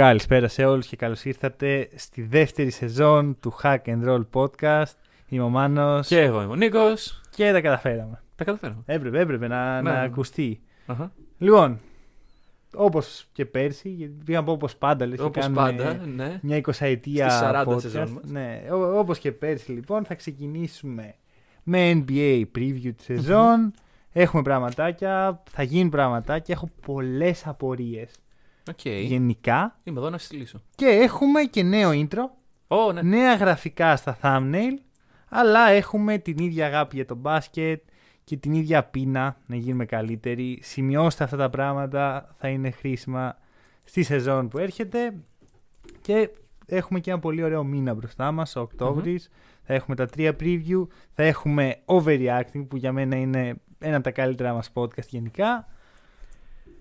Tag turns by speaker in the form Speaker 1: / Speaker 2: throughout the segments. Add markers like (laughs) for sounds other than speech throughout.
Speaker 1: Καλησπέρα σε όλους και καλώς ήρθατε στη δεύτερη σεζόν του Hack and Roll Podcast. Είμαι ο Μάνος
Speaker 2: Και εγώ είμαι ο Νίκος.
Speaker 1: και τα καταφέραμε.
Speaker 2: Τα καταφέραμε.
Speaker 1: Έπρεπε, έπρεπε να,
Speaker 2: Ναι.
Speaker 1: να ακουστεί.
Speaker 2: Αχα.
Speaker 1: Λοιπόν, όπως και πέρσι, γιατί πήγα να πω όπως πάντα, λες και
Speaker 2: Όπως
Speaker 1: κάνουμε
Speaker 2: πάντα, ναι.
Speaker 1: μια εικοσαετία
Speaker 2: Στις 40
Speaker 1: podcast.
Speaker 2: σεζόν μας.
Speaker 1: Ναι, ό- όπως και πέρσι λοιπόν θα ξεκινήσουμε με NBA preview της σεζόν. Έχουμε πραγματάκια, θα γίνουν πραγματάκια, έχω πολλές απορίες
Speaker 2: Οκ.
Speaker 1: γενικά
Speaker 2: Είμαι εδώ να συστήσω.
Speaker 1: και έχουμε και νέο intro.
Speaker 2: Ω, ναι.
Speaker 1: νέα γραφικά στα thumbnail, αλλά έχουμε την ίδια αγάπη για το μπάσκετ και την ίδια πείνα να γίνουμε καλύτεροι. Σημειώστε αυτά τα πράγματα, θα είναι χρήσιμα στη σεζόν που έρχεται και έχουμε και ένα πολύ ωραίο μήνα μπροστά μας, ο Οκτώβρης Θα έχουμε τα τρία preview, θα έχουμε overreacting που για μένα είναι ένα από τα καλύτερα μας podcast γενικά.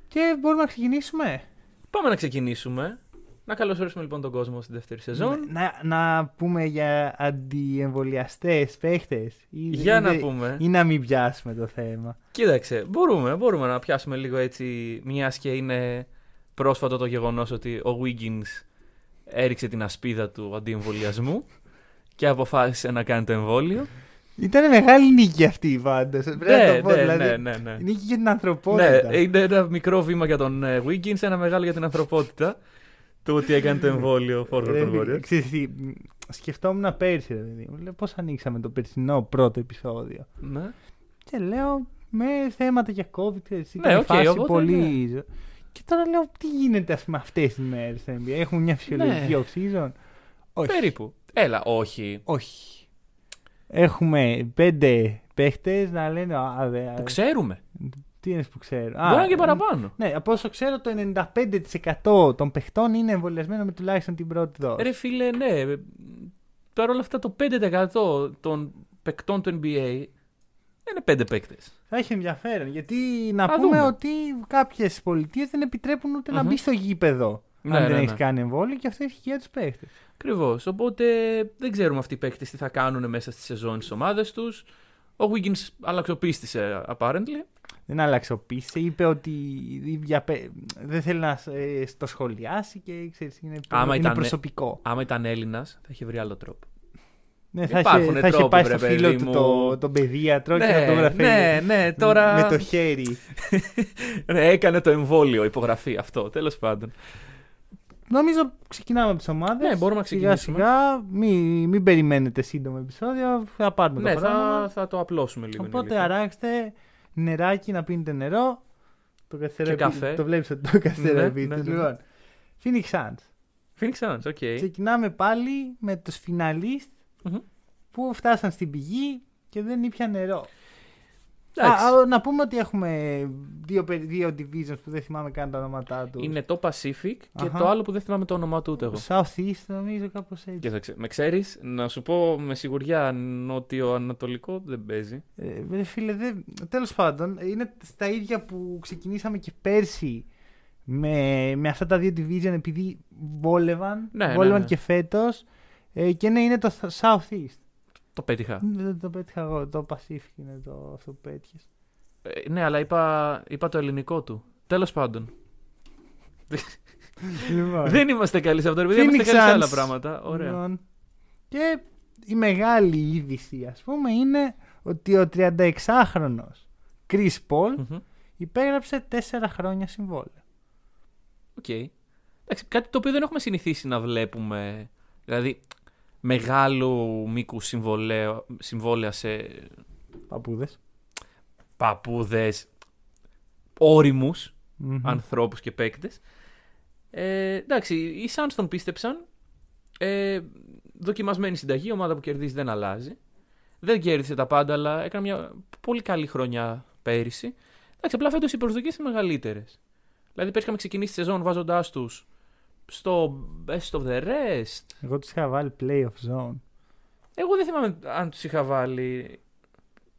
Speaker 1: Και μπορούμε να ξεκινήσουμε.
Speaker 2: Πάμε να ξεκινήσουμε. Να καλωσορίσουμε λοιπόν τον κόσμο στη δεύτερη σεζόν.
Speaker 1: Να, να πούμε για αντιεμβολιαστές παίχτες.
Speaker 2: Για να πούμε.
Speaker 1: Ή να μην πιάσουμε το θέμα.
Speaker 2: Κοίταξε, μπορούμε, μπορούμε να πιάσουμε λίγο έτσι, μιας και είναι πρόσφατο το γεγονός ότι ο Wiggins έριξε την ασπίδα του αντιεμβολιασμού και αποφάσισε να κάνει το εμβόλιο.
Speaker 1: Ήταν μεγάλη νίκη αυτή πάντω. Πρέπει να
Speaker 2: ναι,
Speaker 1: το πω.
Speaker 2: ναι,
Speaker 1: δηλαδή,
Speaker 2: ναι, ναι, ναι.
Speaker 1: Νίκη για την
Speaker 2: Ναι,
Speaker 1: ανθρωπότητα.
Speaker 2: είναι ένα μικρό βήμα για τον ε, Wiggins, ένα μεγάλο για την ανθρωπότητα. Το ότι έκανε το εμβόλιο Forward
Speaker 1: Ρε,
Speaker 2: των Warriors.
Speaker 1: ξέρεις τι, μ, σκεφτόμουν πέρσι, ρε παιδί μου. Λέω πώς ανοίξαμε το περσινό πρώτο επεισόδιο.
Speaker 2: Ναι.
Speaker 1: Και λέω με θέματα για COVID. ξέρεις,
Speaker 2: Ναι,
Speaker 1: ήταν
Speaker 2: οκ,
Speaker 1: φάση
Speaker 2: οπότε,
Speaker 1: πολύ. Και τώρα λέω τι γίνεται ας πούμε αυτές τι μέρες στο NBA. Έχουμε μια φυσιολογική
Speaker 2: Ναι.
Speaker 1: off-season. Όχι.
Speaker 2: Περίπου. Έλα, όχι.
Speaker 1: Όχι. Έχουμε πέντε παίχτες να λένε. Α, δε,
Speaker 2: Που ξέρουμε.
Speaker 1: Τι είναι που ξέρω.
Speaker 2: Μπορεί να είναι και παραπάνω.
Speaker 1: Ναι, από όσο ξέρω, το 95% των παιχτών είναι εμβολιασμένο με τουλάχιστον την πρώτη δόση.
Speaker 2: Ρε φίλε, ναι. Παρ' όλα αυτά το 5% των παικτών του NBA είναι 5 παίκτε.
Speaker 1: Θα έχει ενδιαφέρον. Γιατί να
Speaker 2: Α,
Speaker 1: πούμε
Speaker 2: δούμε.
Speaker 1: ότι κάποιες πολιτείες δεν επιτρέπουν ούτε να
Speaker 2: Μμμ.
Speaker 1: μπει στο γήπεδο.
Speaker 2: Ναι,
Speaker 1: αν
Speaker 2: ναι,
Speaker 1: δεν
Speaker 2: ναι.
Speaker 1: έχεις κάνει εμβόλιο και αυτό έχει και για τους παίχτες.
Speaker 2: Ακριβώς. Οπότε δεν ξέρουμε αυτοί οι παίκτες τι θα κάνουν μέσα στη σεζόν στις ομάδες τους. Ο Wiggins αλλαξοπίστησε, apparently.
Speaker 1: Δεν άλλαξε ο πίστη. Είπε ότι για πε- δεν θέλει να ε, το σχολιάσει και ξέρεις, είναι,
Speaker 2: Άμα
Speaker 1: είναι
Speaker 2: ήταν-
Speaker 1: προσωπικό.
Speaker 2: Άμα ήταν Έλληνας, θα είχε βρει άλλο τρόπο.
Speaker 1: Ναι, θα
Speaker 2: Υπάρχουν
Speaker 1: είχε, θα είχε
Speaker 2: τρόποι,
Speaker 1: πάει
Speaker 2: βρε
Speaker 1: στο φίλο
Speaker 2: παιδί
Speaker 1: του
Speaker 2: μου.
Speaker 1: το, τον παιδίατρο και
Speaker 2: ναι,
Speaker 1: να το γραφεί
Speaker 2: ναι, ναι, τώρα.
Speaker 1: με το χέρι. (laughs)
Speaker 2: ναι, έκανε το εμβόλιο, υπογραφή αυτό. Τέλος πάντων.
Speaker 1: Νομίζω ξεκινάμε από τις ομάδες.
Speaker 2: Ναι, μπορούμε να
Speaker 1: Σιγά
Speaker 2: ξεκινήσουμε.
Speaker 1: σιγά, μην, μην περιμένετε σύντομο επεισόδιο. Θα πάρουμε
Speaker 2: ναι,
Speaker 1: το πρόγραμμα.
Speaker 2: θα, θα το απλώσουμε λίγο. είναι
Speaker 1: Οπότε
Speaker 2: αλήθεια.
Speaker 1: αράξτε νεράκι να πίνετε νερό. Το καθένα
Speaker 2: Και καφέ.
Speaker 1: Το βλέπεις ότι το καθένα
Speaker 2: Ναι,
Speaker 1: πίνετε.
Speaker 2: ναι, ναι.
Speaker 1: Λοιπόν, Phoenix Suns.
Speaker 2: Phoenix Suns, οκ.
Speaker 1: Ξεκινάμε πάλι με τους φιναλίστ
Speaker 2: Μμμ.
Speaker 1: που φτάσαν στην πηγή και δεν ήπιαν νερό.
Speaker 2: Εντάξει.
Speaker 1: Α, α, να πούμε ότι έχουμε δύο, περι- δύο divisions που δεν θυμάμαι καν τα ονόματά τους.
Speaker 2: Είναι το Pacific και
Speaker 1: Αχα.
Speaker 2: το άλλο που δεν θυμάμαι το όνομά του ούτε εγώ.
Speaker 1: Southeast νομίζω κάπως έτσι.
Speaker 2: Κοίταξε, με ξέρεις, να σου πω με σιγουριά νότιο-ανατολικό δεν παίζει.
Speaker 1: Ε, ρε φίλε, δεν... τέλος πάντων, είναι στα ίδια που ξεκινήσαμε και πέρσι με, με αυτά τα δύο division επειδή βόλευαν,
Speaker 2: Ναι, ναι,
Speaker 1: βόλευαν
Speaker 2: ναι.
Speaker 1: και φέτος ε, και ναι, είναι το Southeast.
Speaker 2: Το πέτυχα.
Speaker 1: Δεν το πέτυχα εγώ, το Pacific είναι το, αυτό που πέτυχες.
Speaker 2: Ε, ναι, αλλά είπα, είπα το ελληνικό του. Τέλος πάντων.
Speaker 1: Λοιπόν,
Speaker 2: δεν είμαστε καλοί σε αυτό, ρε παιδιά.
Speaker 1: Phoenix
Speaker 2: Είμαστε καλοί σε άλλα
Speaker 1: Suns.
Speaker 2: πράγματα. Ωραία.
Speaker 1: λοιπόν, και η μεγάλη είδηση ας πούμε είναι ότι ο 36χρονος Chris Paul
Speaker 2: Μμμ.
Speaker 1: υπέγραψε 4 χρόνια συμβόλαιο.
Speaker 2: Οκ. Εντάξει, κάτι το οποίο δεν έχουμε συνηθίσει να βλέπουμε. Δηλαδή, μεγάλου μήκου συμβόλαια σε
Speaker 1: Παππούδες.
Speaker 2: παππούδες όριμους
Speaker 1: Μμμ.
Speaker 2: ανθρώπους και παίκτες. Ε, εντάξει, οι Suns τον πίστεψαν. Ε, δοκιμασμένη συνταγή, η ομάδα που κερδίζει δεν αλλάζει. Δεν κέρδισε τα πάντα, αλλά έκανε μια πολύ καλή χρονιά πέρυσι. Εντάξει, απλά φέτος οι προσδοκίες είναι μεγαλύτερες. Δηλαδή, πέρυσι είχαμε ξεκινήσει τη σεζόν βάζοντάς τους στο best of the rest.
Speaker 1: Εγώ τους είχα βάλει playoff zone.
Speaker 2: Εγώ δεν θυμάμαι αν τους είχα βάλει.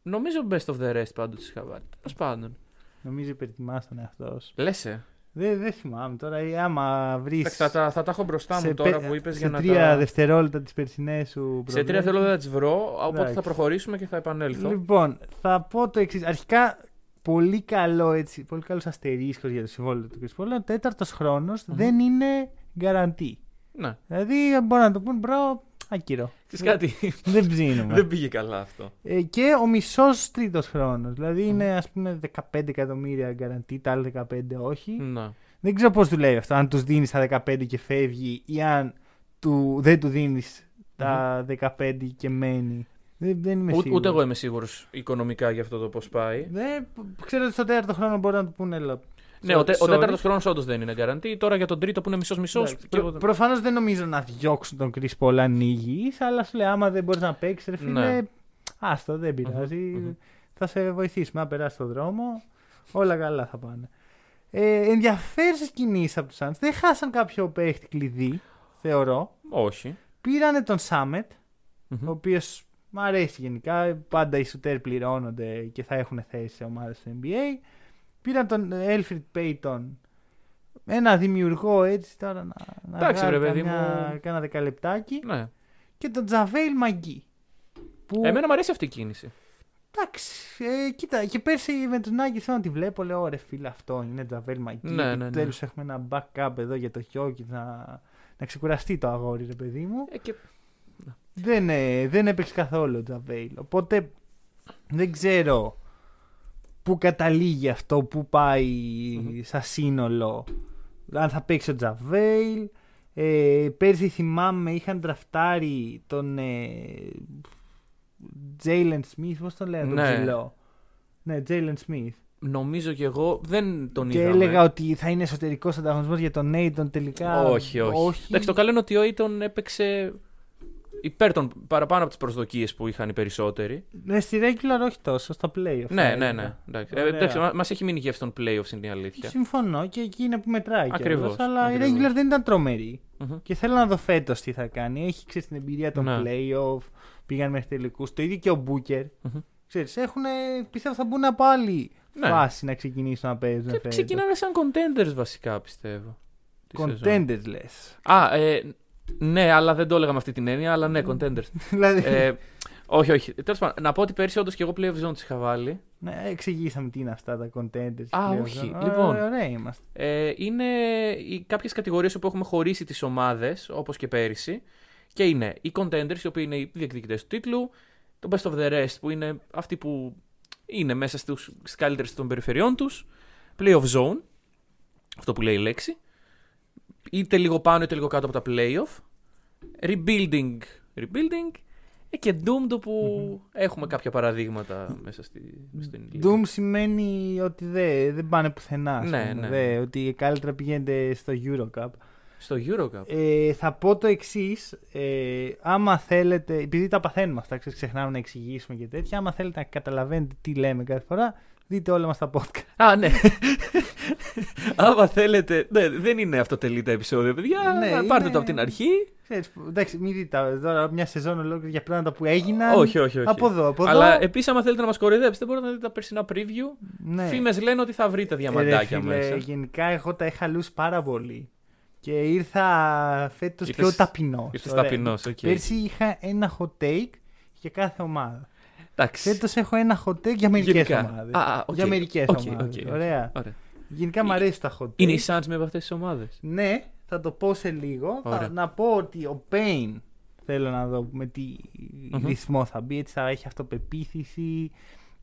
Speaker 2: Νομίζω best of the rest πάντως τους είχα βάλει. Τέλος πάντων.
Speaker 1: Νομίζω υπερτιμά τον εαυτό σου.
Speaker 2: Λέσαι.
Speaker 1: Δεν, δεν θυμάμαι τώρα. ή Άμα βρεις.
Speaker 2: Εντάξει, θα, τα- θα τα έχω μπροστά μου
Speaker 1: σε,
Speaker 2: τώρα
Speaker 1: πε-
Speaker 2: που είπες
Speaker 1: σε
Speaker 2: για να
Speaker 1: τρία
Speaker 2: τα.
Speaker 1: δευτερόλεπτα τις περσινές σου
Speaker 2: Σε τρία
Speaker 1: προβλέψεις.
Speaker 2: δευτερόλεπτα θα τις βρω. Οπότε
Speaker 1: Εντάξει.
Speaker 2: θα προχωρήσουμε και θα επανέλθω.
Speaker 1: Λοιπόν, θα πω το εξής. Αρχικά, πολύ καλό έτσι, πολύ καλός αστερίσκος για το συμβόλαιο του Chris Paul. Ο τέταρτος χρόνος δεν είναι guaranteed.
Speaker 2: Ναι.
Speaker 1: Δηλαδή, μπορεί να το πούν, μπρο, άκυρο.
Speaker 2: Ξέρεις κάτι; (laughs)
Speaker 1: δεν ψήνουμε.
Speaker 2: δεν πήγε καλά αυτό.
Speaker 1: Ε, και ο μισός τρίτος χρόνος. Δηλαδή είναι ας πούμε 15 εκατομμύρια γκαραντή, τα άλλα 15 όχι.
Speaker 2: Ναι.
Speaker 1: Δεν ξέρω πώς δουλεύει αυτό. Αν τους δίνεις τα 15 και φεύγει ή αν του, δεν του δίνεις τα 15 και μένει. Δεν, δεν είμαι
Speaker 2: Ού-
Speaker 1: σίγουρος.
Speaker 2: ούτε εγώ είμαι σίγουρος οικονομικά για αυτό το πώς πάει.
Speaker 1: Δεν, ξέρω ότι στο τέταρτο χρόνο μπορεί να του πούνε. «Έλα,
Speaker 2: Ναι, ο, τε, ο
Speaker 1: sorry».
Speaker 2: τέταρτος χρόνος όντως δεν είναι guarantee. Τώρα για τον τρίτο που είναι μισό-μισό.
Speaker 1: Εντάξει, Προ, Προφανώς δεν νομίζω να διώξουν τον Chris Paul αν υγιής, αλλά σου λέει άμα δεν μπορείς να παίξεις, ρε φίλε.
Speaker 2: Ναι.
Speaker 1: Άστο, δεν πειράζει.
Speaker 2: μμμ.
Speaker 1: Θα σε βοηθήσουμε να περάσεις τον δρόμο. Όλα καλά θα πάνε. Ε, Ενδιαφέρουσες κινήσεις από τους Suns. Δεν χάσαν κάποιο παίχτη κλειδί, θεωρώ.
Speaker 2: Όχι.
Speaker 1: Πήρανε τον Σάμετ,
Speaker 2: Μμμ.
Speaker 1: ο οποίος μου αρέσει γενικά. Πάντα οι σουτέρ πληρώνονται και θα έχουν θέση σε ομάδες του NBA. Πήραν τον Έλφριντ Πέιτον. Ένα δημιουργό έτσι τώρα να, να
Speaker 2: Εντάξει,
Speaker 1: βγάλει
Speaker 2: ρε παιδί
Speaker 1: καμιά-
Speaker 2: μου.
Speaker 1: κάνα δεκαλεπτάκι.
Speaker 2: Ναι.
Speaker 1: Και τον Τζαβέιλ Μαγκή. Που,
Speaker 2: Εμένα μου αρέσει αυτή η κίνηση.
Speaker 1: Εντάξει, ε, κοίτα, και πέρσι με του Νάγκη θέλω να τη βλέπω. Λέω, ωραία, φίλε, αυτό είναι Τζαβέλ Μαγκή.
Speaker 2: Ναι, ναι, ναι.
Speaker 1: Επιτέλου έχουμε ένα backup εδώ για το Χιόκι να, να ξεκουραστεί το αγόρι, ρε παιδί μου.
Speaker 2: Ε, και...
Speaker 1: Δεν, ε, δεν έπαιξε καθόλου ο Τζαβέιλ. Οπότε δεν ξέρω πού καταλήγει αυτό, πού πάει
Speaker 2: Μμμ.
Speaker 1: σαν σύνολο. Αν θα παίξει ο Τζαβέιλ. Ε, πέρσι θυμάμαι είχαν τραφτάρει τον Τζέιλεν Σμιθ, πώς τον λένε
Speaker 2: Ναι.
Speaker 1: τον ψηλό. Ναι, Τζέιλεν Σμιθ.
Speaker 2: Νομίζω και εγώ δεν τον
Speaker 1: Και
Speaker 2: είδαμε.
Speaker 1: έλεγα ότι θα είναι εσωτερικός ανταγωνισμός για τον Νέιτον τελικά.
Speaker 2: Όχι, όχι. Εντάξει, το καλό είναι ότι ο Aiton έπαιξε υπέρ των παραπάνω από τις προσδοκίες που είχαν οι περισσότεροι.
Speaker 1: Ναι, στη regular όχι τόσο, στα playoff.
Speaker 2: Ναι,
Speaker 1: θα
Speaker 2: ναι,
Speaker 1: έλεγα.
Speaker 2: ναι. Εντάξει, ε,
Speaker 1: Ωραία.
Speaker 2: εντάξει μα έχει μείνει και στον playoffs είναι η αλήθεια.
Speaker 1: Συμφωνώ και εκεί είναι που μετράει.
Speaker 2: Ακριβώς,
Speaker 1: κιόλας, Αλλά η
Speaker 2: ακριβώς.
Speaker 1: regular δεν ήταν τρομερή.
Speaker 2: Μμμ.
Speaker 1: Και θέλω να δω φέτος τι θα κάνει. Έχει ξέρεις την εμπειρία των
Speaker 2: Ναι.
Speaker 1: playoff. Πήγαν μέχρι τελικούς. Το ίδιο και ο Booker.
Speaker 2: Μμμ.
Speaker 1: Ξέρεις, έχουν, πιστεύω θα μπουν από άλλη
Speaker 2: Ναι.
Speaker 1: φάση να ξεκινήσουν να παίζουν.
Speaker 2: Και
Speaker 1: φέτος.
Speaker 2: ξεκινάνε σαν contenders βασικά πιστεύω. τη σεζόν.
Speaker 1: Contenders λες.
Speaker 2: Α, ε, ναι, αλλά δεν το έλεγα με αυτή την έννοια, αλλά ναι, contenders. (laughs)
Speaker 1: δηλαδή.
Speaker 2: ε, όχι, όχι. Τέλος πάντων, να πω ότι πέρσι όντως και εγώ playoff zone τις είχα βάλει.
Speaker 1: ναι, εξηγήσαμε τι είναι αυτά τα contenders.
Speaker 2: Α,
Speaker 1: πλέον.
Speaker 2: όχι.
Speaker 1: Ω,
Speaker 2: Λοιπόν.
Speaker 1: Ωραία είμαστε.
Speaker 2: Ε, είναι οι, κάποιες κατηγορίες όπου έχουμε χωρίσει τις ομάδες, όπως και πέρυσι. Και είναι οι contenders, οι οποίοι είναι οι διεκδικητές του τίτλου. Το best of the rest, που είναι αυτοί που είναι μέσα στους, στις καλύτερες των περιφερειών τους. Playoff zone, αυτό που λέει η λέξη. Είτε λίγο πάνω είτε λίγο κάτω από τα playoff. Rebuilding, rebuilding. Ε, και Doomed που έχουμε κάποια παραδείγματα μέσα στη, στην λίγα.
Speaker 1: Doom σημαίνει ότι δεν δεν πάνε πουθενά. ας
Speaker 2: Ναι,
Speaker 1: πούμε,
Speaker 2: ναι.
Speaker 1: δε, ότι καλύτερα πηγαίνετε στο Eurocup.
Speaker 2: Στο Eurocup.
Speaker 1: Ε, θα πω το εξής. Ε, άμα θέλετε, επειδή τα παθαίνουμε αυτά, ξέρεις, ξεχνάμε να εξηγήσουμε και τέτοια, άμα θέλετε να καταλαβαίνετε τι λέμε κάθε φορά, δείτε όλα μας τα podcast.
Speaker 2: Α, ναι. (laughs) Άμα θέλετε. Ναι, δεν είναι αυτοτελή τα επεισόδια, παιδιά.
Speaker 1: Ναι,
Speaker 2: να πάρτε
Speaker 1: είναι-
Speaker 2: το από την αρχή.
Speaker 1: Ξέρεις, εντάξει, μην δείτε τα- τώρα μια σεζόν ολόκληρη για πράγματα που έγιναν.
Speaker 2: όχι, όχι, όχι.
Speaker 1: Από εδώ, από εδώ.
Speaker 2: Αλλά επίσης, άμα θέλετε να μας κοροϊδέψετε, μπορείτε να δείτε τα περσινά preview.
Speaker 1: ναι.
Speaker 2: Φήμες λένε ότι θα βρείτε
Speaker 1: Ε, ρε
Speaker 2: διαμαντάκια
Speaker 1: φίλε,
Speaker 2: μέσα.
Speaker 1: Γενικά, εγώ τα είχα λούσει πάρα πολύ. Και ήρθα φέτος
Speaker 2: Ήρθες-
Speaker 1: πιο ταπεινός.
Speaker 2: ήρθες ταπεινός, οκ.
Speaker 1: Πέρσι είχα ένα hot take για κάθε ομάδα.
Speaker 2: Εντάξει.
Speaker 1: Φέτος έχω ένα hot take για μερικές
Speaker 2: Γενικά.
Speaker 1: ομάδες.
Speaker 2: Α, α, οκ.
Speaker 1: Για μερικές
Speaker 2: Οκ,
Speaker 1: ομάδες.
Speaker 2: οκ, οκ.
Speaker 1: Ωραία.
Speaker 2: Ωραία.
Speaker 1: Γενικά μου αρέσει τα hot take.
Speaker 2: Είναι οι Suns με από αυτές τις ομάδες.
Speaker 1: Ναι, θα το πω σε λίγο. Θα,
Speaker 2: Ωραία.
Speaker 1: να πω ότι ο Payne θέλω να δω με τι
Speaker 2: Μμμ.
Speaker 1: ρυθμό θα μπει. Έτσι θα έχει αυτοπεποίθηση.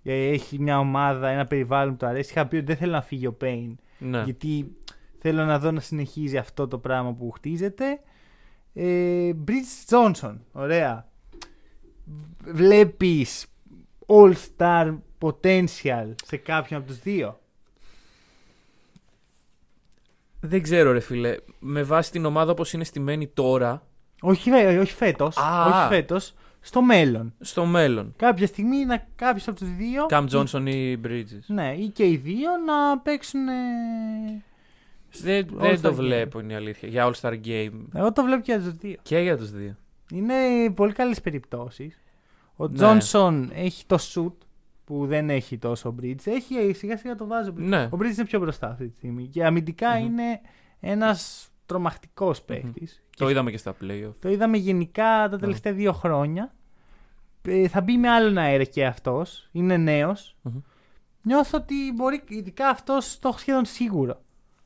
Speaker 1: ε, Έχει μια ομάδα, ένα περιβάλλον που του αρέσει. Είχα πει ότι δεν θέλω να φύγει ο Payne.
Speaker 2: Ναι.
Speaker 1: Γιατί θέλω να δω να συνεχίζει αυτό το πράγμα που χτίζεται. Ε, Bridges Johnson, ωραία. Βλέπεις all-star potential σε κάποιον από τους δύο;
Speaker 2: Δεν ξέρω, ρε φίλε. Με βάση την ομάδα όπως είναι στημένη τώρα,
Speaker 1: Όχι, φε- όχι φέτος,
Speaker 2: Α.
Speaker 1: όχι φέτος, στο μέλλον.
Speaker 2: στο μέλλον.
Speaker 1: Κάποια στιγμή να κάποιος από τους δύο,
Speaker 2: Καμ Johnson ή Bridges.
Speaker 1: ναι, ή και οι δύο να παίξουν ε,
Speaker 2: Δεν,
Speaker 1: All-Star
Speaker 2: δεν το
Speaker 1: Game.
Speaker 2: βλέπω είναι η αλήθεια. Για All Star Game.
Speaker 1: Εγώ το βλέπω και για τους δύο.
Speaker 2: Και για τους δύο.
Speaker 1: Είναι πολύ καλές περιπτώσεις. Ο
Speaker 2: Ναι.
Speaker 1: Τζόνσον έχει το shoot που δεν έχει τόσο ο Bridges. Έχει σιγά σιγά το βάζει. ο Bridges.
Speaker 2: Ναι.
Speaker 1: Ο Bridges είναι πιο μπροστά αυτή τη στιγμή. Και αμυντικά
Speaker 2: Μμμ.
Speaker 1: είναι ένας τρομακτικός παίκτης.
Speaker 2: Το είδαμε και στα playoff.
Speaker 1: Το είδαμε γενικά τα τελευταία δύο χρόνια. Ε, θα μπει με άλλον αέρα και αυτός. Είναι νέος.
Speaker 2: Μμμ.
Speaker 1: Νιώθω ότι μπορεί, ειδικά αυτός το έχω σχεδόν σίγουρο.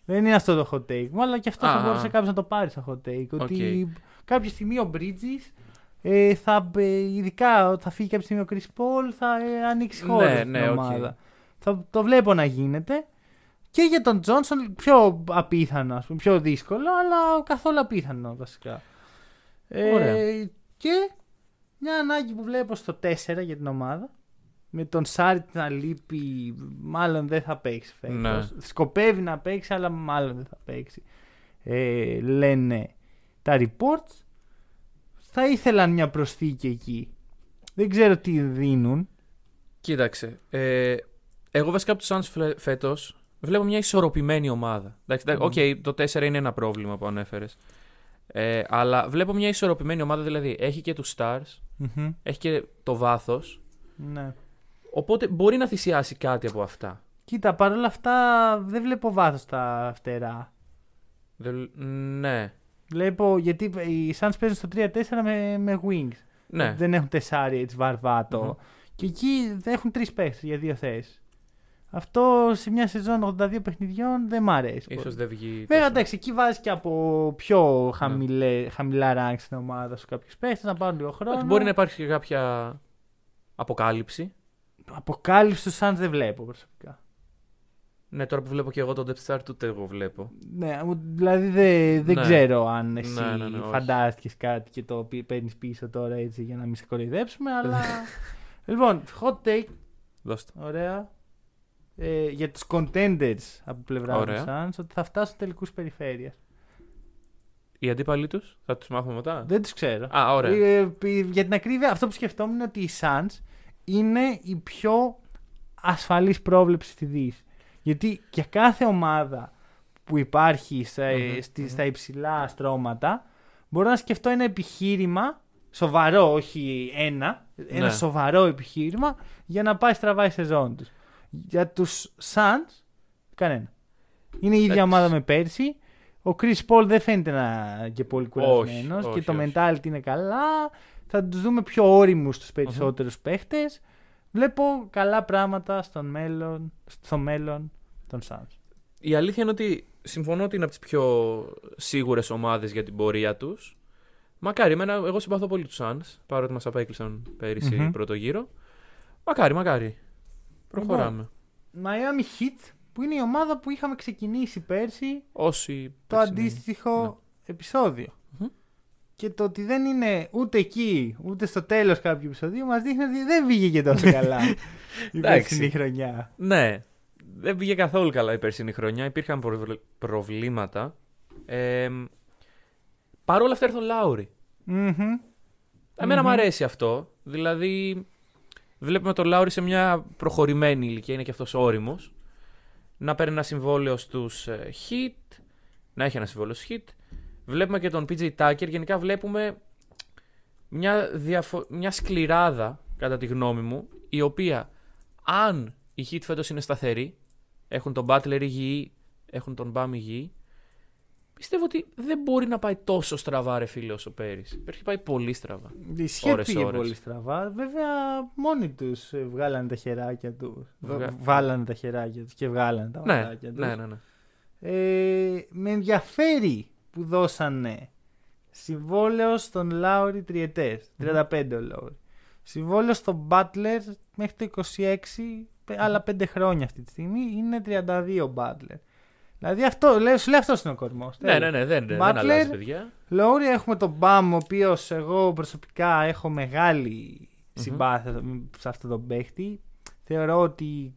Speaker 1: Δεν είναι αυτό το hot take μου, αλλά και αυτό θα
Speaker 2: Α,
Speaker 1: μπορούσε
Speaker 2: α.
Speaker 1: κάποιος να το πάρει στο hot take.
Speaker 2: Οκ.
Speaker 1: Ότι κάποια στιγμή ο Bridges ε, θα, ε, ειδικά θα φύγει κάποια στιγμή ο Chris Paul, θα ε, ανοίξει
Speaker 2: Ναι,
Speaker 1: χώρο στην
Speaker 2: ναι, οκ.
Speaker 1: ομάδα. Θα το βλέπω να γίνεται. Και για τον Τζόνσον πιο απίθανο, ας πούμε, πιο δύσκολο, αλλά καθόλου απίθανο βασικά. Ε,
Speaker 2: Ωραία.
Speaker 1: και μια ανάγκη που βλέπω στο 4 για την ομάδα. Με τον Σάριτς να λείπει, μάλλον δεν θα παίξει φέτος.
Speaker 2: Ναι.
Speaker 1: Σκοπεύει να παίξει, αλλά μάλλον δεν θα παίξει. Ε, λένε τα reports. Θα ήθελαν μια προσθήκη εκεί. Δεν ξέρω τι δίνουν.
Speaker 2: Κοίταξε. Ε, εγώ βασικά από τους Suns φέτος βλέπω μια ισορροπημένη ομάδα. Εντάξει, εντάξει, οκ, το 4 είναι ένα πρόβλημα που ανέφερες. Ε, αλλά βλέπω μια ισορροπημένη ομάδα, δηλαδή έχει και τους Stars,
Speaker 1: Μμμ.
Speaker 2: έχει και το βάθος.
Speaker 1: Ναι.
Speaker 2: Οπότε μπορεί να θυσιάσει κάτι από αυτά.
Speaker 1: Κοίτα, παρόλα αυτά δεν βλέπω βάθος στα φτερά.
Speaker 2: Δεν- ναι.
Speaker 1: Βλέπω, γιατί οι Suns παίζουν στο 3-4 με, με wings.
Speaker 2: Ναι.
Speaker 1: Δεν έχουν τεσσάρι έτσι βαρβάτο.
Speaker 2: Μμμ.
Speaker 1: Και εκεί δεν έχουν τρεις παίχτε για δύο θέσεις. Αυτό σε μια σεζόν 82 παιχνιδιών δεν μ' αρέσει.
Speaker 2: Ίσως
Speaker 1: πολύ.
Speaker 2: δεν βγει.
Speaker 1: Βέβαια,
Speaker 2: τόσο.
Speaker 1: εντάξει, εκεί βάζει και από πιο
Speaker 2: Ναι.
Speaker 1: χαμηλέ, χαμηλά rank στην ομάδα σου κάποιους παίχτε να πάρουν λίγο χρόνο.
Speaker 2: Εντάξει, Μπορεί να υπάρξει και κάποια αποκάλυψη.
Speaker 1: Αποκάλυψη του Suns δεν βλέπω προσωπικά.
Speaker 2: Ναι, τώρα που βλέπω και εγώ το depth chart, ούτε εγώ βλέπω.
Speaker 1: Ναι, μου- δηλαδή δεν, δεν
Speaker 2: Ναι.
Speaker 1: ξέρω αν εσύ
Speaker 2: Ναι, ναι, ναι, όχι.
Speaker 1: φαντάστηκες κάτι και το παίρνεις πίσω τώρα έτσι για να μην σε κοροϊδέψουμε, αλλά. (laughs) λοιπόν, hot take,
Speaker 2: Δώστε.
Speaker 1: ωραία. Ε, για τους contenders από πλευρά του
Speaker 2: Ωραία.
Speaker 1: Suns ότι θα φτάσουν τελικούς περιφέρειας.
Speaker 2: Οι αντίπαλοι τους, θα τους μάθουμε μετά;
Speaker 1: Δεν τους ξέρω.
Speaker 2: Α, ωραία.
Speaker 1: Ε, ε, για την ακρίβεια, αυτό που σκεφτόμουν είναι ότι οι Suns είναι η πιο ασφαλής πρόβλεψη στη Δύση. Γιατί για κάθε ομάδα που υπάρχει στα,
Speaker 2: Μμμ,
Speaker 1: στη-
Speaker 2: μμμ.
Speaker 1: στα υψηλά στρώματα, μπορώ να σκεφτώ ένα επιχείρημα, σοβαρό, όχι ένα, ένα
Speaker 2: Ναι.
Speaker 1: σοβαρό επιχείρημα για να πάει στραβά η σεζόν τους. Για τους Suns, κανένα. Είναι η ίδια
Speaker 2: Εντάξει.
Speaker 1: ομάδα με πέρσι. Ο Chris Paul δεν φαίνεται να είναι και πολύ κουρασμένος
Speaker 2: Όχι,
Speaker 1: και το
Speaker 2: όχι, όχι.
Speaker 1: mentality είναι καλά. Θα τους δούμε πιο όριμους στους περισσότερους παίχτες. Βλέπω καλά πράγματα στον μέλλον, στο μέλλον των Suns.
Speaker 2: Η αλήθεια είναι ότι συμφωνώ ότι είναι από τις πιο σίγουρες ομάδες για την πορεία τους. Μακάρι, εμένα, εγώ συμπαθώ πολύ τους Suns, παρότι μας απέκλεισαν πέρυσι
Speaker 1: Μμμ.
Speaker 2: πρώτο γύρο. Μακάρι, μακάρι. Προχωράμε.
Speaker 1: Miami Heat που είναι η ομάδα που είχαμε ξεκινήσει πέρσι
Speaker 2: Όσοι.
Speaker 1: το
Speaker 2: περσινοί.
Speaker 1: αντίστοιχο επεισόδιο.
Speaker 2: Μμμ.
Speaker 1: Και το ότι δεν είναι ούτε εκεί, ούτε στο τέλος κάποιου επεισοδίου μας δείχνει ότι δεν βγήκε και τόσο (laughs) καλά η
Speaker 2: Εντάξει.
Speaker 1: περσινή χρονιά.
Speaker 2: Ναι, δεν πήγε καθόλου καλά η περσινή χρονιά. Υπήρχαν προβλ- προβλήματα. Ε, Παρ' όλα αυτά ήρθε ο Λάουρι.
Speaker 1: Μμμ.
Speaker 2: Εμένα
Speaker 1: Μμμ.
Speaker 2: μου αρέσει αυτό. Δηλαδή, βλέπουμε τον Λάουρι σε μια προχωρημένη ηλικία, είναι και αυτός όριμος. Να παίρνει ένα συμβόλαιο στους Hit, να έχει ένα συμβόλαιο στους Hit. Βλέπουμε και τον PJ Tucker. Γενικά βλέπουμε μια, διαφο- μια σκληράδα, κατά τη γνώμη μου, η οποία αν οι Hit φέτος είναι σταθεροί, έχουν τον Butler υγιή, έχουν τον Bam υγιή, πιστεύω ότι δεν μπορεί να πάει τόσο στραβά, ρε φίλε, όσο πέρυσι. Έχει πάει πολύ στραβά.
Speaker 1: Η σχέση
Speaker 2: Ώρες,
Speaker 1: πήγε
Speaker 2: ώρες.
Speaker 1: πολύ στραβά. Βέβαια, μόνοι τους βγάλανε τα χεράκια τους.
Speaker 2: Βγα-
Speaker 1: Βάλανε τα χεράκια τους και βγάλανε τα
Speaker 2: Ναι,
Speaker 1: ματάκια τους.
Speaker 2: ναι, ναι, ναι.
Speaker 1: Ε, με ενδιαφέρει που δώσανε συμβόλαιο στον Λάουρι τριετές, 35 ο Λάουρι. Συμβόλαιο στον Μπάτλερ μέχρι το 26, πε- άλλα 5 χρόνια αυτή τη στιγμή, είναι 32 ο Μπάτλερ. Δηλαδή αυτό, λέω, σου λέει αυτός είναι ο κορμός.
Speaker 2: Ναι, ναι, ναι, δεν, δεν
Speaker 1: Butler,
Speaker 2: αλλάζει, παιδιά.
Speaker 1: Λόουρι έχουμε τον Μπαμ, ο οποίος εγώ προσωπικά έχω μεγάλη συμπάθεια σε αυτόν τον παίχτη. Θεωρώ ότι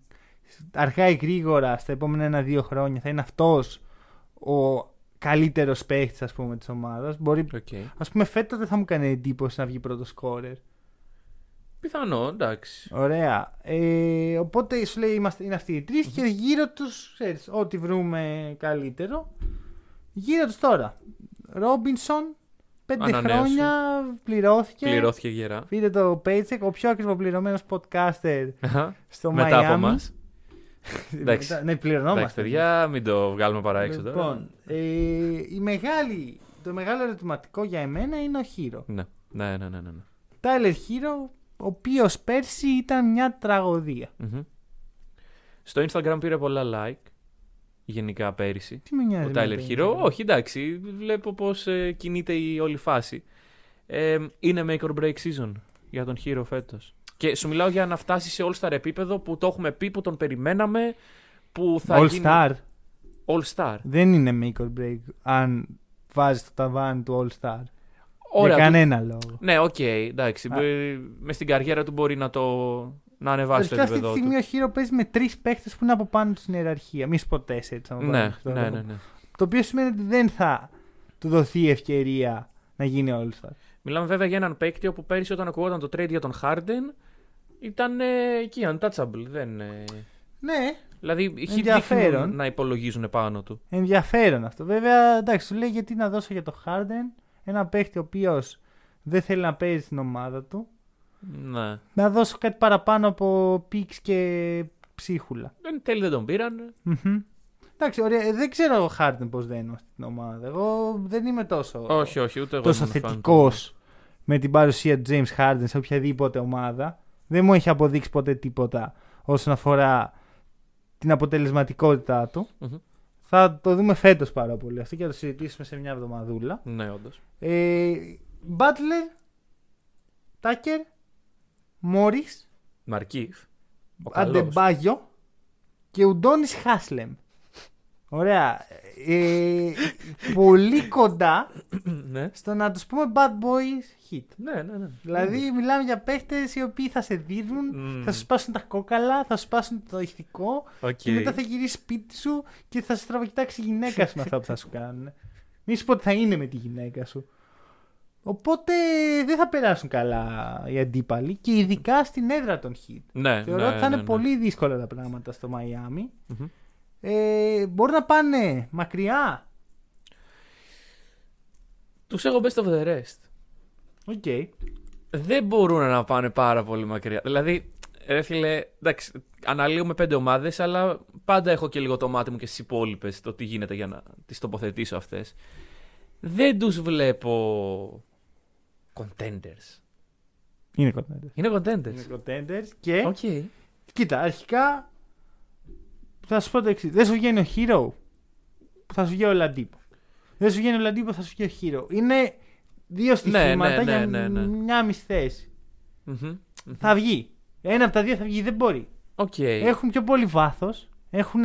Speaker 1: αργά ή γρήγορα στα επόμενα ένα-δύο χρόνια θα είναι αυτός ο καλύτερος παίχτης ας πούμε της ομάδας. Μπορεί,
Speaker 2: Οκ.
Speaker 1: ας πούμε, φέτος δεν θα μου κάνει εντύπωση να βγει πρώτος σκόρερ.
Speaker 2: Πιθανό, εντάξει.
Speaker 1: Ωραία. Ε, οπότε σου λέει είμαστε, είναι αυτοί οι τρεις και γύρω τους, ό,τι βρούμε καλύτερο. Γύρω τους τώρα. Ρόμπινσον, πέντε
Speaker 2: Ανανέωσε.
Speaker 1: χρόνια πληρώθηκε.
Speaker 2: Πληρώθηκε γερά.
Speaker 1: Πήρε το paycheck, ο πιο ακριβοπληρωμένος podcaster
Speaker 2: Αχα.
Speaker 1: στο
Speaker 2: Μετά από
Speaker 1: Miami.
Speaker 2: εμά. (laughs) Εντάξει.
Speaker 1: Μετά- Ναι,
Speaker 2: Εντάξει,
Speaker 1: πληρωνόμαστε.
Speaker 2: παιδιά, μην το βγάλουμε παραέξω τώρα.
Speaker 1: Λοιπόν, ε, η μεγάλη, το μεγάλο ερωτηματικό για εμένα είναι ο Χίρο.
Speaker 2: Ναι, ναι, ναι, ναι. ναι. ναι.
Speaker 1: Τάιλερ Χίρο, ο οποίος πέρσι ήταν μια τραγωδία.
Speaker 2: Μμμ. Στο Instagram πήρε πολλά like. Γενικά πέρυσι.
Speaker 1: Τι με νοιάζει.
Speaker 2: Ο
Speaker 1: με
Speaker 2: Τάιλερ
Speaker 1: το
Speaker 2: Hero.
Speaker 1: Instagram.
Speaker 2: Όχι, εντάξει. Βλέπω πώς κινείται η όλη φάση. Ε, είναι make or break season για τον Hero φέτος. Και σου μιλάω για να φτάσει σε all-star επίπεδο που το έχουμε πει, που τον περιμέναμε. Που θα
Speaker 1: All
Speaker 2: γίνει
Speaker 1: Star
Speaker 2: All-star.
Speaker 1: δεν είναι make or break αν βάζεις το ταβάνι του All Star.
Speaker 2: Ωραία.
Speaker 1: για
Speaker 2: του-
Speaker 1: κανένα λόγο.
Speaker 2: Ναι, οκ, εντάξει.
Speaker 1: Α.
Speaker 2: Με στην καριέρα του μπορεί να το να ανεβάσει το
Speaker 1: Αρχικά αυτή τη
Speaker 2: επίπεδο
Speaker 1: στιγμή
Speaker 2: του.
Speaker 1: ο Χίρο παίζει με τρεις παίχτες που είναι από πάνω του στην ιεραρχία. Μη σου πω τέσσερι.
Speaker 2: Ναι, ναι, ναι, ναι.
Speaker 1: Το οποίο σημαίνει ότι δεν θα του δοθεί η ευκαιρία να γίνει All Star.
Speaker 2: Μιλάμε βέβαια για έναν παίκτη όπου πέρυσι όταν ακουγόταν το trade για τον Harden ήταν ε, εκεί, untouchable. Δεν, ε,
Speaker 1: Ναι,
Speaker 2: δηλαδή είχε
Speaker 1: Ενδιαφέρον.
Speaker 2: δείχνουν να υπολογίζουν πάνω του.
Speaker 1: ενδιαφέρον αυτό. Βέβαια, εντάξει, σου λέει γιατί να δώσω για το Harden; Ένα παίχτη ο οποίος δεν θέλει να παίζει στην ομάδα του.
Speaker 2: Ναι.
Speaker 1: Να δώσω κάτι παραπάνω από πίξ και ψίχουλα.
Speaker 2: Εν τέλει δεν τον πήραν.
Speaker 1: Μμμ. Εντάξει, ωραία. ε, Δεν ξέρω ο Harden πώ δένω στην ομάδα. Εγώ δεν είμαι τόσο,
Speaker 2: Όχι, όχι, ούτε εγώ.
Speaker 1: τόσο
Speaker 2: ήμουν fan
Speaker 1: θετικός
Speaker 2: του.
Speaker 1: με την παρουσία του James Harden σε οποιαδήποτε ομάδα. Δεν μου έχει αποδείξει ποτέ τίποτα όσον αφορά την αποτελεσματικότητά του.
Speaker 2: Μμμ.
Speaker 1: Θα το δούμε φέτος πάρα πολύ αυτό και θα το συζητήσουμε σε μια εβδομαδούλα.
Speaker 2: Ναι, όντως.
Speaker 1: Ε, Butler, Tucker, Morris,
Speaker 2: Μαρκίφ. Ο καλός.
Speaker 1: Αντεμπάγιο και Ουντόνι Χάσλεμ. Ωραία. Ε, πολύ κοντά (clears throat)
Speaker 2: ναι.
Speaker 1: στο να τους πούμε bad boys Heat.
Speaker 2: Ναι, ναι, ναι.
Speaker 1: Δηλαδή μιλάμε για παίχτες οι οποίοι θα σε δίνουν,
Speaker 2: Μμμ.
Speaker 1: θα σου σπάσουν τα κόκαλα, θα σου σπάσουν το ηθικό
Speaker 2: Οκ.
Speaker 1: και μετά θα γυρίσεις σπίτι σου και θα σε στραβοκοιτάξει η γυναίκα σου με αυτά που θα σου (laughs) κάνουν. Μη σου πω ότι θα είναι με τη γυναίκα σου. Οπότε δεν θα περάσουν καλά οι αντίπαλοι και ειδικά στην έδρα των Heat.
Speaker 2: Ναι,
Speaker 1: Θεωρώ
Speaker 2: ναι,
Speaker 1: ότι θα είναι
Speaker 2: ναι, ναι.
Speaker 1: πολύ δύσκολα τα πράγματα στο Μαϊάμι.
Speaker 2: Μμμ.
Speaker 1: Ε, μπορεί να πάνε μακριά.
Speaker 2: Τους έχω best of the rest.
Speaker 1: Οκ.
Speaker 2: δεν μπορούν να πάνε πάρα πολύ μακριά. Δηλαδή, ρε φίλε, εντάξει, αναλύουμε πέντε ομάδες, αλλά πάντα έχω και λίγο το μάτι μου και στις υπόλοιπες το τι γίνεται για να τις τοποθετήσω αυτές. Δεν τους βλέπω contenders.
Speaker 1: Είναι contenders.
Speaker 2: Είναι
Speaker 1: Είναι
Speaker 2: contenders.
Speaker 1: contenders και
Speaker 2: Οκ.
Speaker 1: κοίτα, αρχικά θα σου πω το εξής. Δεν σου βγαίνει ο Herro, θα σου βγει ο Ολαντίπο. Δεν σου βγαίνει ο Ολαντίπο, θα σου βγει ο Herro. Είναι δύο στοιχήματα
Speaker 2: ναι,
Speaker 1: για
Speaker 2: ναι, ναι.
Speaker 1: μια μισή θέση.
Speaker 2: Μμμ.
Speaker 1: Θα βγει. Ένα από τα δύο θα βγει, δεν μπορεί.
Speaker 2: Οκ.
Speaker 1: Έχουν πιο πολύ βάθος. Έχουν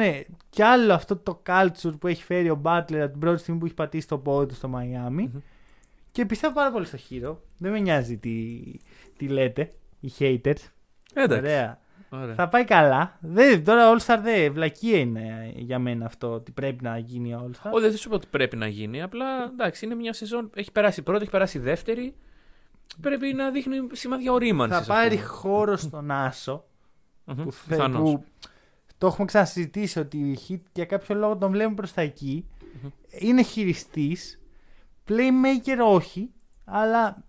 Speaker 1: κι άλλο αυτό το culture που έχει φέρει ο Butler από την πρώτη στιγμή που έχει πατήσει το πόδι του στο Μαϊάμι.
Speaker 2: Μμμ.
Speaker 1: Και πιστεύω πάρα πολύ στο Hero. Δεν με νοιάζει τι, τι λέτε, οι haters.
Speaker 2: Εντάξει.
Speaker 1: Ωραία.
Speaker 2: Ωραία.
Speaker 1: Θα πάει καλά. Δεν, τώρα All Star δεν. Βλακία είναι για μένα αυτό ότι πρέπει να γίνει All Star.
Speaker 2: Όχι, δεν θα σου πω ότι πρέπει να γίνει. Απλά εντάξει, είναι μια σεζόν. Έχει περάσει η πρώτη, έχει περάσει η δεύτερη. Πρέπει να δείχνει σημάδια ορίμανσης.
Speaker 1: θα πάρει χώρο στον Άσο. που, θε-
Speaker 2: Πιθανώς.
Speaker 1: που το έχουμε ξανασυζητήσει ότι οι Heat για κάποιο λόγο τον βλέπουν προς τα εκεί.
Speaker 2: Μμμ.
Speaker 1: Είναι χειριστής. Playmaker όχι. Αλλά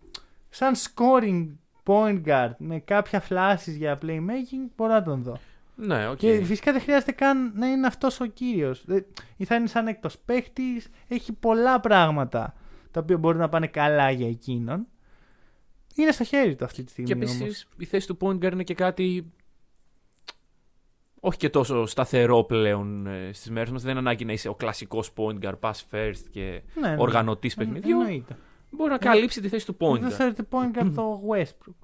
Speaker 1: σαν scoring point guard με κάποια flashes για playmaking μπορώ να τον δω.
Speaker 2: Ναι, οκ.
Speaker 1: Και φυσικά δεν χρειάζεται καν να είναι αυτός ο κύριος. Ε, Ή θα είναι σαν έκτος παίχτης. Έχει πολλά πράγματα τα οποία μπορεί να πάνε καλά για εκείνον. Είναι στο χέρι του αυτή τη στιγμή.
Speaker 2: Και
Speaker 1: όμως.
Speaker 2: επίση η θέση του point guard είναι και κάτι. Όχι και τόσο σταθερό πλέον ε, στις μέρες μας. Δεν είναι ανάγκη να είσαι ο κλασικός point guard, pass first και
Speaker 1: Ναι, ναι.
Speaker 2: οργανωτής
Speaker 1: Ε,
Speaker 2: παιχνιδιού.
Speaker 1: εννοείται.
Speaker 2: Μπορεί να καλύψει τη θέση του point
Speaker 1: Δεν
Speaker 2: guard.
Speaker 1: θεωρείται point guard το Westbrook.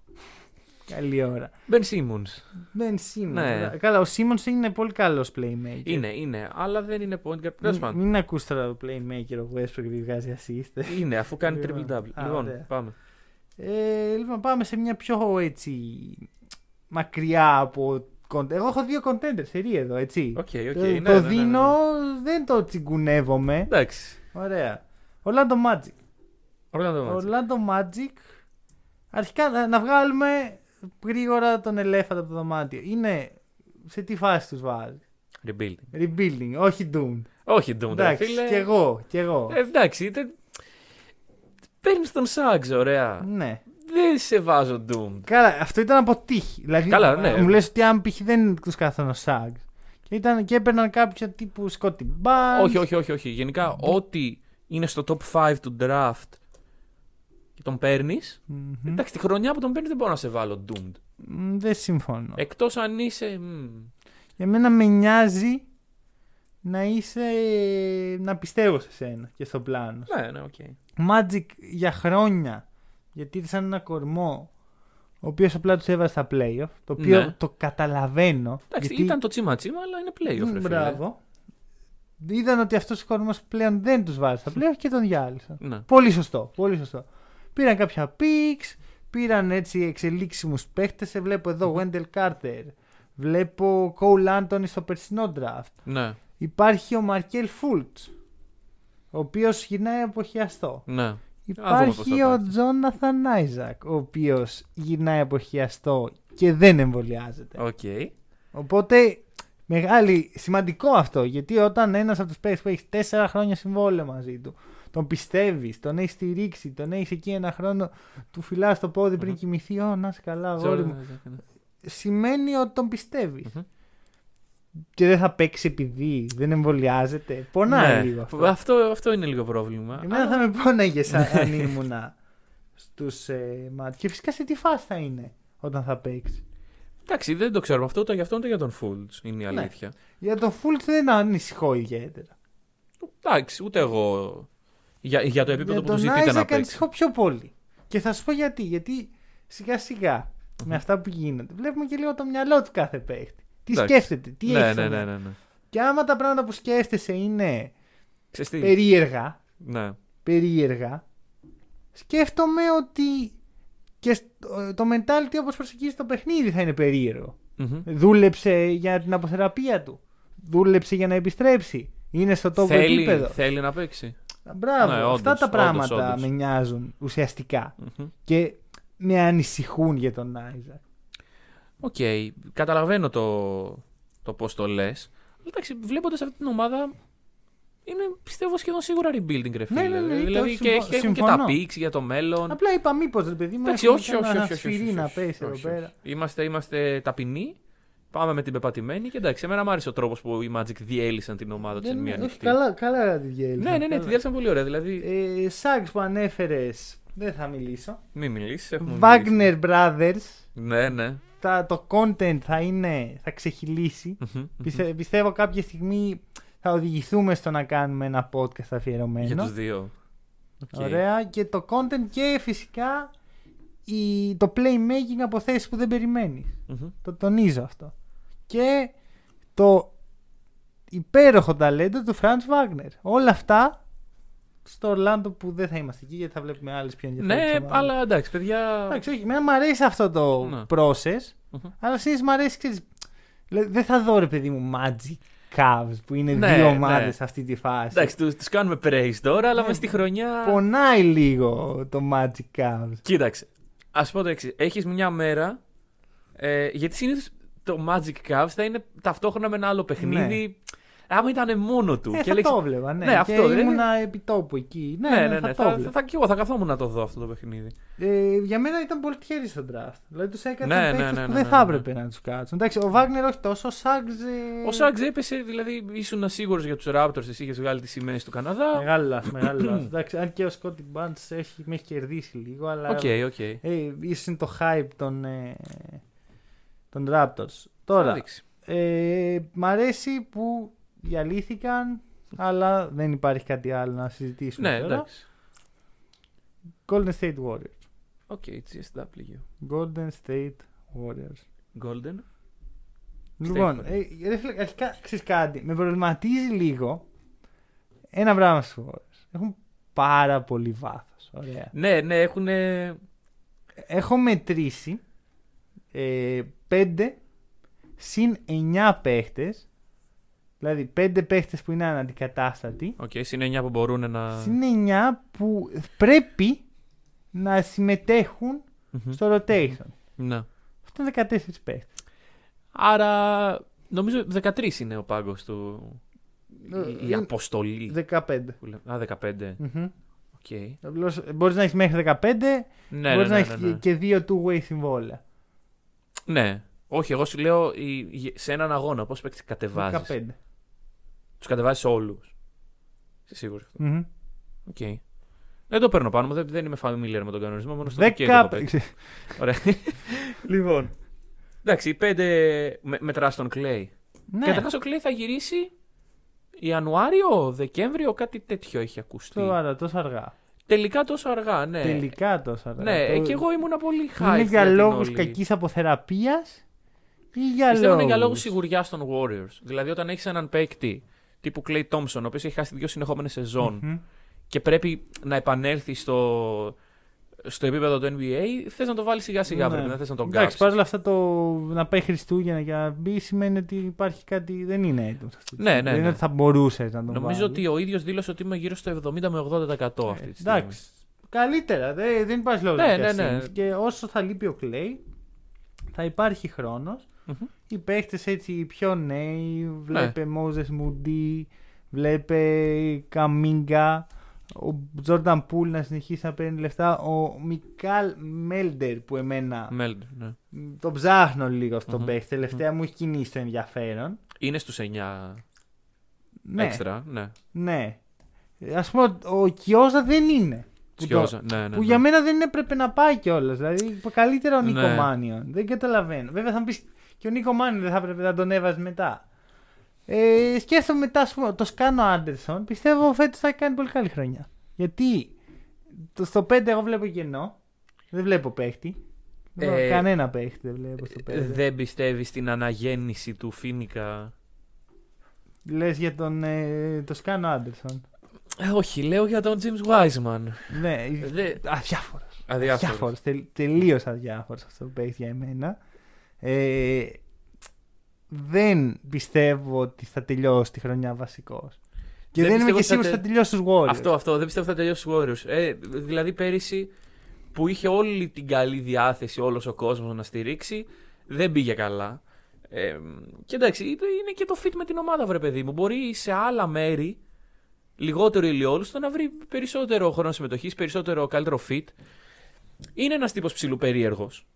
Speaker 1: Καλή ώρα.
Speaker 2: Ben Simmons.
Speaker 1: Δεν Simmons.
Speaker 2: Ναι.
Speaker 1: Καλά, ο Simmons είναι πολύ καλός playmaker.
Speaker 2: Είναι, είναι, αλλά δεν είναι point guard. Τέλος
Speaker 1: Μην,
Speaker 2: πάντων.
Speaker 1: μην ακούς τώρα το playmaker ο Westbrook επειδή βγάζει assist.
Speaker 2: Είναι, αφού κάνει
Speaker 1: Λοιπόν.
Speaker 2: triple double.
Speaker 1: Α,
Speaker 2: Λοιπόν,
Speaker 1: ωραία.
Speaker 2: πάμε.
Speaker 1: Ε, λοιπόν, πάμε σε μια πιο έτσι μακριά από. content. Εγώ έχω δύο contenders σερί εδώ, έτσι.
Speaker 2: Οκ, οκ.
Speaker 1: το
Speaker 2: ναι,
Speaker 1: το
Speaker 2: ναι, ναι, ναι.
Speaker 1: δίνω, δεν το τσιγκουνεύομαι.
Speaker 2: Εντάξει.
Speaker 1: Ωραία. Orlando Magic.
Speaker 2: Orlando Magic.
Speaker 1: Orlando Magic. Αρχικά να, να βγάλουμε γρήγορα τον ελέφαντα από το δωμάτιο. Είναι σε τι φάση τους βάζει;
Speaker 2: Rebuilding.
Speaker 1: Rebuilding, όχι Doom.
Speaker 2: Όχι Doom, ρε
Speaker 1: Εντάξει,
Speaker 2: φίλε.
Speaker 1: κι εγώ, κι εγώ.
Speaker 2: Ε, εντάξει, είτε... παίρνεις τον Σάγκ, ωραία.
Speaker 1: ναι.
Speaker 2: Δεν σε βάζω Doom.
Speaker 1: Καλά, αυτό ήταν από τύχη. Δηλαδή,
Speaker 2: Καλά, ναι.
Speaker 1: Μου λες ότι αν π.χ. δεν τους κάθονε ο Σάγκ. Και, ήταν, και έπαιρναν κάποιο τύπου Σκότι Μπάρν.
Speaker 2: Όχι, όχι, όχι, όχι. Γενικά, ό,τι είναι στο top 5 του draft και τον παίρνεις. Εντάξει, τη χρονιά που τον παίρνεις δεν μπορώ να σε βάλω Doomed.
Speaker 1: Δεν συμφωνώ.
Speaker 2: Εκτός αν είσαι. μ,
Speaker 1: Για μένα με νοιάζει να είσαι. να πιστεύω σε σένα και στο πλάνο.
Speaker 2: Ναι, ναι, οκ.
Speaker 1: Magic για χρόνια. Γιατί ήρθαν ένα κορμό. Ο οποίος απλά τους έβαζε στα playoff. Το οποίο
Speaker 2: Ναι.
Speaker 1: το καταλαβαίνω.
Speaker 2: Εντάξει,
Speaker 1: γιατί...
Speaker 2: ήταν το τσίμα τσίμα, αλλά είναι playoff, ρε φίλε.
Speaker 1: Μπράβο. Είδαν ότι αυτός ο κορμός πλέον δεν τους βάζει στα playoff και τον διάλυσαν.
Speaker 2: Ναι.
Speaker 1: Πολύ σωστό. Πολύ σωστό. Πήραν κάποια picks, πήραν έτσι εξελίξιμους παίχτες. Βλέπω εδώ Wendell Carter. Βλέπω Cole Anthony στο περσινό draft.
Speaker 2: Ναι,
Speaker 1: Υπάρχει ο Markelle Fultz. Ο οποίος γυρνάει από χιαστό.
Speaker 2: ναι.
Speaker 1: Υπάρχει
Speaker 2: πώς θα
Speaker 1: ο
Speaker 2: πάει.
Speaker 1: Jonathan Isaac. Ο οποίος γυρνάει από χιαστό και δεν εμβολιάζεται.
Speaker 2: Οκ.
Speaker 1: Οπότε μεγάλη, σημαντικό αυτό. Γιατί όταν ένας από τους παίκτες που έχει τέσσερα χρόνια συμβόλαιο μαζί του, τον πιστεύεις, τον έχεις στηρίξει, τον έχεις εκεί ένα χρόνο, του φυλάς το πόδι πριν κοιμηθεί. Ω, να είσαι καλά, αγόρι μου. Σημαίνει ότι τον πιστεύεις.
Speaker 2: Μμμ.
Speaker 1: Και δεν θα παίξει επειδή δεν εμβολιάζεται. Πονάει
Speaker 2: Ναι,
Speaker 1: λίγο αυτό.
Speaker 2: αυτό. Αυτό είναι λίγο πρόβλημα.
Speaker 1: Εμένα θα με πόναγε (laughs) σαν αν ήμουνα στους ε, μάτς. Και φυσικά σε τι φάση θα είναι όταν θα παίξει.
Speaker 2: Εντάξει, δεν το ξέρουμε αυτό ούτε για αυτόν ούτε για τον Fultz. Είναι η
Speaker 1: Ναι.
Speaker 2: αλήθεια.
Speaker 1: Για τον Fultz δεν ανησυχώ ιδιαίτερα.
Speaker 2: Εντάξει, ούτε εγώ. Για, για το επίπεδο
Speaker 1: Για
Speaker 2: που του
Speaker 1: τον
Speaker 2: ζητείτε να
Speaker 1: Isaac
Speaker 2: παίξει.
Speaker 1: ανησυχώ πιο πολύ. Και θα σου πω γιατί. Γιατί σιγά σιγά με αυτά που γίνονται βλέπουμε και λίγο το μυαλό του κάθε παίχτη. Τι
Speaker 2: Εντάξει.
Speaker 1: σκέφτεται, τι
Speaker 2: ναι,
Speaker 1: έχει. στο
Speaker 2: ναι, ναι,
Speaker 1: μυαλό.
Speaker 2: ναι, ναι.
Speaker 1: Και άμα τα πράγματα που σκέφτεσαι είναι
Speaker 2: Ξέρεις τι;
Speaker 1: περίεργα,
Speaker 2: Ναι.
Speaker 1: περίεργα, σκέφτομαι ότι και στο- το mentality όπως προσεγγίζει το παιχνίδι θα είναι περίεργο.
Speaker 2: Μμμ.
Speaker 1: Δούλεψε για την αποθεραπεία του. Δούλεψε για να επιστρέψει. Είναι στο τόπο
Speaker 2: Θέλει,
Speaker 1: επίπεδο.
Speaker 2: θέλει να παίξει.
Speaker 1: Μπράβο.
Speaker 2: Ναι,
Speaker 1: Αυτά
Speaker 2: όντως,
Speaker 1: τα
Speaker 2: όντως,
Speaker 1: πράγματα
Speaker 2: όντως.
Speaker 1: με νοιάζουν ουσιαστικά.
Speaker 2: Μμμ.
Speaker 1: Και με ανησυχούν για τον Isaac.
Speaker 2: Οκ, καταλαβαίνω το, το πώς το λες. Αλλά εντάξει, βλέποντας αυτή την ομάδα. Είναι πιστεύω σχεδόν σίγουρα rebuilding ρε φίλε.
Speaker 1: Ναι, ναι, ναι, είτε
Speaker 2: δηλαδή
Speaker 1: όχι,
Speaker 2: και
Speaker 1: συμφω-
Speaker 2: έχει- έχουν και τα
Speaker 1: συμφωνώ.
Speaker 2: picks για το μέλλον.
Speaker 1: Απλά είπα μήπως ρε παιδί μου.
Speaker 2: Εντάξει,
Speaker 1: έχουμε
Speaker 2: όχι,
Speaker 1: κανένα
Speaker 2: όχι, όχι, όχι, όχι,
Speaker 1: σφυρί
Speaker 2: όχι,
Speaker 1: να
Speaker 2: όχι,
Speaker 1: πέσει εδώ
Speaker 2: όχι,
Speaker 1: πέρα.
Speaker 2: όχι. Είμαστε, είμαστε ταπεινοί. Πάμε με την πεπατημένη και εντάξει, εμένα μου άρεσε ο τρόπος που οι Magic διέλυσαν την ομάδα τους
Speaker 1: Δεν-
Speaker 2: σε μία
Speaker 1: όχι,
Speaker 2: νύχτα.
Speaker 1: καλά, καλά τη διέλυσαν.
Speaker 2: Ναι, ναι, ναι,
Speaker 1: καλά.
Speaker 2: τη διέλυσαν πολύ ωραία. Δηλαδή,
Speaker 1: Ε, Suggs που ανέφερες, δεν θα μιλήσω.
Speaker 2: μην μιλήσεις.
Speaker 1: Wagner Brothers,
Speaker 2: Ναι, ναι.
Speaker 1: τα, το content θα είναι, θα ξεχειλίσει.
Speaker 2: Μμμ,
Speaker 1: Πιστε- πιστεύω κάποια στιγμή θα οδηγηθούμε στο να κάνουμε ένα podcast αφιερωμένο.
Speaker 2: Για τους δύο. Οκ.
Speaker 1: Ωραία. Και το content και φυσικά η, το playmaking από θέσεις που δεν περιμένεις.
Speaker 2: Μμμ.
Speaker 1: Το τονίζω αυτό. Και το υπέροχο ταλέντο του Franz Wagner. Όλα αυτά στο Ορλάντο που δεν θα είμαστε εκεί γιατί θα βλέπουμε άλλες πιο ενδιαφέρουσες
Speaker 2: Ναι,
Speaker 1: ομάδες.
Speaker 2: αλλά εντάξει, παιδιά.
Speaker 1: Εντάξει, όχι, εμένα μου αρέσει αυτό το
Speaker 2: Ναι.
Speaker 1: process,
Speaker 2: Μμμ.
Speaker 1: αλλά συνήθως μου αρέσει, ξέρεις, δηλαδή, δεν θα δω ρε παιδί μου Magic Cavs που είναι
Speaker 2: Ναι,
Speaker 1: δύο
Speaker 2: ναι.
Speaker 1: ομάδες σε αυτή τη φάση.
Speaker 2: Εντάξει, τους τους κάνουμε praise τώρα, αλλά
Speaker 1: Ναι.
Speaker 2: μες στη χρονιά.
Speaker 1: Πονάει λίγο το Magic Cavs.
Speaker 2: Κοίταξε. Α πω το εξής. Έχεις μια μέρα. Ε, γιατί συνήθως το Magic Cavs θα είναι ταυτόχρονα με ένα άλλο παιχνίδι. Άμα ήταν μόνο του.
Speaker 1: Ναι. Ε,
Speaker 2: και
Speaker 1: θα
Speaker 2: λέξεις-
Speaker 1: το έβλεπα, ναι.
Speaker 2: Ναι,
Speaker 1: και
Speaker 2: αυτό, δηλαδή-
Speaker 1: ήμουνα επί τόπου εκεί. Ναι,
Speaker 2: Ναι,
Speaker 1: ναι,
Speaker 2: ναι,
Speaker 1: θα
Speaker 2: ναι.
Speaker 1: το
Speaker 2: Θα,
Speaker 1: έβλεπα.
Speaker 2: θα, και εγώ θα καθόμουν να το δω αυτό το παιχνίδι.
Speaker 1: Ε, για μένα ήταν πολύ τυχερή στο draft. Δηλαδή τους έκανα
Speaker 2: Ναι,
Speaker 1: ναι,
Speaker 2: ναι, ναι,
Speaker 1: που
Speaker 2: ναι,
Speaker 1: δεν
Speaker 2: ναι,
Speaker 1: θα
Speaker 2: ναι.
Speaker 1: έπρεπε να τους κάτσουν. Εντάξει, ο Βάγνερ όχι τόσο, ο Σάγκς... ε,
Speaker 2: Ο Σάγκ έπεσε, δηλαδή ήσουν σίγουρος για τους Raptors, εσύ είχες βγάλει τις σημαίες του Καναδά.
Speaker 1: Μεγάλο λάθος, μεγάλο (clears throat) λάθος. Εντάξει, αν και ο Scottie Barnes έχει, με έχει κερδίσει λίγο, αλλά.
Speaker 2: Οκ, οκ.
Speaker 1: Ε, ίσως είναι το hype των, ε, των Raptors.
Speaker 2: Θα
Speaker 1: Τώρα,
Speaker 2: δείξει.
Speaker 1: ε, μ' αρέσει που διαλύθηκαν, αλλά δεν υπάρχει κάτι άλλο να συζητήσουμε
Speaker 2: Ναι,
Speaker 1: τώρα.
Speaker 2: εντάξει.
Speaker 1: Golden State Warriors.
Speaker 2: Οκ, GSW.
Speaker 1: Golden State Warriors.
Speaker 2: Golden;
Speaker 1: Λοιπόν,
Speaker 2: State
Speaker 1: ε, ρε φίλε, αρχικά ξέρεις κάτι. Με προβληματίζει λίγο ένα πράγμα στους Warriors. Έχουν πάρα πολύ βάθος. Ωραία.
Speaker 2: Ναι, ναι, έχουν.
Speaker 1: Έχω μετρήσει ε, 5 συν 9 παίχτες. Δηλαδή 5 παίχτες που είναι αναντικατάστατοι.
Speaker 2: Οκ, συν 9 που μπορούν να.
Speaker 1: Συν 9 που πρέπει να συμμετέχουν
Speaker 2: Μμμ.
Speaker 1: στο rotation.
Speaker 2: Ναι.
Speaker 1: Αυτό είναι 14 παίχτες.
Speaker 2: Άρα νομίζω 13 είναι ο πάγκος του. η, η
Speaker 1: Ε,
Speaker 2: αποστολή.
Speaker 1: 15.
Speaker 2: που λέμε. Α, 15.
Speaker 1: Μμμ.
Speaker 2: Οκ.
Speaker 1: Απλώς μπορείς να έχεις μέχρι 15,
Speaker 2: Ναι,
Speaker 1: μπορείς
Speaker 2: ναι,
Speaker 1: να
Speaker 2: ναι,
Speaker 1: έχεις
Speaker 2: ναι, ναι.
Speaker 1: και δύο two-way συμβόλαια.
Speaker 2: Ναι. Όχι, εγώ σου λέω η- η- σε έναν αγώνα πώ παίξει κατεβάζεις.
Speaker 1: 15.
Speaker 2: Τους κατεβάζεις όλους. Είσαι σίγουρος.
Speaker 1: Μμμ.
Speaker 2: Οκ. Δεν το παίρνω πάνω μου, δεν, δεν είμαι familiar με τον κανονισμό. Μόνο στο weekend το
Speaker 1: 10.
Speaker 2: παίξω. Ωραία. λοιπόν. Εντάξει, πέντε με, μετράς τον Clay.
Speaker 1: Ναι,
Speaker 2: Καταρχά ο Clay θα γυρίσει Ιανουάριο, Δεκέμβριο, κάτι τέτοιο έχει ακουστεί.
Speaker 1: Τώρα, τόσο αργά.
Speaker 2: Τελικά τόσο αργά, ναι.
Speaker 1: Τελικά τόσο αργά.
Speaker 2: Ναι,
Speaker 1: Το-
Speaker 2: ε, και εγώ ήμουνα πολύ high.
Speaker 1: Είναι για
Speaker 2: την
Speaker 1: λόγους
Speaker 2: όλη-
Speaker 1: κακής αποθεραπείας ή για
Speaker 2: Πιστεύω
Speaker 1: λόγους.
Speaker 2: είναι για λόγους; σιγουριάς των Warriors. Δηλαδή, όταν έχεις έναν παίκτη τύπου Clay Thompson, ο οποίος έχει χάσει δύο συνεχόμενες σεζόν
Speaker 1: Μμμ.
Speaker 2: και πρέπει να επανέλθει στο, στο επίπεδο του NBA, θες να το βάλεις σιγά σιγά,
Speaker 1: Ναι.
Speaker 2: πρέπει να θες να τον
Speaker 1: Εντάξει,
Speaker 2: κάψεις.
Speaker 1: παρ' όλα αυτά το να πάει Χριστούγεννα για να μπει σημαίνει ότι υπάρχει κάτι. Δεν είναι έτοιμο αυτό.
Speaker 2: Ναι, ναι,
Speaker 1: Δεν είναι
Speaker 2: ναι.
Speaker 1: ότι θα μπορούσες να τον
Speaker 2: Νομίζω
Speaker 1: βάλεις.
Speaker 2: ότι ο ίδιος δήλωσε ότι είμαι γύρω στο 70 με 80% αυτή τη στιγμή.
Speaker 1: Εντάξει. Καλύτερα. Δεν, δεν υπάρχει λόγος
Speaker 2: Ναι,
Speaker 1: να
Speaker 2: ναι, ναι.
Speaker 1: Και όσο θα λείπει ο Κλέη, θα υπάρχει χρόνος
Speaker 2: Μμμ.
Speaker 1: Οι παίχτες έτσι οι πιο νέοι,
Speaker 2: Ναι.
Speaker 1: βλέπε Μόζε Μουντί, βλέπε Καμίγκα, ο Τζόρνταν Πούλ να συνεχίσει να παίρνει λεφτά, ο Μικάλ Μέλντερ που εμένα
Speaker 2: Μέλντ, ναι.
Speaker 1: τον ψάχνω λίγο αυτόν τον
Speaker 2: Μμμ.
Speaker 1: παίχτη. Τελευταία μου έχει κινήσει το ενδιαφέρον.
Speaker 2: Είναι στους 9
Speaker 1: Ναι,
Speaker 2: έξτρα. Ναι.
Speaker 1: ναι. Α πούμε, ο Κιόζα δεν είναι. Που, το-
Speaker 2: Σκιώζα. Ναι, ναι,
Speaker 1: που
Speaker 2: ναι.
Speaker 1: για μένα δεν έπρεπε να πάει κιόλας. Δηλαδή, καλύτερα ο
Speaker 2: Ναι.
Speaker 1: Νίκο Μάνιον. Δεν καταλαβαίνω. Βέβαια, θα μου πεις και ο Νίκο Μάνιον δεν θα έπρεπε να τον έβαζε μετά. Ε, σκέφτομαι μετά, ας πούμε, το Σκάνο Άντερσον. Πιστεύω φέτος θα κάνει πολύ καλή χρονιά. Γιατί το, στο 5 εγώ βλέπω κενό. Δεν βλέπω παίχτη. Δεν βλέπω
Speaker 2: Ε,
Speaker 1: Κανένα παίχτη δεν βλέπω στο 5.
Speaker 2: Δεν πιστεύεις στην αναγέννηση του Φίνικα;
Speaker 1: Λες για τον ε, το Σκάνο Άντερσον.
Speaker 2: Ε, όχι, λέω για τον James Wiseman.
Speaker 1: Ναι,
Speaker 2: Δε-
Speaker 1: αδιάφορος.
Speaker 2: Αδιάφορος.
Speaker 1: Αδιάφορος. Τελ, Τελείως αδιάφορος αυτό που παίχτη για εμένα. Ε, δεν πιστεύω ότι θα τελειώσει τη χρονιά βασικός. Και
Speaker 2: Δεν
Speaker 1: δεν, είμαι
Speaker 2: πιστεύω
Speaker 1: και
Speaker 2: ότι θα
Speaker 1: σίγουρος ότι θα
Speaker 2: τε-
Speaker 1: τελειώσει στους Warriors.
Speaker 2: Αυτό, αυτό. Δεν πιστεύω θα τελειώσει του Warriors. Ε, δηλαδή πέρυσι που είχε όλη την καλή διάθεση όλος ο κόσμος να στηρίξει, δεν πήγε καλά. Ε, και εντάξει, είναι και το fit με την ομάδα, βρε παιδί μου. Μπορεί σε άλλα μέρη, λιγότερο ηλιόλουστο, να βρει περισσότερο χρόνο συμμετοχής, περισσότερο καλύτερο fit. Είναι ένας τύπος ψηλού περίεργος.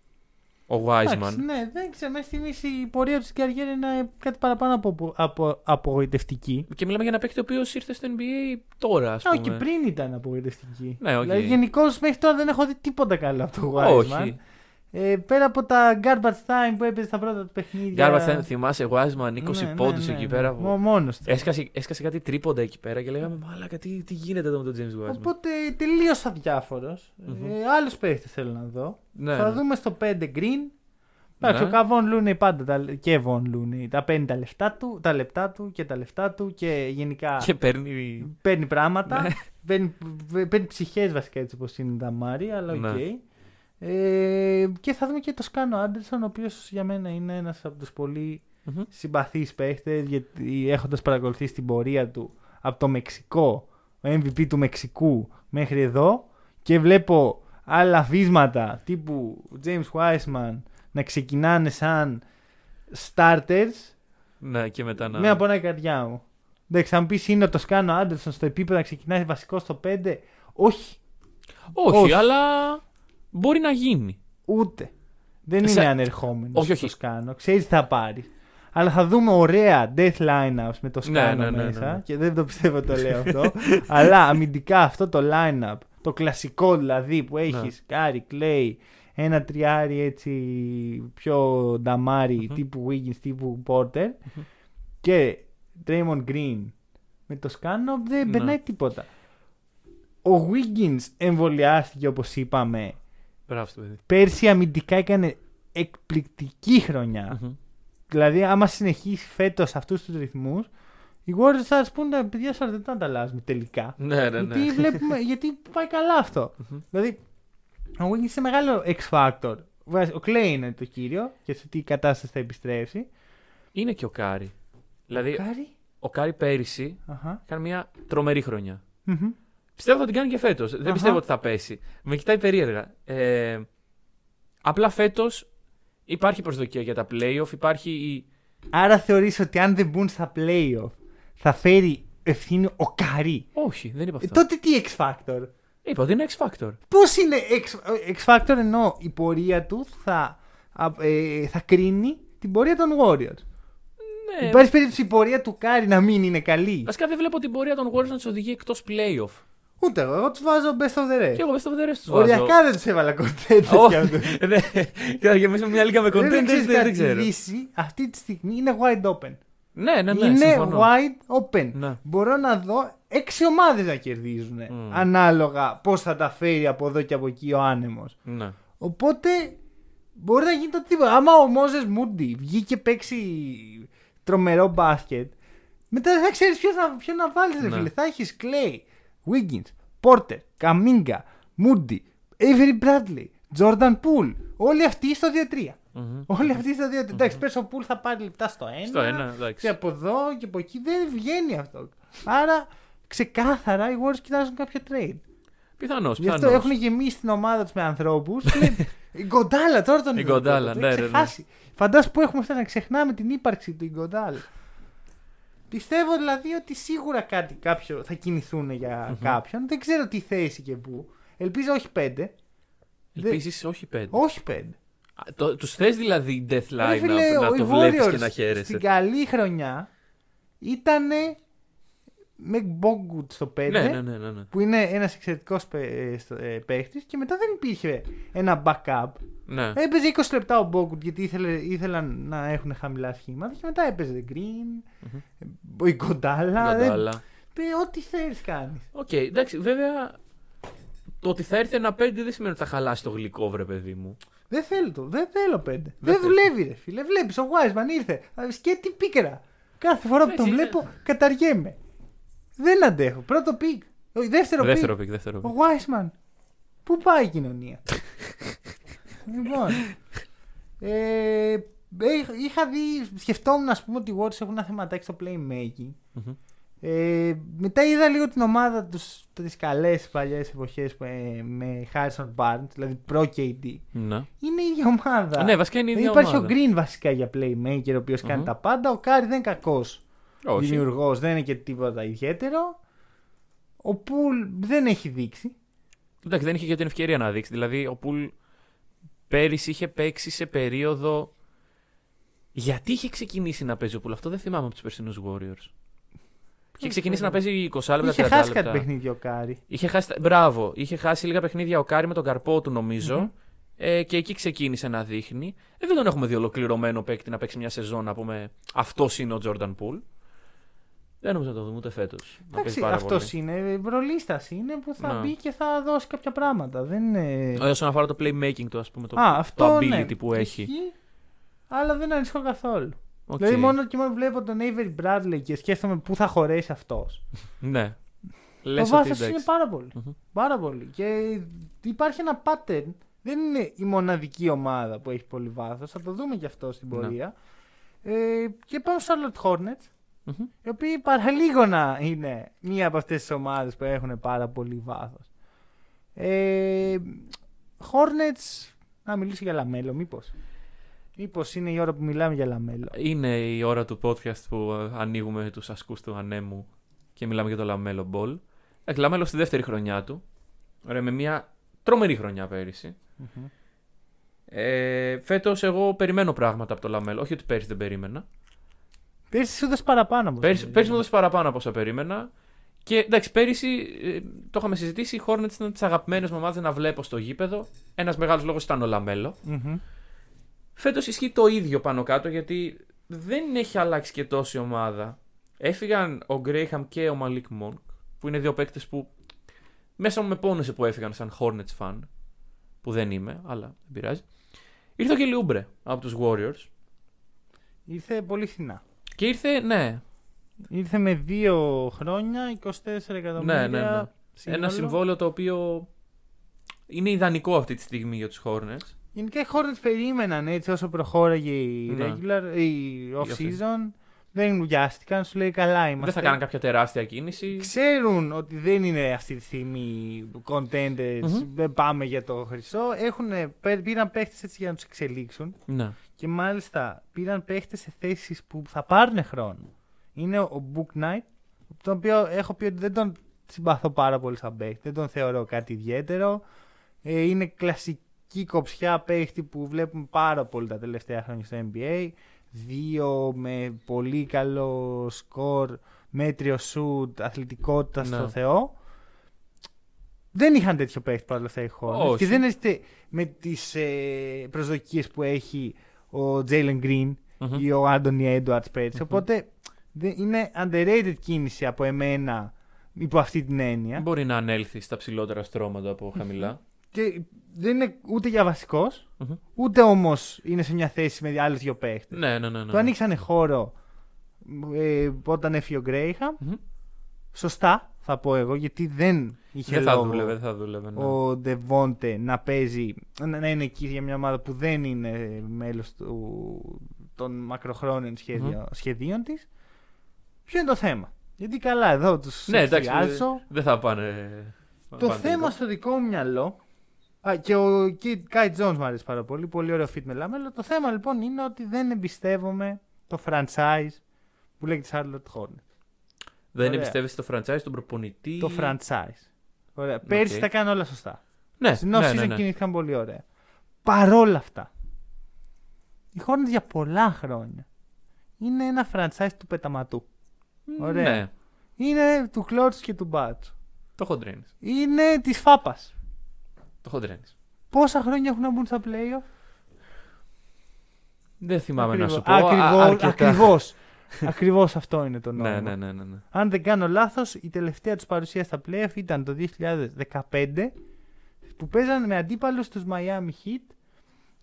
Speaker 2: Ο Wiseman.
Speaker 1: Εντάξει, ναι, δεν ξέρω. Μέχρι στιγμή η πορεία του στην καριέρας είναι κάτι παραπάνω από, από, από απογοητευτική.
Speaker 2: Και μιλάμε για ένα παίκτη ο οποίος ήρθε στο NBA τώρα, ας
Speaker 1: Α,
Speaker 2: πούμε.
Speaker 1: και πριν ήταν απογοητευτική.
Speaker 2: Ναι, οκ.
Speaker 1: Δηλαδή, γενικώς μέχρι τώρα δεν έχω δει τίποτα καλό από το Wiseman.
Speaker 2: Όχι.
Speaker 1: Ε, πέρα από τα garbage time που έπαιζε στα πρώτα του παιχνίδια.
Speaker 2: Γκάρβα, θα θυμάσαι, Wiseman 20
Speaker 1: Ναι, ναι,
Speaker 2: πόντους
Speaker 1: ναι,
Speaker 2: εκεί
Speaker 1: ναι.
Speaker 2: πέρα.
Speaker 1: Μό- μόνος του.
Speaker 2: Έσκασε, έσκασε κάτι τρίποντα εκεί πέρα και λέγαμε Μαλάκα, τι, τι γίνεται εδώ με τον James Wiseman;
Speaker 1: Οπότε τελείως αδιάφορος.
Speaker 2: Μμμ.
Speaker 1: Ε, Άλλους παίχτες θέλω να δω.
Speaker 2: ναι,
Speaker 1: Θα
Speaker 2: ναι.
Speaker 1: δούμε στο 5 Green. Εντάξει,
Speaker 2: Ναι.
Speaker 1: ο Kevon Looney πάντα τα, Kevon Looney. Τα παίρνει τα λεφτά του, τα λεπτά του και τα λεφτά του και γενικά
Speaker 2: Και παίρνει.
Speaker 1: παίρνει πράγματα.
Speaker 2: Ναι.
Speaker 1: παίρνει παίρνει ψυχές βασικά έτσι όπως είναι νταμάρι, αλλά οκ.
Speaker 2: Ναι.
Speaker 1: Ε, και θα δούμε και τον Toscano-Anderson, ο οποίος για μένα είναι ένας από τους πολύ
Speaker 2: Μμμ.
Speaker 1: συμπαθείς παίχτες, γιατί έχοντας παρακολουθήσει την πορεία του από το Μεξικό, ο MVP του Μεξικού μέχρι εδώ, και βλέπω άλλα βίσματα τύπου James Wiseman να ξεκινάνε σαν starters,
Speaker 2: Ναι, και μετά να.
Speaker 1: με από η καρδιά μου. Εντάξει, θα μου πεις είναι το Σκάνο Άντερσον στο επίπεδο να ξεκινάει βασικό στο 5. Όχι,
Speaker 2: όχι,
Speaker 1: όχι.
Speaker 2: αλλά μπορεί να γίνει.
Speaker 1: ούτε. Δεν
Speaker 2: Σε-
Speaker 1: είναι ανερχόμενος
Speaker 2: Όχι,
Speaker 1: το
Speaker 2: όχι.
Speaker 1: Σκάνο. Ξέρεις τι θα πάρει. Αλλά θα δούμε ωραία death lineups με τον
Speaker 2: Ναι,
Speaker 1: Toscano
Speaker 2: ναι, ναι, ναι,
Speaker 1: μέσα.
Speaker 2: ναι.
Speaker 1: Και δεν το πιστεύω το λέω αυτό. αλλά αμυντικά αυτό το lineup, το κλασικό δηλαδή που έχεις
Speaker 2: Ναι.
Speaker 1: Curry, Klay, ένα τριάρι έτσι πιο νταμάρι
Speaker 2: Μμμ.
Speaker 1: τύπου Wiggins, τύπου Porter και Draymond Green με τον Toscano δεν
Speaker 2: Ναι.
Speaker 1: περνάει τίποτα. Ο Wiggins εμβολιάστηκε όπως είπαμε
Speaker 2: Μπράβο το παιδί.
Speaker 1: πέρσι αμυντικά έκανε εκπληκτική χρονιά.
Speaker 2: Μμμ.
Speaker 1: Δηλαδή, άμα συνεχίσει φέτος αυτούς τους ρυθμούς, οι Warriors θα σου πούνε παιδιά, σας δεν τα ανταλλάζουμε τελικά.
Speaker 2: Ναι, ναι, ναι.
Speaker 1: γιατί, βλέπουμε, (laughs) γιατί πάει καλά αυτό.
Speaker 2: Μμμ.
Speaker 1: δηλαδή, ο Wiggins είναι μεγάλο X Factor. Βάζει- Ο Klay είναι το κύριο και σε τι κατάσταση θα επιστρέψει.
Speaker 2: Είναι και ο Κάρι. Δηλαδή,
Speaker 1: Κάρι.
Speaker 2: ο Κάρι πέρυσι
Speaker 1: Αχα.
Speaker 2: έκανε μια τρομερή χρονιά.
Speaker 1: Μμμ.
Speaker 2: Πιστεύω θα την κάνει και φέτος. Δεν
Speaker 1: Αχα.
Speaker 2: πιστεύω ότι θα πέσει. Με κοιτάει περίεργα. Ε, απλά φέτος υπάρχει προσδοκία για τα playoff. Υπάρχει η.
Speaker 1: Άρα θεωρείς ότι αν δεν μπουν στα playoff θα φέρει ευθύνη ο Κάρι.
Speaker 2: Όχι, δεν είπα
Speaker 1: Ε,
Speaker 2: αυτό.
Speaker 1: τότε τι X Factor.
Speaker 2: Είπα ότι είναι X Factor.
Speaker 1: Πώς είναι X, X Factor ενώ η πορεία του θα, α, ε, θα κρίνει την πορεία των Warriors;
Speaker 2: Ναι.
Speaker 1: Υπάρχει περίπτωση η πορεία του Κάρι να μην είναι καλή.
Speaker 2: Βασικά δεν βλέπω την πορεία των Warriors να τους οδηγεί εκτός playoff.
Speaker 1: Ούτε εγώ, εγώ τους βάζω best of the rest.
Speaker 2: Και εγώ best of the rest τους βάζω.
Speaker 1: Οριακά δεν τους έβαλα contenders
Speaker 2: Όχι.
Speaker 1: κι αυτούς. (laughs)
Speaker 2: Ναι, και εμείς με μια λίγα με
Speaker 1: Δεν
Speaker 2: contenders
Speaker 1: ξέρεις
Speaker 2: δεν
Speaker 1: κάτι,
Speaker 2: δεν ξέρω.
Speaker 1: Η λύση αυτή τη στιγμή είναι wide open.
Speaker 2: Ναι, ναι, ναι.
Speaker 1: είναι
Speaker 2: συμφωνώ.
Speaker 1: wide open.
Speaker 2: Ναι.
Speaker 1: Μπορώ να δω έξι ομάδες να κερδίζουν.
Speaker 2: Mm.
Speaker 1: Ανάλογα πώς θα τα φέρει από εδώ και από εκεί ο άνεμος.
Speaker 2: Ναι.
Speaker 1: Οπότε μπορεί να γίνει το τίποτα. Άμα ο Μόζες Μούντι βγει και παίξει τρομερό μπάσκετ, μετά δεν θα ξέρεις ποιος να, ποιο να βάλεις.
Speaker 2: Ναι.
Speaker 1: φίλε. Θα έχεις Clay, Wiggins, Porter, Kaminga, Moody, Avery Bradley, Jordan Poole. Όλοι αυτοί στο 2-3.
Speaker 2: Μμμ.
Speaker 1: Όλοι αυτοί στο 2-3. Εντάξει, πες ο Πουλ θα πάρει λεπτά στο 1.
Speaker 2: Στο ένα,
Speaker 1: Και
Speaker 2: εντάξει.
Speaker 1: από εδώ και από εκεί δεν βγαίνει αυτό. Άρα ξεκάθαρα οι Warriors κοιτάζουν κάποιο trade.
Speaker 2: Πιθανώς.
Speaker 1: Γι' αυτό έχουν γεμίσει την ομάδα τους με ανθρώπους. (laughs) Η Γκοντάλα τώρα τον
Speaker 2: Η
Speaker 1: είδα
Speaker 2: Γκοντάλα,
Speaker 1: τότε, το
Speaker 2: ναι,
Speaker 1: έχει
Speaker 2: ναι, ναι.
Speaker 1: ξεχάσει. Φαντάσου που έχουμε φτάσει να ξεχνάμε την ύπαρξη του Γκοντάλα. Πιστεύω δηλαδή ότι σίγουρα κάτι κάποιο θα κινηθούν για κάποιον. Δεν ξέρω τι θέση και πού. Ελπίζω όχι πέντε.
Speaker 2: Επίσης, όχι πέντε.
Speaker 1: Όχι πέντε.
Speaker 2: Τους θες δηλαδή death
Speaker 1: Ρε
Speaker 2: line
Speaker 1: φίλε,
Speaker 2: να,
Speaker 1: ο-
Speaker 2: να
Speaker 1: οι
Speaker 2: το βλέπεις
Speaker 1: Warriors
Speaker 2: και να χαίρεσαι;
Speaker 1: Στην καλή χρονιά ήταν με Bogut στο 5.
Speaker 2: Ναι, ναι, ναι, ναι, ναι.
Speaker 1: Που είναι ένας εξαιρετικός παίχτης και μετά δεν υπήρχε ένα backup.
Speaker 2: ναι.
Speaker 1: Έπαιζε 20 λεπτά ο Bogut γιατί ήθελε, ήθελαν να έχουν χαμηλά σχήματα και μετά έπαιζε Green, ο Ιγκουοντάλα. δεν-
Speaker 2: Γκοντάλα.
Speaker 1: Ε, Ό,τι θέλεις κάνεις.
Speaker 2: Οκ, εντάξει, βέβαια. Το ότι θα έρθει ένα πέντε δεν σημαίνει ότι θα χαλάσει το γλυκό, βρε παιδί μου.
Speaker 1: Δεν θέλω το. Δεν θέλω πέντε.
Speaker 2: Δεν
Speaker 1: Δεν,
Speaker 2: θέλεις.
Speaker 1: δουλεύει, ρε φίλε. Βλέπεις, ο Wiseman ήρθε. Α, Και τι πίκρα. Κάθε φορά που τον
Speaker 2: Εντάξει,
Speaker 1: βλέπω, καταργέμαι. Δεν αντέχω. Πρώτο pick. Όχι, δεύτερο,
Speaker 2: Δεύτερο
Speaker 1: pick.
Speaker 2: pick, δεύτερο
Speaker 1: Ο
Speaker 2: πικ.
Speaker 1: Wiseman. Πού πάει η κοινωνία; λοιπόν. Ε, ε, είχα δει, σκεφτόμουν ας πούμε ότι οι Warriors έχουν ένα θεματάκι στο playmaking.
Speaker 2: Μμμ.
Speaker 1: Ε, μετά είδα λίγο την ομάδα τους τις καλές παλιές εποχές ε, με Harrison Barnes, δηλαδή προ KD.
Speaker 2: Ναι.
Speaker 1: Είναι η ίδια ομάδα.
Speaker 2: Ναι, βασικά είναι η
Speaker 1: Δεν
Speaker 2: ίδια
Speaker 1: υπάρχει
Speaker 2: ομάδα.
Speaker 1: ο Green βασικά για playmaker, ο οποιος κάνει
Speaker 2: Μμμ.
Speaker 1: τα πάντα. Ο Κάρι δεν είναι κακός
Speaker 2: Όχι.
Speaker 1: δημιουργός, δεν είναι και τίποτα ιδιαίτερο. Ο Πουλ δεν έχει δείξει.
Speaker 2: Εντάξει, δεν είχε και την ευκαιρία να δείξει. Δηλαδή, ο Πουλ πέρυσι είχε παίξει σε περίοδο. Γιατί είχε ξεκινήσει να παίζει ο Πουλ, αυτό δεν θυμάμαι από τους περσινούς Warriors. Είχε ξεκινήσει να παίζει 20 λεπτά,
Speaker 1: Είχε
Speaker 2: 30
Speaker 1: χάσει
Speaker 2: λεπτά.
Speaker 1: κάτι παιχνίδι ο Κάρι.
Speaker 2: Είχε χάσει... Μπράβο, είχε χάσει λίγα παιχνίδια ο Κάρι με τον καρπό του νομίζω.
Speaker 1: Μμμ.
Speaker 2: Ε, και εκεί ξεκίνησε να δείχνει. Ε, δεν τον έχουμε δει ολοκληρωμένο παίκτη να παίξει μια σεζόν να πούμε αυτός είναι ο Τζόρνταν Πουλ. Δεν νομίζω να το δούμε ούτε φέτος.
Speaker 1: Εντάξει, αυτός είναι. Ρολίστας είναι που θα
Speaker 2: Ναι.
Speaker 1: μπει και θα δώσει κάποια πράγματα. Δεν είναι.
Speaker 2: Ε, Όσον αφορά το playmaking του, ας πούμε, το,
Speaker 1: Α,
Speaker 2: το
Speaker 1: αυτό
Speaker 2: ability
Speaker 1: ναι.
Speaker 2: που έχει.
Speaker 1: Ισχύει, αλλά δεν ανησυχώ καθόλου.
Speaker 2: Οκ.
Speaker 1: Δηλαδή, μόνο και μόνο βλέπω τον Avery Bradley και σκέφτομαι πού θα χωρέσει αυτός. (laughs)
Speaker 2: Ναι.
Speaker 1: Το
Speaker 2: Λες ότι
Speaker 1: βάθος είναι
Speaker 2: εντάξει.
Speaker 1: πάρα πολύ.
Speaker 2: Μμμ.
Speaker 1: Πάρα πολύ. Και υπάρχει ένα pattern. Δεν είναι η μοναδική ομάδα που έχει πολύ βάθος. Θα το δούμε και αυτό στην
Speaker 2: Ναι.
Speaker 1: πορεία. Ε, και πάμε στους Charlotte Hornets.
Speaker 2: Μμμ.
Speaker 1: Οι οποίοι παραλίγο να είναι μία από αυτές τις ομάδες που έχουν πάρα πολύ βάθος. Ε, Hornets, να μιλήσω για Λαμέλο, μήπως. Μήπως είναι η ώρα που μιλάμε για Λαμέλο.
Speaker 2: Είναι η ώρα του podcast που ε, ανοίγουμε τους ασκούς του ανέμου και μιλάμε για το Λαμέλο Μπολ. Εντάξει, Λαμέλο στη δεύτερη χρονιά του. Ωραία, με μια τρομερή χρονιά πέρυσι. Ε, Φέτος εγώ περιμένω πράγματα από το Λαμέλο. Όχι ότι πέρυσι δεν περίμενα.
Speaker 1: Πέρσι σου έδωσε παραπάνω. από
Speaker 2: Πέρυσι,
Speaker 1: αυτό.
Speaker 2: πέρυσι μου έδωσε παραπάνω από όσα περίμενα. Και εντάξει, πέρυσι ε, το είχαμε συζητήσει. Οι Hornets ήταν από τις αγαπημένες μου ομάδες να βλέπω στο γήπεδο. Ένας μεγάλος λόγος ήταν ο Λαμέλο.
Speaker 1: Μμμ.
Speaker 2: Φέτος ισχύει το ίδιο πάνω κάτω γιατί δεν έχει αλλάξει και τόση ομάδα. Έφυγαν ο Γκρέιχαμ και ο Μαλίκ Μονκ, που είναι δύο παίκτες που μέσα μου με πόνεσε που έφυγαν σαν Hornets fan. Που δεν είμαι, αλλά δεν πειράζει. Ήρθε ο Κελιούμπρε από τους Warriors.
Speaker 1: Ήρθε πολύ φθηνά.
Speaker 2: Και ήρθε, ναι,
Speaker 1: Ήρθε με δύο χρόνια, 24 εκατομμύρια.
Speaker 2: ναι, ναι.
Speaker 1: σύνολο.
Speaker 2: ένα συμβόλαιο το οποίο είναι ιδανικό αυτή τη στιγμή για τους Hornets.
Speaker 1: Γενικά οι Hornets περίμεναν έτσι όσο προχώραγε η
Speaker 2: Ναι.
Speaker 1: regular, η off
Speaker 2: off-season.
Speaker 1: season. Δεν βιάστηκαν, σου λέει καλά είμαστε.
Speaker 2: Δεν θα κάνουν κάποια τεράστια κίνηση.
Speaker 1: Ξέρουν ότι δεν είναι αυτή τη στιγμή contenders,
Speaker 2: Μμμ.
Speaker 1: δεν πάμε για το χρυσό. Έχουν, πήραν παίχτες έτσι για να τους εξελίξουν
Speaker 2: Ναι.
Speaker 1: Και μάλιστα πήραν παίχτες σε θέσεις που θα πάρουν χρόνο. Είναι ο Book Knight τον οποίο έχω πει ότι δεν τον συμπαθώ πάρα πολύ σαν παίχτη. Δεν τον θεωρώ κάτι ιδιαίτερο. Ε, είναι κλασική κοψιά παίχτη που βλέπουμε πάρα πολύ τα τελευταία χρόνια στο NBA. Δύο με πολύ καλό σκορ, μέτριο σουτ, αθλητικότητα
Speaker 2: Ναι.
Speaker 1: στο Θεό. Δεν είχαν τέτοιο παίχτη παρόλα αυτά οι Hornets.
Speaker 2: Όχι.
Speaker 1: Και δεν έρχεται με τις ε, προσδοκίες που έχει ο Jalen Green
Speaker 2: Μμμ.
Speaker 1: ή ο Άντωνι Edwards πέρυσι. Οπότε δεν- είναι underrated κίνηση από εμένα υπό αυτή την έννοια.
Speaker 2: Μπορεί να ανέλθει στα ψηλότερα στρώματα από χαμηλά.
Speaker 1: Και δεν είναι ούτε για βασικός,
Speaker 2: Μμμ.
Speaker 1: ούτε όμως είναι σε μια θέση με άλλους δύο παίχτες.
Speaker 2: Ναι, ναι, ναι. ναι.
Speaker 1: Του ανοίξανε χώρο ε, όταν έφυγε ο Γκρέιχαμ.
Speaker 2: Μμμ.
Speaker 1: Σωστά θα πω εγώ, γιατί δεν είχε
Speaker 2: Δεν θα
Speaker 1: λόγο
Speaker 2: δούλευε, δεν θα δούλευε. ναι.
Speaker 1: ο Ντεβόντε να παίζει, να να είναι εκεί για μια ομάδα που δεν είναι μέλος του, των μακροχρόνιων σχέδιο, σχεδίων της. Ποιο είναι το θέμα; Γιατί καλά εδώ τους
Speaker 2: Ναι, εντάξει.
Speaker 1: εκφράζω.
Speaker 2: Δεν θα πάνε.
Speaker 1: Το
Speaker 2: πάνε
Speaker 1: θέμα
Speaker 2: τελικό.
Speaker 1: στο δικό μου μυαλό. Α, και ο Κάι Τζόνς μου αρέσει πάρα πολύ. Πολύ ωραίο fit με Λαμέλο. Το θέμα λοιπόν είναι ότι δεν εμπιστεύομαι το franchise που λέγεται Charlotte Hornets.
Speaker 2: Δεν
Speaker 1: Ωραία.
Speaker 2: εμπιστεύεσαι το franchise, τον προπονητή.
Speaker 1: Το franchise. Ωραία. Πέρσι τα κάνω όλα σωστά.
Speaker 2: Ναι,
Speaker 1: Στην
Speaker 2: ναι,
Speaker 1: off-season
Speaker 2: ναι, ναι.
Speaker 1: κινήθηκαν πολύ ωραία. Παρόλα αυτά, οι Hornets για πολλά χρόνια είναι ένα franchise του πεταματού. Ωραία.
Speaker 2: Ναι,
Speaker 1: Είναι του Κλώτσου και του Μπάτσου.
Speaker 2: το χοντρένεις.
Speaker 1: Είναι της Φάπας.
Speaker 2: Το χοντρένεις.
Speaker 1: Πόσα χρόνια έχουν να μπουν στα playoff;
Speaker 2: Δεν θυμάμαι να σου πω.
Speaker 1: Ακριβώς,
Speaker 2: α- αρκετά.
Speaker 1: ακριβώς, ακριβώς αυτό είναι το νόημα.
Speaker 2: Ναι, ναι, ναι, ναι, ναι.
Speaker 1: Αν δεν κάνω λάθος, η τελευταία τους παρουσία στα playoff ήταν το 2015 που παίζανε με αντίπαλους τους Miami Heat.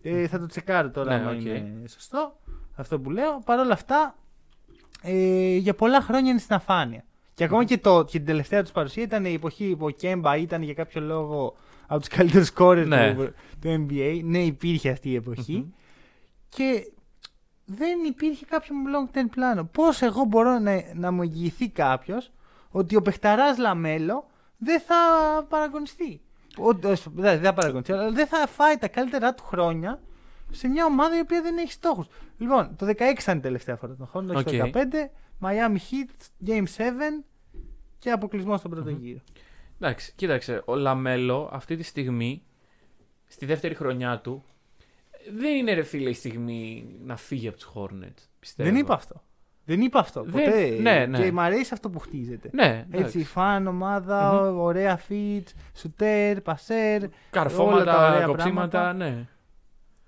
Speaker 1: Ε, θα το τσεκάρω τώρα
Speaker 2: Ναι,
Speaker 1: αν
Speaker 2: οκ.
Speaker 1: είναι σωστό αυτό που λέω. Παρ' όλα αυτά, ε, για πολλά χρόνια είναι στην αφάνεια. Και ακόμα και, το, και την τελευταία τους παρουσία ήταν η εποχή που ο Κέμπα ήταν για κάποιο λόγο από τους καλύτερους scorers
Speaker 2: Ναι.
Speaker 1: του, του NBA. Ναι, υπήρχε αυτή η εποχή. Και δεν υπήρχε κάποιο long term πλάνο. Πώς εγώ μπορώ να, να μου εγγυηθεί κάποιος ότι ο παιχταρά Λαμέλο δεν θα παραγκωνιστεί. Ο, ο- δεν δεν θα παραγκωνιστεί, αλλά δεν θα φάει τα καλύτερά του χρόνια σε μια ομάδα η οποία δεν έχει στόχους. Λοιπόν, το 16 ήταν η τελευταία φορά τον χρόνο,
Speaker 2: Οκ.
Speaker 1: το 15, Miami Heat, Game 7 και αποκλεισμό στον πρώτο γύρο.
Speaker 2: Εντάξει, κοίταξε. Ο Λαμέλο αυτή τη στιγμή, στη δεύτερη χρονιά του, δεν είναι ρε φίλε η στιγμή να φύγει από τους Hornets. Πιστεύω.
Speaker 1: Δεν είπα αυτό. Δεν είπα αυτό.
Speaker 2: Δεν-
Speaker 1: Ποτέ.
Speaker 2: ναι, ναι.
Speaker 1: Και μου αρέσει αυτό που χτίζεται.
Speaker 2: Ναι,
Speaker 1: Έτσι,
Speaker 2: εντάξει.
Speaker 1: fun, ομάδα, ωραία fit, σουτέρ, πασέρ. όλα τα
Speaker 2: Καρφώματα,
Speaker 1: ωραία
Speaker 2: κοψίματα,
Speaker 1: πράγματα.
Speaker 2: ναι.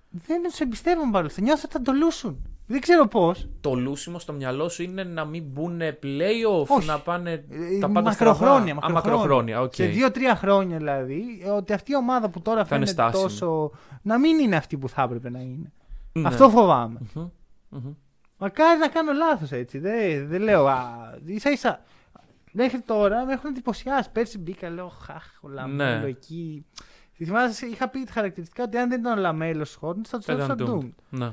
Speaker 1: Δεν του εμπιστεύομαι παρόλα αυτά. Νιώθω ότι θα το λούσουν. Δεν ξέρω πώς.
Speaker 2: Το λούσιμο στο μυαλό σου είναι να μην μπουν playoff,
Speaker 1: Όχι.
Speaker 2: να πάνε
Speaker 1: Ε,
Speaker 2: τα πάντα
Speaker 1: μακροχρόνια,
Speaker 2: στραβά. Α,
Speaker 1: μακροχρόνια.
Speaker 2: μακροχρόνια, οκ.
Speaker 1: Σε δύο-τρία χρόνια δηλαδή, ότι αυτή η ομάδα που τώρα
Speaker 2: Θα είναι
Speaker 1: φαίνεται
Speaker 2: στάσιμη.
Speaker 1: τόσο. να μην είναι αυτή που θα έπρεπε να είναι.
Speaker 2: Ναι.
Speaker 1: Αυτό φοβάμαι.
Speaker 2: Μμμ, μμμ.
Speaker 1: Μακάρι να κάνω λάθος έτσι. Δεν, δεν λέω. Α, ίσα ίσα. Μέχρι τώρα με έχουν εντυπωσιάσει. Πέρσι μπήκα, λέω Χαχ, ο Λαμέλο
Speaker 2: Ναι.
Speaker 1: εκεί. Θυμάσαι, είχα πει χαρακτηριστικά ότι αν δεν ήταν ο Λαμέλο στο χώρο, θα τους
Speaker 2: Θα
Speaker 1: έδωσα
Speaker 2: ήταν
Speaker 1: doomed.
Speaker 2: doomed. Ναι.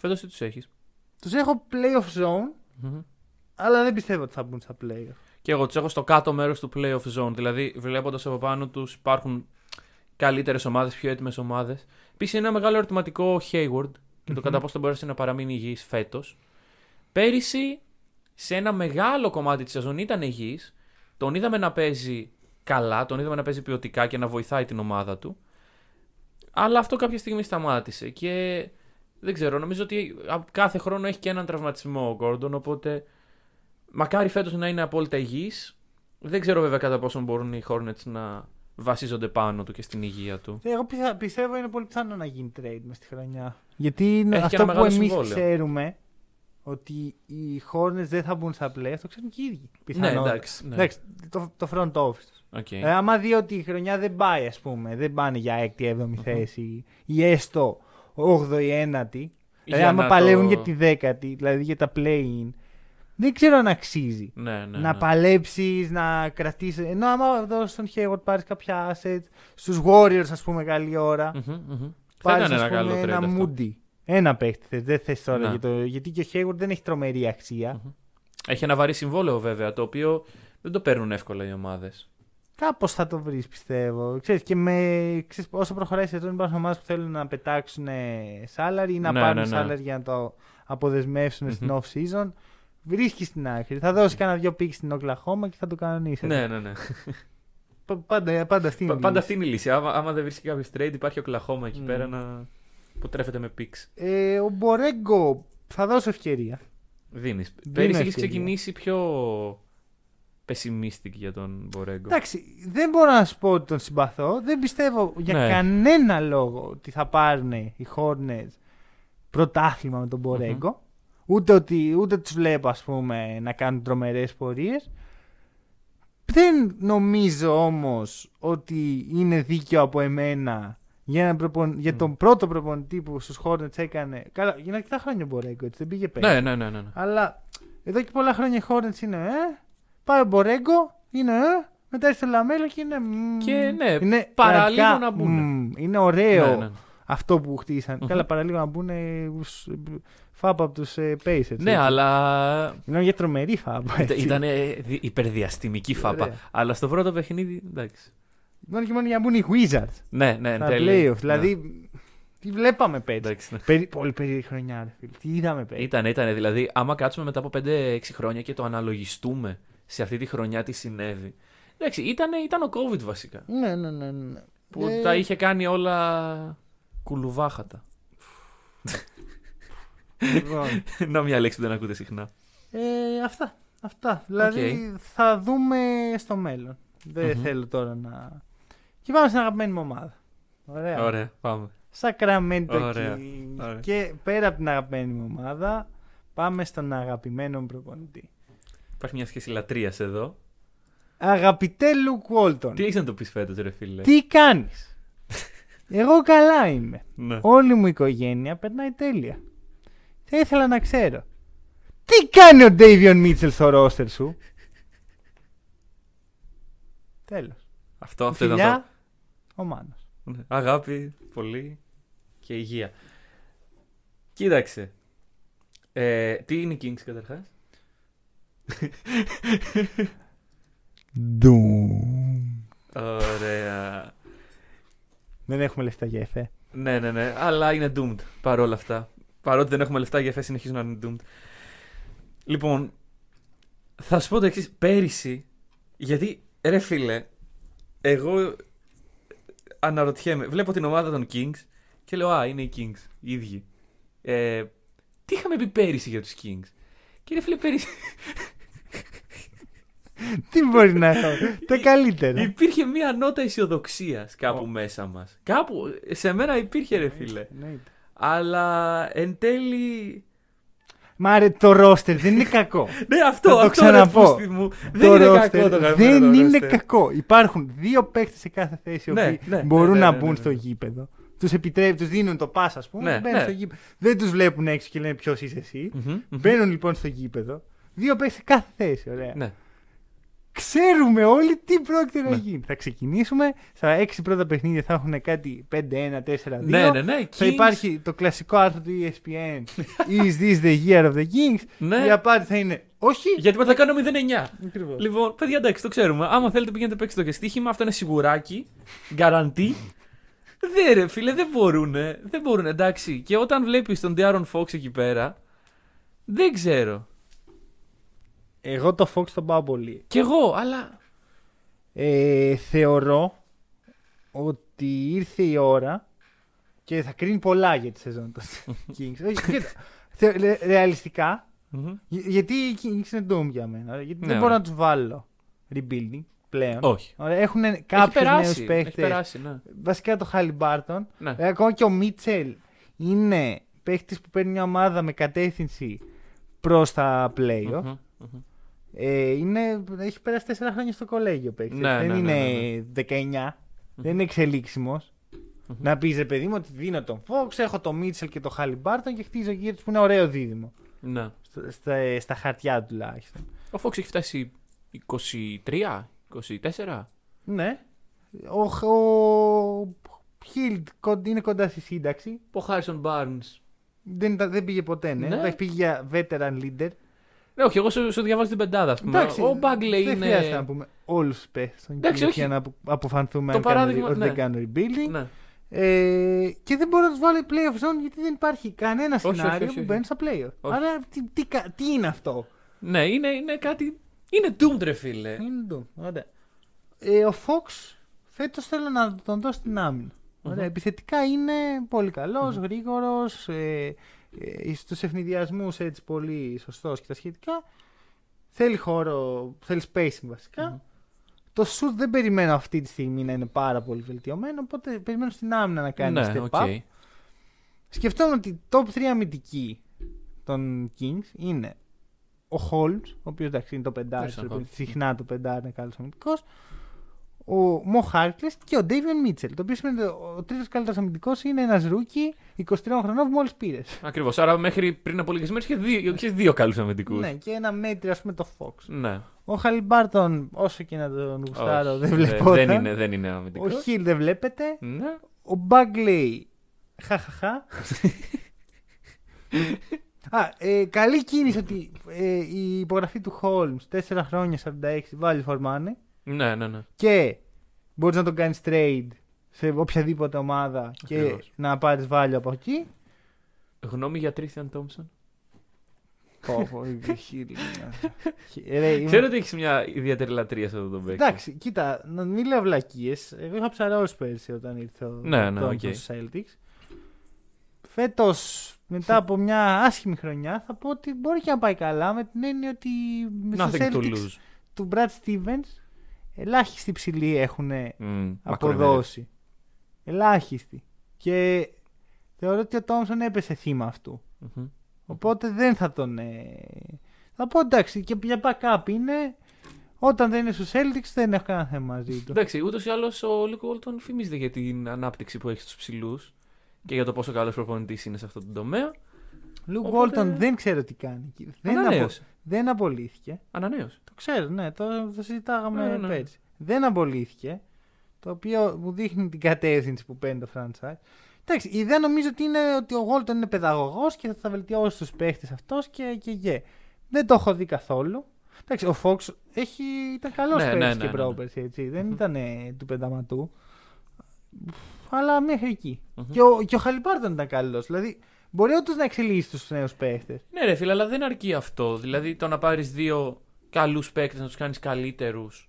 Speaker 2: Φέτος τι τους έχεις.
Speaker 1: Τους έχω playoff zone, αλλά δεν πιστεύω ότι θα μπουν στα playoff.
Speaker 2: Και εγώ τους έχω στο κάτω μέρος του playoff zone. Δηλαδή, βλέποντας από πάνω τους, υπάρχουν καλύτερες ομάδες, πιο έτοιμες ομάδες. Επίσης, είναι ένα μεγάλο ερωτηματικό ο Hayward και το κατά πόσο θα μπορέσει να παραμείνει υγιής φέτος. Πέρυσι, σε ένα μεγάλο κομμάτι της σεζόν ήταν υγιής. Τον είδαμε να παίζει καλά, τον είδαμε να παίζει ποιοτικά και να βοηθάει την ομάδα του. Αλλά αυτό κάποια στιγμή σταμάτησε. Και δεν ξέρω, νομίζω ότι α- κάθε χρόνο έχει και έναν τραυματισμό ο Gordon, οπότε μακάρι φέτος να είναι απόλυτα υγιής. Δεν ξέρω βέβαια κατά πόσο μπορούν οι Hornets να βασίζονται πάνω του και στην υγεία του.
Speaker 1: Εγώ πιθα- πιστεύω είναι πολύ πιθανό να γίνει trade μες στη χρονιά. Γιατί είναι
Speaker 2: Έχει και
Speaker 1: αυτό
Speaker 2: ένα
Speaker 1: που
Speaker 2: μεγάλο
Speaker 1: εμείς
Speaker 2: συμβόλαιο.
Speaker 1: ξέρουμε ότι οι Hornets δεν θα μπουν στα playoff, το ξέρουν και οι ίδιοι. Πιθανότατα.
Speaker 2: Ναι, εντάξει. Ναι.
Speaker 1: Εντάξει, το, το front office.
Speaker 2: Οκ.
Speaker 1: Ε, άμα δει ότι η χρονιά δεν πάει, ας πούμε, δεν πάνε για 6η, 7η θέση ή έστω 8η, 9η. Δηλαδή, άμα
Speaker 2: να
Speaker 1: παλεύουν
Speaker 2: το-
Speaker 1: για τη 10η, δηλαδή για τα play-in, δεν ξέρω αν αξίζει.
Speaker 2: Ναι, ναι,
Speaker 1: να
Speaker 2: ναι.
Speaker 1: παλέψεις, να κρατήσεις. Ενώ άμα δώσεις στον Hayward πάρεις κάποια assets, στους Warriors, ας πούμε, καλή ώρα.
Speaker 2: Μμμ, μμμ. Θα
Speaker 1: Πάρεις
Speaker 2: ήταν ένα καλό trade
Speaker 1: ένα
Speaker 2: αυτό.
Speaker 1: Moody. Ένα παίχτη θες, δεν θες τώρα.
Speaker 2: Ναι.
Speaker 1: Για το, γιατί και ο Hayward δεν έχει τρομερή αξία.
Speaker 2: Μμμ. Έχει ένα βαρύ συμβόλαιο βέβαια, το οποίο δεν το παίρνουν εύκολα οι ομάδες.
Speaker 1: Κάπως θα το βρεις, πιστεύω. Ξέρεις, και με, ξέρεις, όσο προχωράει η σεζόν, υπάρχουν ομάδες που θέλουν να πετάξουν salary ή να
Speaker 2: Ναι,
Speaker 1: πάρουν
Speaker 2: ναι, ναι.
Speaker 1: salary για να το αποδεσμεύσουν στην
Speaker 2: Μμμ.
Speaker 1: off season. βρίσκεις στην άκρη. Θα δώσεις κανένα δυο πίξ στην Οκλαχώμα και θα το κανονίσει.
Speaker 2: Ναι, ναι, ναι.
Speaker 1: Πα- Πάντα, πάντα αυτή είναι. η
Speaker 2: Πάντα
Speaker 1: λύση.
Speaker 2: αυτή είναι η λύση. Άμα, άμα δεν βρίσκει κάποιος trade, υπάρχει ο Κλαχώμα εκεί
Speaker 1: Mm.
Speaker 2: πέρα να... που τρέφεται με πίξ.
Speaker 1: Ε, ο Μπορέγκο θα δώσω ευκαιρία.
Speaker 2: Δίνεις.
Speaker 1: Δίνω
Speaker 2: Πέρυσι έχει
Speaker 1: ευκαιρία.
Speaker 2: ξεκινήσει πιο pessimistic για τον Μπορέγκο.
Speaker 1: Εντάξει, δεν μπορώ να σου πω ότι τον συμπαθώ. Δεν πιστεύω για
Speaker 2: Ναι.
Speaker 1: κανένα λόγο ότι θα πάρουν οι Hornets πρωτάθλημα με τον μπορεγκο Ούτε ότι ούτε τους βλέπω ας πούμε να κάνουν τρομερές πορείες. Δεν νομίζω όμως ότι είναι δίκαιο από εμένα για, έναν προπον- για τον πρώτο προπονητή που στους Hornets έκανε. Καλά, για αρκετά χρόνια ο Μπορέγκο, έτσι δεν πήγε πέρα.
Speaker 2: Ναι, ναι, ναι. ναι, ναι.
Speaker 1: Αλλά εδώ και πολλά χρόνια οι Hornets είναι ε, πάει ο Μπορέγκο, είναι ε, μετά έρθει ο Λαμέλο και είναι. μμμ,
Speaker 2: Και ναι,
Speaker 1: είναι
Speaker 2: παραλίγο
Speaker 1: πραγματικά,
Speaker 2: να μπουν.
Speaker 1: μμμ, είναι ωραίο
Speaker 2: Ναι, ναι.
Speaker 1: αυτό που χτίσαν.
Speaker 2: Μμμ.
Speaker 1: Καλά, παραλίγο να μπουν φάπα από τους ε, Pacers.
Speaker 2: Ναι,
Speaker 1: έτσι.
Speaker 2: αλλά
Speaker 1: Μιλάμε για τρομερή φάπα. έτσι.
Speaker 2: ήταν υπερδιαστημική φάπα.
Speaker 1: Ωραία.
Speaker 2: Αλλά στο πρώτο παιχνίδι, εντάξει.
Speaker 1: Μόνο και μόνο για να μπουν οι Wizards.
Speaker 2: Ναι, ναι,
Speaker 1: Στα
Speaker 2: τέλεια.
Speaker 1: playoff. Δηλαδή, τι βλέπαμε πέρυσι.
Speaker 2: Εντάξει, ναι.
Speaker 1: Περί- Πολύ περίεργη χρονιά, ρε φίλε. Τι είδαμε πέρυσι.
Speaker 2: Ήταν, ήταν. Δηλαδή, άμα κάτσουμε μετά από 5-6 χρόνια και το αναλογιστούμε σε αυτή τη χρονιά τι συνέβη. Εντάξει, ήταν, ήταν ο COVID βασικά.
Speaker 1: Ναι, ναι, ναι. ναι.
Speaker 2: Που
Speaker 1: Ε,
Speaker 2: τα είχε κάνει όλα κουλουβάχατα.
Speaker 1: λοιπόν. (laughs)
Speaker 2: Να μια λέξη που δεν ακούτε συχνά.
Speaker 1: Ε, αυτά. Αυτά. Δηλαδή θα δούμε στο μέλλον. Δεν
Speaker 2: Μμμ.
Speaker 1: θέλω τώρα να. Και πάμε στην αγαπημένη μου ομάδα. Ωραία.
Speaker 2: Ωραία, πάμε.
Speaker 1: Sacramento
Speaker 2: Ωραία.
Speaker 1: Kings.
Speaker 2: Ωραία.
Speaker 1: Και πέρα από την αγαπημένη μου ομάδα, πάμε στον αγαπημένο μου προπονητή.
Speaker 2: Υπάρχει μια σχέση λατρείας εδώ.
Speaker 1: Αγαπητέ Λουκ Walton,
Speaker 2: Τι έχεις να το πεις φέτος, ρε φίλε;
Speaker 1: τι κάνεις; (laughs) Εγώ καλά είμαι.
Speaker 2: Ναι.
Speaker 1: Όλη μου η οικογένεια περνάει τέλεια. Θα ήθελα να ξέρω. Τι κάνει ο Ντέιβιον Μίτσελ στο ρόστερ σου; Τέλος.
Speaker 2: Αυτό, αυτό ήταν
Speaker 1: Φιλιά, ο Μάνος.
Speaker 2: το. Ναι. Αγάπη, πολύ και υγεία. Κοίταξε. Ε, τι είναι οι Kings καταρχάς;
Speaker 1: Doom.
Speaker 2: Ωραία.
Speaker 1: Δεν έχουμε λεφτά για εφέ.
Speaker 2: Ναι, ναι, ναι. Αλλά είναι doomed παρόλα αυτά. Παρότι δεν έχουμε λεφτά για εφέ, συνεχίζουν να είναι doomed. Λοιπόν, θα σου πω το εξής. Πέρυσι, γιατί ρε φίλε, εγώ αναρωτιέμαι. Βλέπω την ομάδα των Kings και λέω Α, είναι οι Kings, οι ίδιοι. Ε, τι είχαμε πει πέρυσι για τους Kings; Και ρε φίλε, πέρυσι
Speaker 1: Τι μπορεί να έχω; Τα καλύτερα.
Speaker 2: υπήρχε μία νότα αισιοδοξίας κάπου μέσα μας. Κάπου, σε μένα υπήρχε ρε φίλε.
Speaker 1: Εννοείται.
Speaker 2: Αλλά εν τέλει
Speaker 1: Μα ρε, το ρόστερ δεν είναι κακό.
Speaker 2: Ναι, αυτό,
Speaker 1: Θα το
Speaker 2: αυτό
Speaker 1: ξαναπώ.
Speaker 2: ρε, φούστη μου. Δεν είναι
Speaker 1: roster
Speaker 2: κακό το
Speaker 1: Δεν
Speaker 2: γαμμένο
Speaker 1: είναι
Speaker 2: roster.
Speaker 1: κακό. Υπάρχουν δύο παίκτες σε κάθε θέση οι
Speaker 2: Ναι,
Speaker 1: οποίοι
Speaker 2: ναι,
Speaker 1: μπορούν
Speaker 2: ναι, ναι,
Speaker 1: να
Speaker 2: ναι,
Speaker 1: μπουν
Speaker 2: ναι,
Speaker 1: στο
Speaker 2: ναι.
Speaker 1: γήπεδο. Τους επιτρέπει, τους δίνουν το pass, ας πούμε.
Speaker 2: Ναι,
Speaker 1: μπαίνουν
Speaker 2: ναι.
Speaker 1: στο γήπεδο. Δεν τους βλέπουν έξω και λένε ποιος είσαι εσύ.
Speaker 2: Μμμ, μμμ.
Speaker 1: Μπαίνουν λοιπόν στο γήπεδο. Δύο παίκτες σε κάθε θέση. Ωραία.
Speaker 2: Ναι.
Speaker 1: Ξέρουμε όλοι τι πρόκειται να
Speaker 2: Ναι.
Speaker 1: γίνει. Θα ξεκινήσουμε. Στα έξι πρώτα παιχνίδια θα έχουν κάτι 5-1-4-2.
Speaker 2: Ναι, ναι, ναι.
Speaker 1: Θα
Speaker 2: Kings.
Speaker 1: υπάρχει το κλασικό άρθρο του E ESPN. (laughs) Is this the year of the Kings?
Speaker 2: Ναι.
Speaker 1: Η απάντηση θα είναι όχι.
Speaker 2: Γιατί μετά θα κάνω 0-9.
Speaker 1: Ακριβώς.
Speaker 2: Λοιπόν, παιδιά, εντάξει, το ξέρουμε. Άμα θέλετε πηγαίνετε παίξτε το και στοίχημα, αυτό είναι σιγουράκι. Γκαραντί. (laughs) δεν ρε φίλε, δεν μπορούν. Δεν μπορούν, εντάξει. Και όταν βλέπεις τον Diaron Fox εκεί πέρα, δεν ξέρω.
Speaker 1: Εγώ το Fox τον πάω πολύ.
Speaker 2: Κι εγώ, αλλά.
Speaker 1: Ε, θεωρώ ότι ήρθε η ώρα και θα κρίνει πολλά για τη σεζόν των (laughs) Kings. Όχι, κοίτα, θε- ρε- ρεαλιστικά,
Speaker 2: Μμμ.
Speaker 1: γε- γιατί οι Kings είναι doomed για μένα. Γιατί
Speaker 2: Ναι,
Speaker 1: δεν μπορώ
Speaker 2: ωραία.
Speaker 1: να τους βάλω rebuilding πλέον.
Speaker 2: Όχι.
Speaker 1: Έχουν
Speaker 2: Έχει
Speaker 1: κάποιους
Speaker 2: περάσει.
Speaker 1: νέου
Speaker 2: Έχει
Speaker 1: παίχτες.
Speaker 2: περάσει, ναι.
Speaker 1: Βασικά το Χαλιμπάρτον.
Speaker 2: ναι.
Speaker 1: Ε, ακόμα και ο Μίτσελ είναι παίχτης που παίρνει μια ομάδα με κατεύθυνση προς τα playoff.
Speaker 2: Μμμ, μμμ.
Speaker 1: Ε, είναι, έχει περάσει 4 χρόνια στο κολέγιο παίκτη.
Speaker 2: Ναι,
Speaker 1: δεν
Speaker 2: ναι,
Speaker 1: είναι
Speaker 2: ναι,
Speaker 1: 19. Δεν είναι εξελίξιμος. Να πεις ρε παιδί μου ότι δίνω τον Fox, έχω τον Μίτσελ και τον Χαλιμπάρτον και χτίζω γύρω τους που είναι ωραίο δίδυμο.
Speaker 2: Ναι.
Speaker 1: Στα, στα, στα χαρτιά τουλάχιστον.
Speaker 2: Ο Fox έχει φτάσει 23, 24.
Speaker 1: Ναι. Ο, ο Χιλ είναι κοντά στη σύνταξη.
Speaker 2: Ο Harrison Barnes.
Speaker 1: Δεν, ήταν- δεν πήγε ποτέ, ναι.
Speaker 2: Ναι.
Speaker 1: Εντάξει, πήγε για veteran leader.
Speaker 2: Ναι, όχι, εγώ σου, σου διαβάζω την πεντάδα, ας πούμε.
Speaker 1: Εντάξει,
Speaker 2: ο Bagley
Speaker 1: δεν
Speaker 2: είναι.
Speaker 1: χρειάζεται να πούμε όλους τους παίχτες
Speaker 2: Εντάξει, όχι.
Speaker 1: για να απο- αποφανθούμε
Speaker 2: Το
Speaker 1: αν κάνουν-
Speaker 2: παράδειγμα,
Speaker 1: ότι
Speaker 2: ναι.
Speaker 1: δεν κάνουν rebuilding.
Speaker 2: Ναι.
Speaker 1: Ε, και δεν μπορώ να τους βάλω playoff zone γιατί δεν υπάρχει κανένα
Speaker 2: όχι,
Speaker 1: σενάριο
Speaker 2: όχι,
Speaker 1: που
Speaker 2: όχι.
Speaker 1: μπαίνει στα playoff.
Speaker 2: Όχι.
Speaker 1: Άρα τι, τι, κα- τι είναι αυτό;
Speaker 2: Ναι, είναι, είναι κάτι. Είναι doomed, ρε φίλε.
Speaker 1: Είναι το. Ωραία. Ε, ο Fox φέτος θέλω να τον δω στην άμυνα. Ωραία. Επιθετικά είναι πολύ καλός, γρήγορος, ε, ε, στους αιφνιδιασμούς έτσι πολύ σωστός και τα σχετικά. Θέλει χώρο, θέλει spacing βασικά Το shoot δεν περιμένω αυτή τη στιγμή να είναι πάρα πολύ βελτιωμένο, οπότε περιμένω στην άμυνα να κάνει
Speaker 2: ναι,
Speaker 1: step
Speaker 2: οκ.
Speaker 1: up. Σκεφτόμουν ότι top 3 αμυντικοί των Kings είναι ο Holmes, ο οποίος εντάξει είναι το πεντάρι,
Speaker 2: Christian
Speaker 1: το-
Speaker 2: Holmes.
Speaker 1: συχνά το πεντάρι είναι καλός αμυντικός. Ο Μο Χάρκλες και ο Ντέιβιον Μίτσελ. Το οποίο σημαίνει ότι ο τρίτος καλύτερος αμυντικός είναι ένας rookie 23 χρονών που μόλις πήρες.
Speaker 2: Ακριβώς. Άρα μέχρι πριν από λίγες μέρες είχε δύο, είχες δύο καλούς αμυντικούς.
Speaker 1: Ναι, και ένα μέτριο, ας πούμε, το Fox.
Speaker 2: ναι.
Speaker 1: Ο Χαλιμπάρτον, όσο και να τον γουστάρω,
Speaker 2: Όχι,
Speaker 1: δεν βλέπω.
Speaker 2: δεν, είναι, δεν είναι αμυντικός.
Speaker 1: Ο Χιλ δεν βλέπεται.
Speaker 2: Ναι.
Speaker 1: Ο Μπάγκλεϊ. Χαχαχά. (laughs) Α, ε, καλή κίνηση ότι ε, η υπογραφή του Holmes 4 χρόνια 46 value for money
Speaker 2: ναι, ναι, ναι.
Speaker 1: και μπορείς να τον κάνεις trade σε οποιαδήποτε ομάδα και
Speaker 2: Ακριβώς.
Speaker 1: να πάρεις value από εκεί.
Speaker 2: Γνώμη για Τρίθιαν Τόμψον.
Speaker 1: Πω, πω, η Hill, ναι. Ρε, είμαι-
Speaker 2: Ξέρω ότι έχεις μια ιδιαίτερη λατρεία σε αυτό το παίκτη.
Speaker 1: Εντάξει, κοίτα, να μην λέω βλακίες. Εγώ είχα ψαρώσει πέρσι όταν ήρθε ο
Speaker 2: Ναι, ναι,
Speaker 1: Thompson
Speaker 2: οκ.
Speaker 1: στους Celtics. Φέτος, μετά από μια άσχημη χρονιά, θα πω ότι μπορεί και να πάει καλά με την έννοια ότι με στους
Speaker 2: Nothing to
Speaker 1: Celtics
Speaker 2: lose.
Speaker 1: του Brad Stevens ελάχιστοι ψηλοί έχουν
Speaker 2: Μμ,
Speaker 1: αποδώσει. Ελάχιστοι. Και θεωρώ ότι ο Τόμσον έπεσε θύμα αυτού.
Speaker 2: Μμμ.
Speaker 1: Οπότε δεν θα τον. Ε... Θα πω εντάξει, και για backup είναι. Όταν δεν είναι στους Celtics δεν έχω κανένα θέμα μαζί του.
Speaker 2: Εντάξει, ούτως ή άλλως ο Λίκο Γόλτον φημίζεται για την ανάπτυξη που έχει στους ψηλούς και για το πόσο καλός προπονητής είναι σε αυτό το τομέα.
Speaker 1: Λου
Speaker 2: Οπότε-
Speaker 1: Walton δεν ξέρω τι κάνει εκεί. Δεν, απο...
Speaker 2: Ανανέωσε.
Speaker 1: δεν απολύθηκε.
Speaker 2: Ανανέωσε.
Speaker 1: Το ξέρω, ναι, το, το συζητάγαμε
Speaker 2: Ναι, ναι.
Speaker 1: πέρσι. Δεν απολύθηκε. Το οποίο μου δείχνει την κατεύθυνση που παίρνει το franchise. Εντάξει, η ιδέα νομίζω ότι είναι ότι ο Walton είναι παιδαγωγός και θα βελτιώσει τους παίχτες αυτός και, και γε. Δεν το έχω δει καθόλου. Εντάξει, ο Fox έχει, ήταν καλός
Speaker 2: Ναι,
Speaker 1: πέρσι
Speaker 2: ναι, ναι,
Speaker 1: και
Speaker 2: ναι, ναι.
Speaker 1: πρόπερσι, έτσι. Δεν ήταν ε, του πενταματού. Αλλά μέχρι εκεί.
Speaker 2: Μμμ.
Speaker 1: Και ο, και ο Χαλιπάρτον ήταν καλός. Δηλαδή, μπορεί όντως να εξελίσσει τους νέους παίχτε.
Speaker 2: Ναι, ρε φίλε, αλλά δεν αρκεί αυτό. Δηλαδή το να πάρεις δύο καλούς παίκτες, να τους κάνεις καλύτερους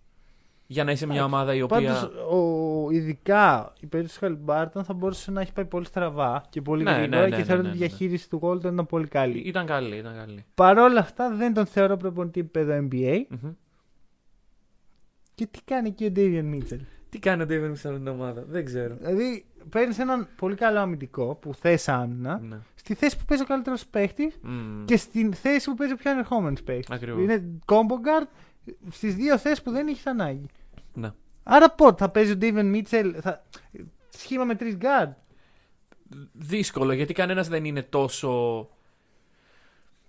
Speaker 2: για να είσαι μια ομάδα η οποία.
Speaker 1: Πάντως, ο, ειδικά η περίπτωση του Χαλιμπάρτον θα μπορούσε να έχει πάει πολύ στραβά και πολύ
Speaker 2: Ναι,
Speaker 1: γρήγορα
Speaker 2: ναι, ναι,
Speaker 1: και
Speaker 2: ναι,
Speaker 1: θεωρώ
Speaker 2: ναι,
Speaker 1: ότι η
Speaker 2: ναι.
Speaker 1: διαχείριση του Γόλτον ήταν πολύ καλή.
Speaker 2: Ήταν καλή, ήταν καλή.
Speaker 1: Παρ' όλα αυτά δεν τον θεωρώ προπονητή επίπεδο NBA.
Speaker 2: Μμμ.
Speaker 1: Και τι κάνει εκεί ο Ντέιβιον Μίτσελ;
Speaker 2: Τι κάνει ο Ντέβεν σε αυτήν την ομάδα, δεν ξέρω.
Speaker 1: Δηλαδή παίρνεις έναν πολύ καλό αμυντικό που θες άμυνα,
Speaker 2: Ναι.
Speaker 1: στη θέση που παίζει ο καλύτερος παίχτης
Speaker 2: Μμ.
Speaker 1: και στην θέση που παίζει ο πιο ανερχόμενος παίχτης.
Speaker 2: Ακριβώς.
Speaker 1: Είναι combo guard στις δύο θέσεις που δεν έχεις ανάγκη.
Speaker 2: Ναι.
Speaker 1: Άρα πότε θα παίζει ο Ντέιβιον Μίτσελ. Θα... Σχήμα με τρεις guard;
Speaker 2: Δύσκολο γιατί κανένας δεν είναι τόσο.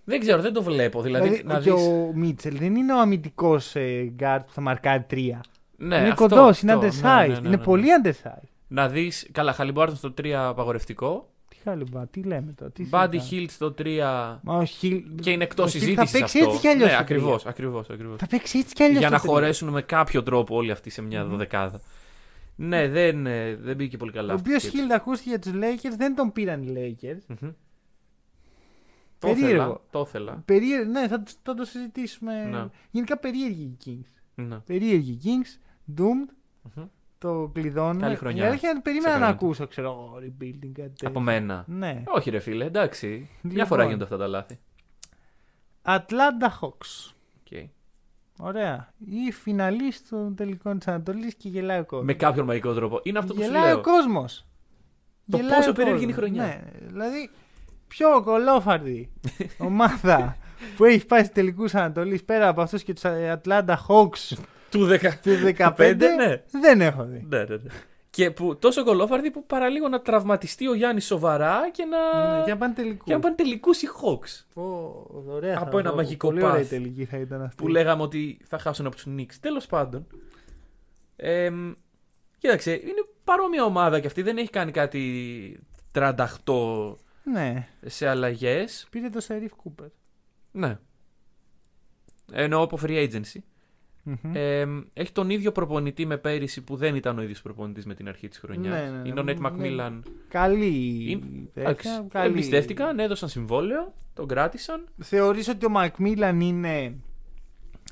Speaker 2: Δεν ξέρω, δεν το βλέπω. Δηλαδή,
Speaker 1: Δηλαδή,
Speaker 2: να
Speaker 1: και
Speaker 2: δεις...
Speaker 1: ο Μίτσελ δεν είναι ο αμυντικός ε, guard που θα μαρκάρει τρία.
Speaker 2: Ναι,
Speaker 1: είναι
Speaker 2: αυτό,
Speaker 1: κοντός,
Speaker 2: αυτό.
Speaker 1: είναι
Speaker 2: Ναι,
Speaker 1: undersized.
Speaker 2: ναι, ναι,
Speaker 1: είναι
Speaker 2: ναι.
Speaker 1: πολύ undersized.
Speaker 2: Να δεις. Καλά, Χαλιμπάρτον στο 3 απαγορευτικό.
Speaker 1: Τι χάλιμπα, τι λέμε τώρα. Τι
Speaker 2: Buddy
Speaker 1: συζητάμε.
Speaker 2: Hill στο 3.
Speaker 1: Μα ο Χιλ...
Speaker 2: Και είναι εκτός
Speaker 1: ο Hill
Speaker 2: συζήτησης.
Speaker 1: Θα παίξει
Speaker 2: αυτό.
Speaker 1: έτσι κι αλλιώς.
Speaker 2: Ναι, ακριβώς. Ακριβώς, ακριβώς.
Speaker 1: Θα παίξει έτσι κι αλλιώς.
Speaker 2: Για να χωρέσουν με κάποιο τρόπο όλοι αυτοί σε μια δωδεκάδα. Ναι, δεν, ε, δεν μπήκε πολύ καλά.
Speaker 1: Ο
Speaker 2: αυτή η
Speaker 1: οποίο
Speaker 2: σκέψη.
Speaker 1: Χιλ ακούστηκε για τους Lakers, δεν τον πήραν οι Lakers.
Speaker 2: Μμμ. Το
Speaker 1: Περίεργο.
Speaker 2: ήθελα. Το ήθελα.
Speaker 1: Περίεργο, ναι, θα, θα το συζητήσουμε.
Speaker 2: Ναι.
Speaker 1: Γενικά περίεργοι οι Kings.
Speaker 2: Ναι.
Speaker 1: Περίεργοι οι Kings, Doomed,
Speaker 2: Μμμ.
Speaker 1: το κλειδώνουμε.
Speaker 2: Καλή χρονιά.
Speaker 1: Η αλήθεια είναι, περίμενα να
Speaker 2: Ξεκάθαρα.
Speaker 1: ακούσω, ξέρω εγώ, rebuilding κάτι τέτοιο.
Speaker 2: Από μένα.
Speaker 1: Ναι.
Speaker 2: Όχι, ρε φίλε, εντάξει. Μια
Speaker 1: Λοιπόν.
Speaker 2: φορά γίνονται αυτά τα λάθη.
Speaker 1: Atlanta Hawks.
Speaker 2: Οκ.
Speaker 1: Ωραία. Η φιναλίστ των τελικών της Ανατολής και γελάει ο κόσμος.
Speaker 2: Με κάποιον μαγικό τρόπο. Είναι αυτό που σου
Speaker 1: γελάει
Speaker 2: λέω.
Speaker 1: ο κόσμος.
Speaker 2: Το πόσο περίεργη είναι η χρονιά.
Speaker 1: Ναι, δηλαδή πιο κολόφαρδη (laughs) ομάδα που έχει πάει σε τελικούς Ανατολής πέρα από αυτούς και τους Atlanta Hawks
Speaker 2: Του 10.
Speaker 1: του 15
Speaker 2: ναι.
Speaker 1: δεν έχω δει.
Speaker 2: Ναι, ναι, ναι. Και που τόσο κολόφαρδη που παραλίγο να τραυματιστεί ο Γιάννης σοβαρά και να.
Speaker 1: Ναι, Και να πάνε τελικούς.
Speaker 2: και να πάνε τελικούς οι Hawks.
Speaker 1: ωραία,
Speaker 2: Από
Speaker 1: θα
Speaker 2: ένα
Speaker 1: δω.
Speaker 2: μαγικό
Speaker 1: Πολύ ωραία η
Speaker 2: path.
Speaker 1: τελική θα ήταν αυτή.
Speaker 2: Που λέγαμε ότι θα χάσουν από τους Knicks. Τέλος πάντων. Ε, κοίταξε, είναι παρόμοια ομάδα και αυτή. Δεν έχει κάνει κάτι 38
Speaker 1: Ναι,
Speaker 2: σε αλλαγές.
Speaker 1: πήρε το Σερίφ Κούπερ.
Speaker 2: Ναι. Εννοώ από free agency.
Speaker 1: Μμμ.
Speaker 2: Ε, έχει τον ίδιο προπονητή με πέρυσι που δεν ήταν ο ίδιος προπονητής με την αρχή της χρονιάς.
Speaker 1: Ναι, ναι, ναι.
Speaker 2: Είναι ο Νέτ
Speaker 1: Ναι.
Speaker 2: Μακμίλαν.
Speaker 1: Καλή.
Speaker 2: Είναι-
Speaker 1: τέτοια,
Speaker 2: Εντάξει,
Speaker 1: καλή.
Speaker 2: Εμπιστεύτηκαν, έδωσαν συμβόλαιο, τον κράτησαν.
Speaker 1: Θεωρείς ότι ο Μακμίλαν είναι.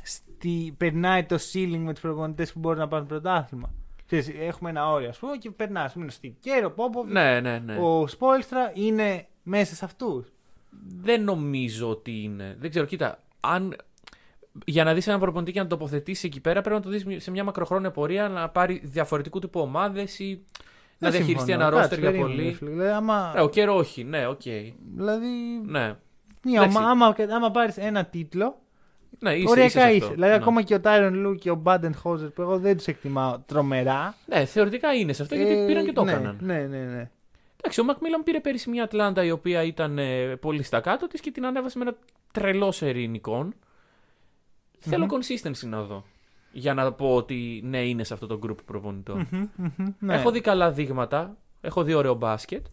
Speaker 1: Στη... Περνάει το ceiling με τους προπονητές που μπορούν να πάρουν πρωτάθλημα; Ξέρεις, έχουμε ένα όριο, ας πούμε, και περνάς. Ας πούμε, ο Steve Kerr, ο Πόποβιτς,
Speaker 2: Ναι, ναι, ναι.
Speaker 1: ο Σπόλστρα είναι μέσα σε αυτούς.
Speaker 2: Δεν νομίζω ότι είναι. Δεν ξέρω, κοίτα. Αν... Για να δεις έναν προπονητή και να τον τοποθετήσεις εκεί πέρα, πρέπει να το δεις σε μια μακροχρόνια πορεία να πάρει διαφορετικού τύπου ομάδες ή να διαχειριστεί ένα ρόστερ για πολύ.
Speaker 1: Δηλαδή, άμα,
Speaker 2: Ε, καιρό ο όχι, ναι, οκ.
Speaker 1: δηλαδή
Speaker 2: Ναι,
Speaker 1: μια
Speaker 2: Εντάξει.
Speaker 1: ομα- άμα, άμα πάρεις ένα τίτλο,
Speaker 2: ναι, είσαι,
Speaker 1: οριακά
Speaker 2: είσαι. σε
Speaker 1: είσαι.
Speaker 2: αυτό.
Speaker 1: Δηλαδή,
Speaker 2: ναι.
Speaker 1: ακόμα και ο Τάιρον Λου και ο Μπάντενχολζερ που εγώ δεν τους εκτιμάω τρομερά.
Speaker 2: Ναι, θεωρητικά είναι σε αυτό γιατί
Speaker 1: ε,
Speaker 2: πήραν και το
Speaker 1: ναι,
Speaker 2: έκαναν.
Speaker 1: Ναι, ναι, ναι.
Speaker 2: Εντάξει, ο Μακμίλαν πήρε πέρυσι μια Ατλάντα η οποία ήταν ε, πολύ στα κάτω της και την ανέβασε με ένα τρελό σερί νικών. Θέλω consistency να δω. Για να πω ότι ναι, είναι σε αυτό το group προπονητών.
Speaker 1: Μμμ, μμμ, ναι.
Speaker 2: Έχω δει καλά δείγματα. Έχω δει ωραίο μπάσκετ.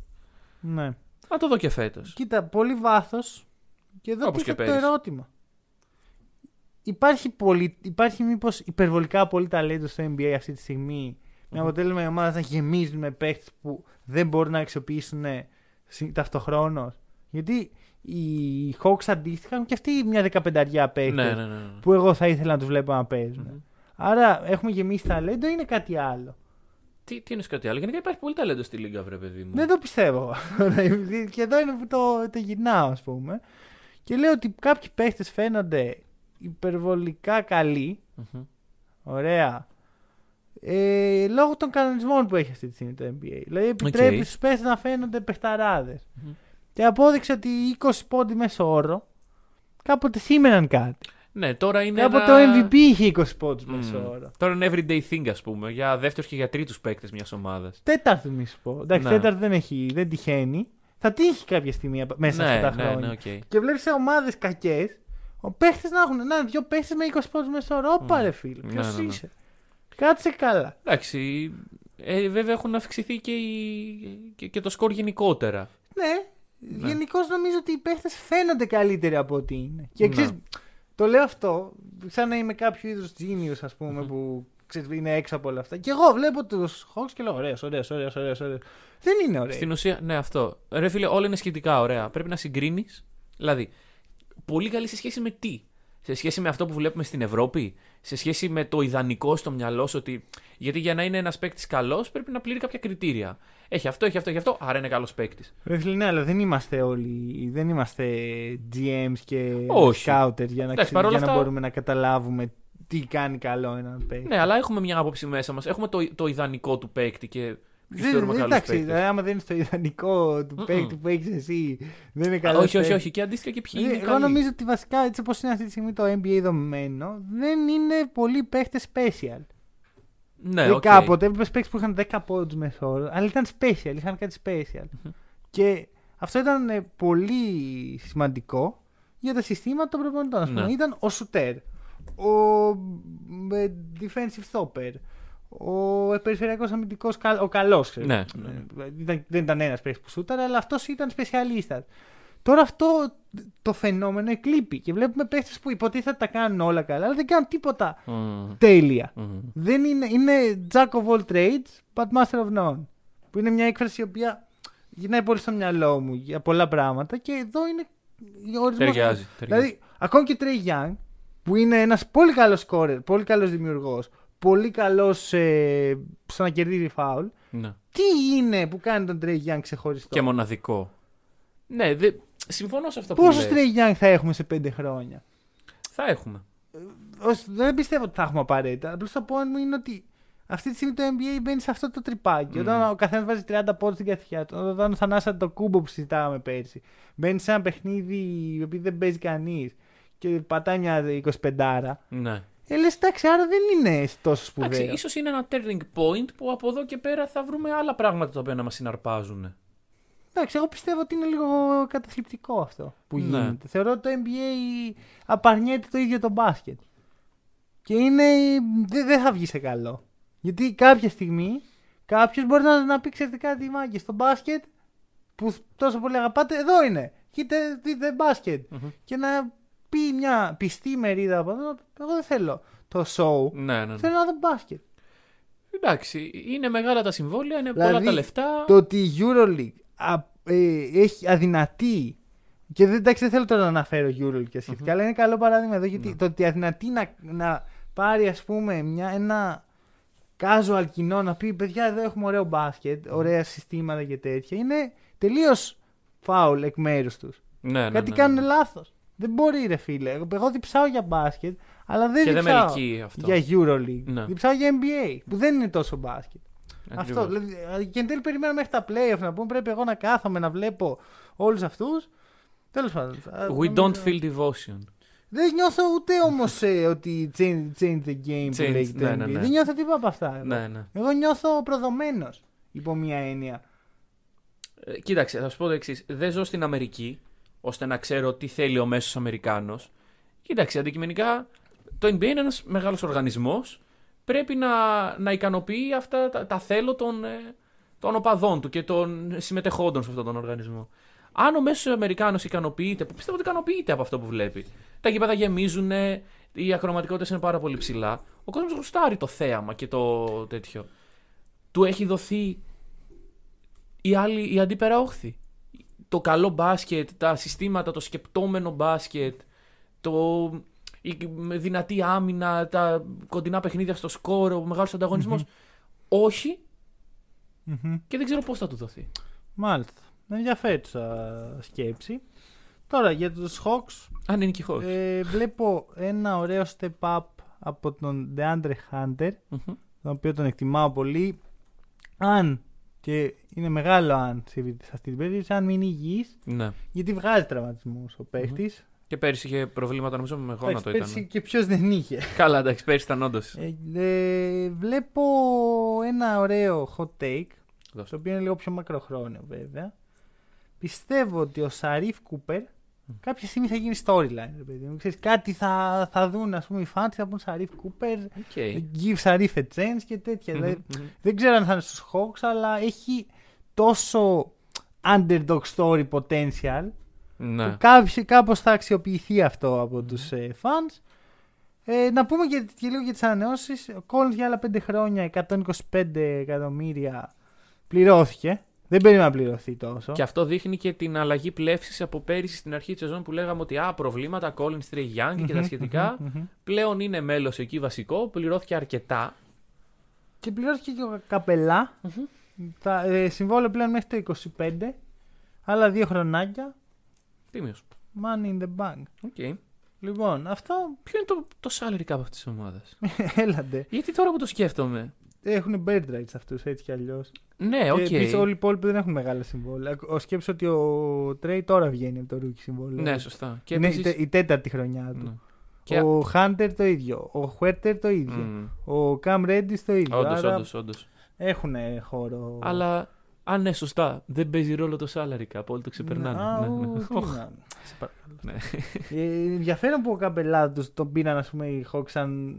Speaker 1: Ναι.
Speaker 2: Να το δω και φέτος.
Speaker 1: Κοίτα, πολύ βάθος. Και εδώ
Speaker 2: Όπως και
Speaker 1: τίθεται το
Speaker 2: πέρυσι.
Speaker 1: ερώτημα. Υπάρχει, πολύ, υπάρχει μήπως υπερβολικά πολύ ταλέντο στο NBA αυτή τη στιγμή με αποτέλεσμα οι ομάδε να γεμίζουν με παίχτε που δεν μπορούν να αξιοποιήσουν ταυτοχρόνως. Γιατί οι Hawks αντίστοιχα έχουν και αυτοί μια δεκαπενταριά παίχτες
Speaker 2: Ναι, ναι, ναι. ναι.
Speaker 1: που εγώ θα ήθελα να τους βλέπω να παίζουν.
Speaker 2: Μμμ.
Speaker 1: Άρα έχουμε γεμίσει ταλέντο ή είναι κάτι άλλο;
Speaker 2: Τι, τι είναι κάτι άλλο; Γενικά υπάρχει πολύ ταλέντο στη λίγκα, βρε παιδί μου.
Speaker 1: Δεν το πιστεύω. (laughs) και εδώ είναι που το, το γυρνάω, ας πούμε. Και λέω ότι κάποιοι παίχτες φαίνονται υπερβολικά καλοί.
Speaker 2: Μμμ.
Speaker 1: Ωραία. Ε, λόγω των κανονισμών που έχει αυτή τη στιγμή το NBA. Δηλαδή επιτρέπει
Speaker 2: Οκ.
Speaker 1: στους παίχτες να φαίνονται παιχταράδες.
Speaker 2: Μμμ.
Speaker 1: Και απόδειξε ότι οι 20 πόντοι μέσο όρο κάποτε σήμαιναν κάτι.
Speaker 2: Ναι, τώρα είναι.
Speaker 1: Κάποτε
Speaker 2: ένα...
Speaker 1: το MVP είχε 20 πόντους
Speaker 2: Μμ.
Speaker 1: μέσο όρο.
Speaker 2: Τώρα είναι everyday thing, ας πούμε, για δεύτερους και για τρίτους παίκτες μιας ομάδας.
Speaker 1: Τέταρτο μη σου πω. Εντάξει,
Speaker 2: Ναι.
Speaker 1: τέταρτο δεν, έχει, δεν τυχαίνει. Θα τύχει κάποια στιγμή απ- μέσα σε
Speaker 2: ναι,
Speaker 1: αυτά τα
Speaker 2: ναι,
Speaker 1: χρόνια.
Speaker 2: ναι, οκ.
Speaker 1: Και βλέπεις σε ομάδες κακές, οι παίχτες να έχουν να, δύο παίχτες με 20 πόντους μέσο όρο. Όπα,
Speaker 2: Μμ.
Speaker 1: ρε φίλε, ποιος
Speaker 2: Ναι, ναι, ναι.
Speaker 1: είσαι; Κάτσε καλά.
Speaker 2: Εντάξει. Ε, βέβαια έχουν αυξηθεί και, οι... και, και το σκορ γενικότερα.
Speaker 1: Ναι,
Speaker 2: Ναι.
Speaker 1: γενικώ νομίζω ότι οι παίχτες φαίνονται καλύτεροι από ό,τι είναι. Και
Speaker 2: Ναι.
Speaker 1: ξέρεις, το λέω αυτό σαν να είμαι κάποιο είδους genius, ας πούμε,
Speaker 2: Μμμ.
Speaker 1: που ξέρεις, είναι έξω από όλα αυτά. Και εγώ βλέπω τους Hawks και λέω: Ωραίος, ωραίος, ωραίος, ωραίος. Δεν είναι ωραίο.
Speaker 2: Στην ουσία, ναι, αυτό. Ρε φίλε, όλα είναι σχετικά ωραία. Πρέπει να συγκρίνεις. Δηλαδή, πολύ καλή σε σχέση με τι; Σε σχέση με αυτό που βλέπουμε στην Ευρώπη; Σε σχέση με το ιδανικό στο μυαλό σου ότι. Γιατί για να είναι ένας παίκτης καλός πρέπει να πληρεί κάποια κριτήρια. Έχει αυτό, έχει αυτό, έχει αυτό. Άρα είναι καλός παίκτης.
Speaker 1: Ρε φίλε, ναι, αλλά δεν είμαστε όλοι. Δεν είμαστε GMs και
Speaker 2: Όχι.
Speaker 1: scouters για να,
Speaker 2: Εντάξει,
Speaker 1: ξε-
Speaker 2: παρόλα
Speaker 1: για να
Speaker 2: αυτά-
Speaker 1: μπορούμε να καταλάβουμε τι κάνει καλό έναν παίκτη.
Speaker 2: Ναι, αλλά έχουμε μια άποψη μέσα μας. Έχουμε το, το ιδανικό του παίκτη και ποιους
Speaker 1: Δεν-
Speaker 2: θεωρούμε καλούς
Speaker 1: εντάξει,
Speaker 2: παίκτες.
Speaker 1: δηλαδή, άμα δεν είναι στο ιδανικό του
Speaker 2: Μμμ.
Speaker 1: παίκτη που έχεις εσύ, δεν είναι καλός.
Speaker 2: Όχι, όχι, όχι. Και αντίστοιχα και ποιοι είναι.
Speaker 1: Ε, Εγώ
Speaker 2: καλοί.
Speaker 1: νομίζω ότι βασικά έτσι όπως είναι αυτή τη στιγμή το NBA δομημένο, δεν είναι πολλοί παίχτες special.
Speaker 2: Ναι,
Speaker 1: Δηλαδή
Speaker 2: οκ.
Speaker 1: κάποτε έβλεπες παίχτες που είχαν 10 πόντους μέσο όρο, αλλά ήταν special, είχαν κάτι special. και αυτό ήταν ε, πολύ σημαντικό για τα συστήματα των προπονητών. ας πούμε.
Speaker 2: Ναι.
Speaker 1: Ήταν ο σουτέρ, ο ε, defensive stopper, ο περιφερειακός αμυντικός, κα- ο καλός. ξέρω.
Speaker 2: Ναι,
Speaker 1: Ε, ήταν- δεν ήταν ένας παίκτης που σούταρε, αλλά αυτός ήταν σπεσιαλίστας. Τώρα αυτό το φαινόμενο εκλείπει και βλέπουμε παίχτες που υποτίθεται τα κάνουν όλα καλά, αλλά δεν κάνουν τίποτα
Speaker 2: Μμμ.
Speaker 1: τέλεια.
Speaker 2: Μμμ.
Speaker 1: Δεν είναι, είναι jack of all trades, but master of none. Που είναι μια έκφραση η οποία γυρνάει πολύ στο μυαλό μου για πολλά πράγματα και εδώ είναι ο ορισμός.
Speaker 2: Ταιριάζει. ταιριάζει.
Speaker 1: Δηλαδή, ακόμη και Trey Young, που είναι ένας πολύ καλός scorer, πολύ καλός δημιουργός, πολύ καλός ε, στο να κερδίζει φάουλ,
Speaker 2: Ναι.
Speaker 1: τι είναι που κάνει τον Trey Young ξεχωριστό;
Speaker 2: Και μοναδικό. Ναι, δε... συμφωνώ σε αυτό που
Speaker 1: Πόσους
Speaker 2: λες.
Speaker 1: Trey Young θα έχουμε σε πέντε χρόνια;
Speaker 2: Θα έχουμε.
Speaker 1: Ως- δεν πιστεύω ότι θα έχουμε απαραίτητα. Απλώς το point μου είναι ότι αυτή τη στιγμή το NBA μπαίνει σε αυτό το τρυπάκι.
Speaker 2: Μμμ.
Speaker 1: Όταν ο καθένας βάζει 30 πόντους στην καθηγιά του, όταν ο Θανάσα το κούμπο που συζητάγαμε πέρσι, μπαίνει σε ένα παιχνίδι επειδή δεν παίζει κανείς και πατάει μια 25άρα.
Speaker 2: Ναι.
Speaker 1: Ε, λες, εντάξει, άρα δεν είναι τόσο σπουδαίο.
Speaker 2: Εντάξει, ίσως είναι ένα turning point που από εδώ και πέρα θα βρούμε άλλα πράγματα τα οποία να μας συναρπάζουν.
Speaker 1: Εντάξει, εγώ πιστεύω ότι είναι λίγο καταθλιπτικό αυτό που
Speaker 2: Ναι.
Speaker 1: γίνεται. Θεωρώ ότι το NBA απαρνιέται το ίδιο το μπάσκετ. Και είναι. Δεν δεν θα βγει σε καλό. Γιατί κάποια στιγμή κάποιος μπορεί να, να πει ξέρετε κάτι μάγκες στο μπάσκετ που τόσο πολύ αγαπάτε, εδώ είναι. Κοίτα, δείτε μπάσκετ.
Speaker 2: Μμμ.
Speaker 1: Και να πει μια πιστή μερίδα από εδώ, εγώ δεν θέλω το show.
Speaker 2: Ναι, ναι, ναι.
Speaker 1: Θέλω να δω μπάσκετ.
Speaker 2: Εντάξει, είναι μεγάλα τα συμβόλαια, είναι
Speaker 1: Δηλαδή,
Speaker 2: πολλά τα λεφτά.
Speaker 1: Το ότι η EuroLeague α, ε, έχει αδυνατεί. Και δεν, εντάξει, δεν θέλω τώρα να αναφέρω EuroLeague και σχετικα αλλά είναι καλό παράδειγμα εδώ γιατί
Speaker 2: Ναι.
Speaker 1: το ότι αδυνατεί να, να πάρει ας πούμε μια, ένα casual κοινό να πει παιδιά εδώ έχουμε ωραίο μπάσκετ, ωραία συστήματα και τέτοια είναι τελείως φάουλ εκ μέρους τους.
Speaker 2: Ναι, ναι,
Speaker 1: Κάτι
Speaker 2: ναι,
Speaker 1: κάνουν
Speaker 2: ναι.
Speaker 1: λάθος. Δεν μπορεί ρε φίλε. Εγώ, εγώ διψάω για μπάσκετ, αλλά δεν
Speaker 2: Και δεν με
Speaker 1: διψάω
Speaker 2: ελκύει αυτό.
Speaker 1: για EuroLeague.
Speaker 2: Ναι.
Speaker 1: Διψάω για NBA που δεν είναι τόσο μπάσκετ.
Speaker 2: Ακριβώς.
Speaker 1: Αυτό. Δηλαδή, και εν τέλει περιμένω μέχρι τα playoff να πούμε. Πρέπει εγώ να κάθομαι να βλέπω όλους αυτούς. Τέλος πάντων. Α,
Speaker 2: We
Speaker 1: νομίζω-
Speaker 2: don't feel devotion.
Speaker 1: Δεν νιώθω ούτε όμως ότι change, change the game που
Speaker 2: Change,
Speaker 1: λέγει το
Speaker 2: ναι,
Speaker 1: NBA.
Speaker 2: ναι, ναι.
Speaker 1: Δεν νιώθω τίποτα από αυτά. εγώ.
Speaker 2: Ναι, ναι.
Speaker 1: Εγώ νιώθω προδομένος υπό μία έννοια.
Speaker 2: Ε, κοίταξε, θα σου πω το εξής. Δεν ζω στην Αμερική, ώστε να ξέρω τι θέλει ο μέσος Αμερικάνος. Κοίταξε, αντικειμενικά το NBA είναι ένας μεγάλος οργανισμός. Πρέπει να, να ικανοποιεί αυτά τα, τα θέλω των, ε, των οπαδών του και των συμμετεχόντων σε αυτόν τον οργανισμό. Αν ο μέσος Αμερικάνος ικανοποιείται, που πιστεύω ότι ικανοποιείται από αυτό που βλέπει, τα γήπεδα γεμίζουν, οι ακροματικότητες είναι πάρα πολύ ψηλά. Ο κόσμος γουστάρει το θέαμα και το τέτοιο. Του έχει δοθεί η, άλλη, η αντίπερα όχθη. Το καλό μπάσκετ, τα συστήματα, το σκεπτόμενο μπάσκετ, το, η δυνατή άμυνα, τα κοντινά παιχνίδια στο σκόρ, ο μεγάλος ανταγωνισμός. Όχι
Speaker 1: Μμμ.
Speaker 2: και δεν ξέρω πώς θα του δοθεί.
Speaker 1: Μάλιστα. Με ενδιαφέρουσα σκέψη. Τώρα για τους Hawks
Speaker 2: Αν είναι και χώρο.
Speaker 1: ε, βλέπω ένα ωραίο step up από τον DeAndre Hunter τον οποίο τον εκτιμάω πολύ. Αν και είναι μεγάλο αν σε σε αυτή την περίπτωση, αν μείνει υγιής
Speaker 2: Ναι.
Speaker 1: γιατί βγάζει τραυματισμούς ο παίχτης.
Speaker 2: Και πέρυσι είχε προβλήματα νομίζω με
Speaker 1: Εντάξει,
Speaker 2: γόνατο ήταν.
Speaker 1: πέρσι και ποιος δεν είχε.
Speaker 2: Καλά, εντάξει, πέρυσι ήταν όντως.
Speaker 1: Ε, ε, βλέπω ένα ωραίο hot take, το οποίο είναι λίγο πιο μακροχρόνιο βέβαια. Πιστεύω ότι ο Σαρίφ Κούπερ κάποια στιγμή θα γίνει storyline. Ρε παιδί μου. Ξέρεις, κάτι θα, θα δουν ας πούμε, οι fans, θα πούν Σαρίφ Κούπερ, give Σαρίφ a chance και τέτοια. Δηλαδή, δεν ξέρω αν θα είναι στους Hawks, αλλά έχει τόσο underdog story potential
Speaker 2: Ναι.
Speaker 1: που κάποιος, κάπως θα αξιοποιηθεί αυτό από τους ε, fans. Ε, να πούμε και, και λίγο για τις ανανεώσεις. Ο Collins για άλλα 5 χρόνια, 125 εκατομμύρια πληρώθηκε. Δεν περίμενα να πληρωθεί τόσο.
Speaker 2: Και αυτό δείχνει και την αλλαγή πλεύσης από πέρυσι στην αρχή της σεζόν που λέγαμε ότι α, προβλήματα, Collins, Trey Young και τα
Speaker 1: Μμμ,
Speaker 2: σχετικά.
Speaker 1: μμμ, μμμ.
Speaker 2: Πλέον είναι μέλος εκεί βασικό, πληρώθηκε αρκετά.
Speaker 1: Και πληρώθηκε και ο Capela. Τα, ε, συμβόλαιο πλέον μέχρι το 25. Άλλα δύο χρονάκια.
Speaker 2: Τίμιος.
Speaker 1: Money in the bank.
Speaker 2: Okay.
Speaker 1: Λοιπόν, αυτό
Speaker 2: Ποιο είναι το, το salary cap αυτής της ομάδας; (laughs)
Speaker 1: έλατε.
Speaker 2: Γιατί τώρα που το σκέφτομαι.
Speaker 1: Έχουν bird rights αυτούς έτσι κι αλλιώς.
Speaker 2: Ναι, οκ.
Speaker 1: Και επίσης όλοι οι υπόλοιποι δεν έχουν μεγάλα συμβόλαια. Ο σκέψου ότι ο Τρέι τώρα βγαίνει από το rookie συμβόλαιο.
Speaker 2: Ναι, σωστά. Και
Speaker 1: Είναι η
Speaker 2: επίσης-
Speaker 1: τε- η τέταρτη χρονιά του.
Speaker 2: Ναι. Και-
Speaker 1: Ο Χάντερ το ίδιο. Ο Χουέρτερ το ίδιο.
Speaker 2: Μμμ.
Speaker 1: Ο Καμ Ρέντι το ίδιο.
Speaker 2: Όντως,
Speaker 1: Άρα
Speaker 2: όντως, όντως.
Speaker 1: έχουν χώρο.
Speaker 2: Αλλά αν ναι, σωστά, δεν παίζει ρόλο το salary cap. Όλοι το ξεπερνάνε.
Speaker 1: Α,
Speaker 2: Ναι,
Speaker 1: ου,
Speaker 2: ναι.
Speaker 1: τι
Speaker 2: Οχ,
Speaker 1: να-
Speaker 2: σε παρακαλώ. Ναι.
Speaker 1: Ε, ενδιαφέρον που ο καπελά του τον πήραν ας πούμε, οι Hawks σαν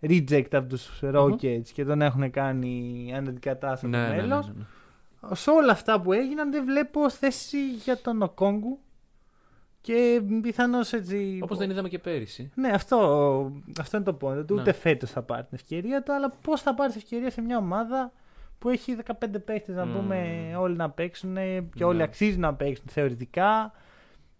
Speaker 1: reject από τους Rockets και τον έχουν κάνει αντικατάσταση
Speaker 2: Ναι,
Speaker 1: ναι,
Speaker 2: ναι, ναι,
Speaker 1: μέλος.
Speaker 2: ναι, ναι.
Speaker 1: Σε όλα αυτά που έγιναν δεν βλέπω θέση για τον Οκόγκου και πιθανώς έτσι.
Speaker 2: Όπως δεν είδαμε και πέρυσι.
Speaker 1: Ναι, αυτό, αυτό είναι το point. Ότι
Speaker 2: Ναι.
Speaker 1: Ούτε φέτος θα πάρει την ευκαιρία του, αλλά πώς θα πάρει ευκαιρία σε μια ομάδα που έχει 15 παίχτες να
Speaker 2: Μμμ.
Speaker 1: πούμε όλοι να παίξουν και όλοι
Speaker 2: Ναι.
Speaker 1: αξίζουν να παίξουν θεωρητικά.